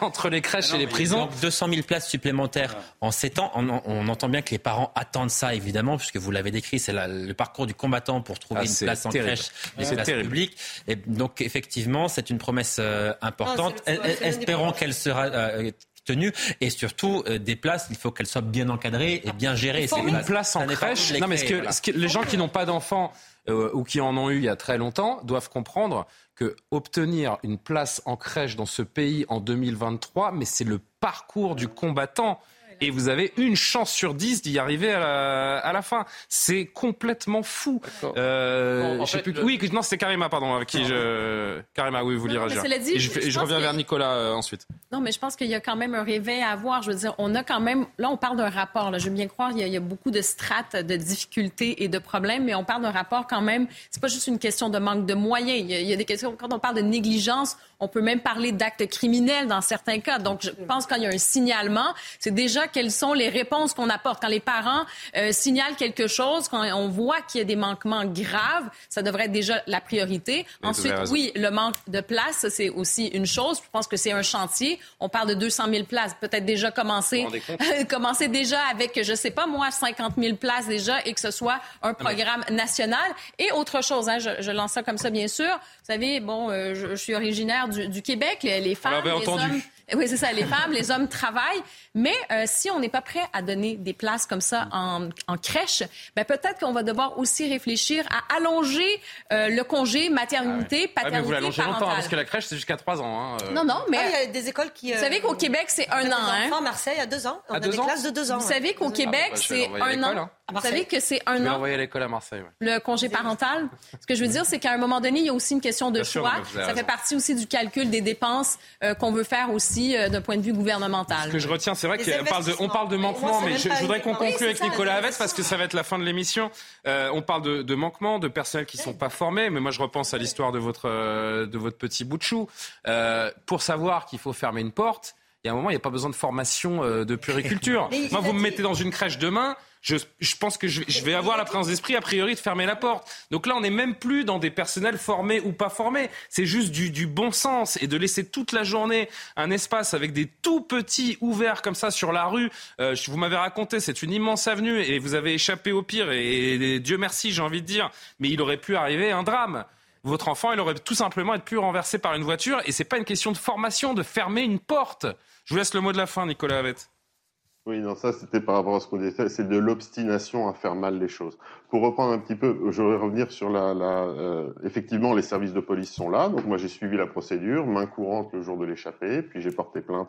en entre les crèches et les prisons. 200 000 places supplémentaires en 7 ans. On, entend bien que les parents attendent ça, évidemment, puisque vous l'avez décrit, c'est le parcours du combattant pour trouver ah, une place en crèche, une place publique. Et donc, effectivement, c'est une promesse euh, importante. Espérons qu'elle sera euh, tenue et surtout euh, des places, il faut qu'elles soient bien encadrées et bien gérées. C'est une place en crèche. Non, mais ce que, les gens qui n'ont pas d'enfants ou qui en ont eu il y a très longtemps doivent comprendre que obtenir une place en crèche dans ce pays en 2023, mais c'est le parcours du combattant et vous avez une chance sur dix d'y arriver à la, fin. C'est complètement fou. Euh, sais plus... Oui, non, c'était Karima, pardon, avec qui je... Karima, oui, vous lirez. Et je, je, reviens vers Nicolas euh, ensuite. Non, mais je pense qu'il y a quand même un réveil à avoir. Je veux dire, on a quand même... Là, on parle d'un rapport. Là. Je veux bien croire, il y, a, il y a beaucoup de strates, de difficultés et de problèmes, mais on parle d'un rapport quand même. C'est pas juste une question de manque de moyens. Il y, a, il y a des questions... Quand on parle de négligence, on peut même parler d'actes criminels dans certains cas. Donc, je pense qu'il y a un signalement, c'est déjà quelles sont les réponses qu'on apporte. Quand les parents euh, signalent quelque chose, quand on voit qu'il y a des manquements graves, ça devrait être déjà la priorité. Ensuite, oui, le manque de place, c'est aussi une chose. Je pense que c'est un chantier. On parle de 200 000 places. Peut-être déjà commencer, commencer déjà avec, je sais pas moi, 50 000 places déjà et que ce soit un ah, programme national. Et autre chose, hein, je, je, lance ça comme ça, bien sûr. Vous savez, bon, euh, je, je, suis originaire du, Québec, les, femmes, les hommes. Oui, c'est ça. Les femmes, les hommes travaillent. Mais euh, si on n'est pas prêt à donner des places comme ça en, crèche, ben peut-être qu'on va devoir aussi réfléchir à allonger euh, le congé maternité, ah paternité, mais vous l'allongez longtemps, parce que la crèche, c'est jusqu'à trois ans. Hein, euh. Non, non, mais... Ah, il y a des écoles qui... Vous savez qu'au Québec, c'est un an. Hein? À Marseille, à deux ans. On a des classes de deux ans. Vous savez qu'au Québec, c'est un an. Vous savez que c'est un an. envoyer à l'école à Marseille. Le congé parental. Ce que je veux dire, c'est qu'à un moment donné, il y a aussi une question de choix. Ça fait partie aussi du calcul des dépenses qu'on veut faire aussi d'un point de vue gouvernemental. Ce que je retiens, c'est vrai qu'on parle de, on parle de manquement, mais je, voudrais qu'on conclue avec Nicolas Havet parce que ça va être la fin de l'émission. Euh, on parle de, de manquement, de personnel qui sont pas formés, mais moi je repense à l'histoire de votre, euh, de votre petit bout de chou. Euh, pour savoir qu'il faut fermer une porte, il y a un moment, il n'y a pas besoin de formation de puriculture. moi, vous me mettez dans une crèche demain, je, pense que je, vais avoir la présence d'esprit, a priori, de fermer la porte. Donc là, on n'est même plus dans des personnels formés ou pas formés. C'est juste du, bon sens et de laisser toute la journée un espace avec des tout petits ouverts comme ça sur la rue. Euh, vous m'avez raconté, c'est une immense avenue et vous avez échappé au pire et Dieu merci, j'ai envie de dire. Mais il aurait pu arriver un drame. votre enfant, il aurait tout simplement être plus renversé par une voiture. Et c'est pas une question de formation, de fermer une porte. Je vous laisse le mot de la fin, Nicolas Avette. Oui, non, ça c'était par rapport à ce qu'on disait, c'est de l'obstination à faire mal les choses. Pour reprendre un petit peu, je vais revenir sur la, la euh, effectivement les services de police sont là, donc moi j'ai suivi la procédure, main courante le jour de l'échappée, puis j'ai porté plainte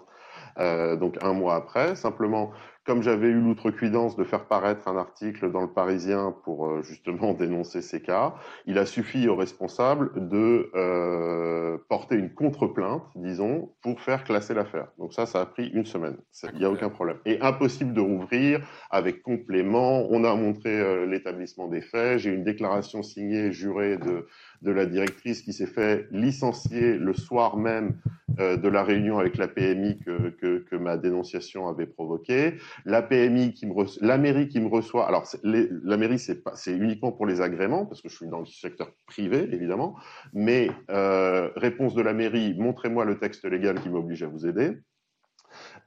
euh, donc un mois après. Simplement, comme j'avais eu l'outrecuidance de faire paraître un article dans le Parisien pour euh, justement dénoncer ces cas, il a suffi aux responsables de euh, porter une contre-plainte, disons, pour faire classer l'affaire. Donc ça, ça a pris une semaine. Il n'y a aucun problème. Et impossible de rouvrir avec complément. On a montré euh, l'établissement des faits. J'ai une déclaration signée, jurée de de la directrice qui s'est fait licencier le soir même euh, de la réunion avec la PMI que, que, ma dénonciation avait provoqué. La PMI qui me la mairie qui me reçoit. Alors la mairie c'est pas c'est uniquement pour les agréments parce que je suis dans le secteur privé évidemment. Mais euh, réponse de la mairie, montrez-moi le texte légal qui m'oblige à vous aider.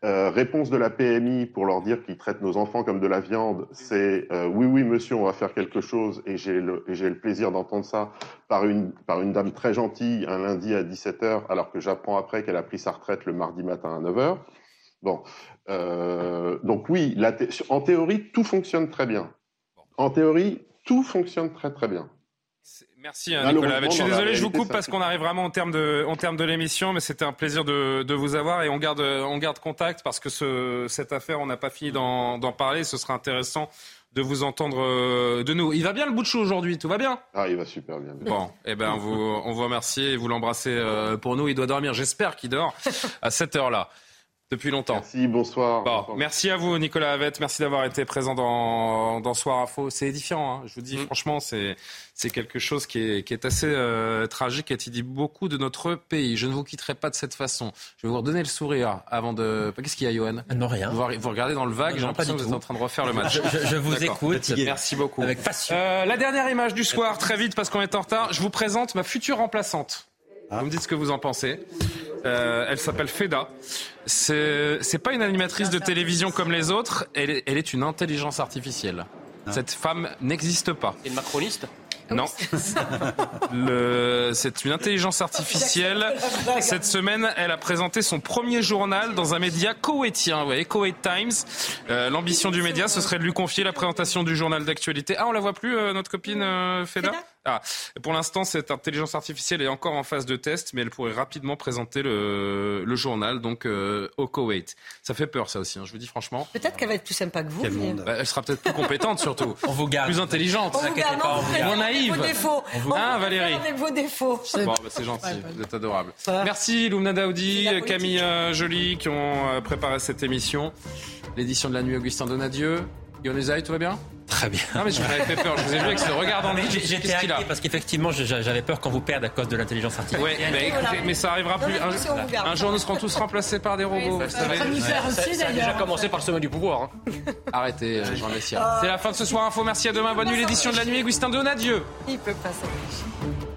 Euh, réponse de la PMI pour leur dire qu'ils traitent nos enfants comme de la viande, c'est euh, oui, oui, monsieur, on va faire quelque chose, et j'ai le, le plaisir d'entendre ça par une, par une dame très gentille un lundi à 17h, alors que j'apprends après qu'elle a pris sa retraite le mardi matin à 9h. Bon, euh, donc oui, la en théorie, tout fonctionne très bien. En théorie, tout fonctionne très très bien. Merci hein, Nicolas. Je suis désolé, je vous coupe parce qu'on arrive vraiment au terme de, au terme de l'émission, mais c'était un plaisir de, de, vous avoir et on garde, on garde contact parce que ce, cette affaire, on n'a pas fini d'en parler. Ce sera intéressant de vous entendre euh, de nous. Il va bien le bout de chou aujourd'hui, tout va bien? Ah, il va super bien. Bon, eh ben, vous, on vous remercie et vous l'embrassez euh, pour nous. Il doit dormir, j'espère qu'il dort à cette heure-là depuis longtemps. Merci, bonsoir. Merci à vous, Nicolas Avette. Merci d'avoir été présent dans, dans Soir Info. C'est édifiant, hein. je vous dis, mm. franchement, c'est, c'est quelque chose qui est, qui est assez euh, tragique et qui dit beaucoup de notre pays. Je ne vous quitterai pas de cette façon. Je vais vous redonner le sourire avant de. Qu'est-ce qu'il y a, Johan? Non, rien. Vous, regardez dans le vague, j'ai l'impression que vous êtes en train de refaire le match. Je, vous écoute. Merci beaucoup. Avec passion. Euh, la dernière image du soir, très vite parce qu'on est en retard. Je vous présente ma future remplaçante. Vous me dites ce que vous en pensez. Euh, elle s'appelle Feda. C'est, c'est pas une animatrice de télévision comme les autres. Elle est, elle est une intelligence artificielle. Ah. Cette femme n'existe pas. Et une macroniste non. C'est une intelligence artificielle. Cette semaine, elle a présenté son premier journal dans un média koweïtien, vous voyez, Koweït Times. Euh, l'ambition du média, ce serait de lui confier la présentation du journal d'actualité. Ah, on la voit plus, euh, notre copine euh, Feda? Ah, pour l'instant, cette intelligence artificielle est encore en phase de test, mais elle pourrait rapidement présenter le, le journal donc euh, au Koweït. Ça fait peur, ça aussi. Hein, je vous dis franchement. Peut-être qu'elle va être plus sympa que vous. Bah, elle sera peut-être plus compétente, surtout. On vous garde. Plus intelligente. On vous garde, pas. Moins naïve. Vos défauts. On vous... Hein, Valérie. Avec vos défauts. Bon, bah, c'est gentil. Vous êtes adorable. Merci Lumna Daoudi, Camille euh, Joly qui ont euh, préparé cette émission. L'édition de la nuit, Augustin Donadieu. Yonezaï, tout va bien Très bien. Non, mais je vous avais fait peur. Je vous ai vu avec ce regard dans les yeux. J'étais inquiet parce qu'effectivement, j'avais peur qu'on vous perde à cause de l'intelligence artificielle. Oui, mais, écoutez, mais ça arrivera plus. Un, jour, nous serons tous remplacés par des robots. ça, a déjà commencé par le sommet du pouvoir. Hein. Arrêtez, euh, Jean Messia. C'est la fin de ce soir info. Merci à demain. Bonne nuit, l'édition de la nuit. Augustin Donadieu. Il peut pas s'empêcher.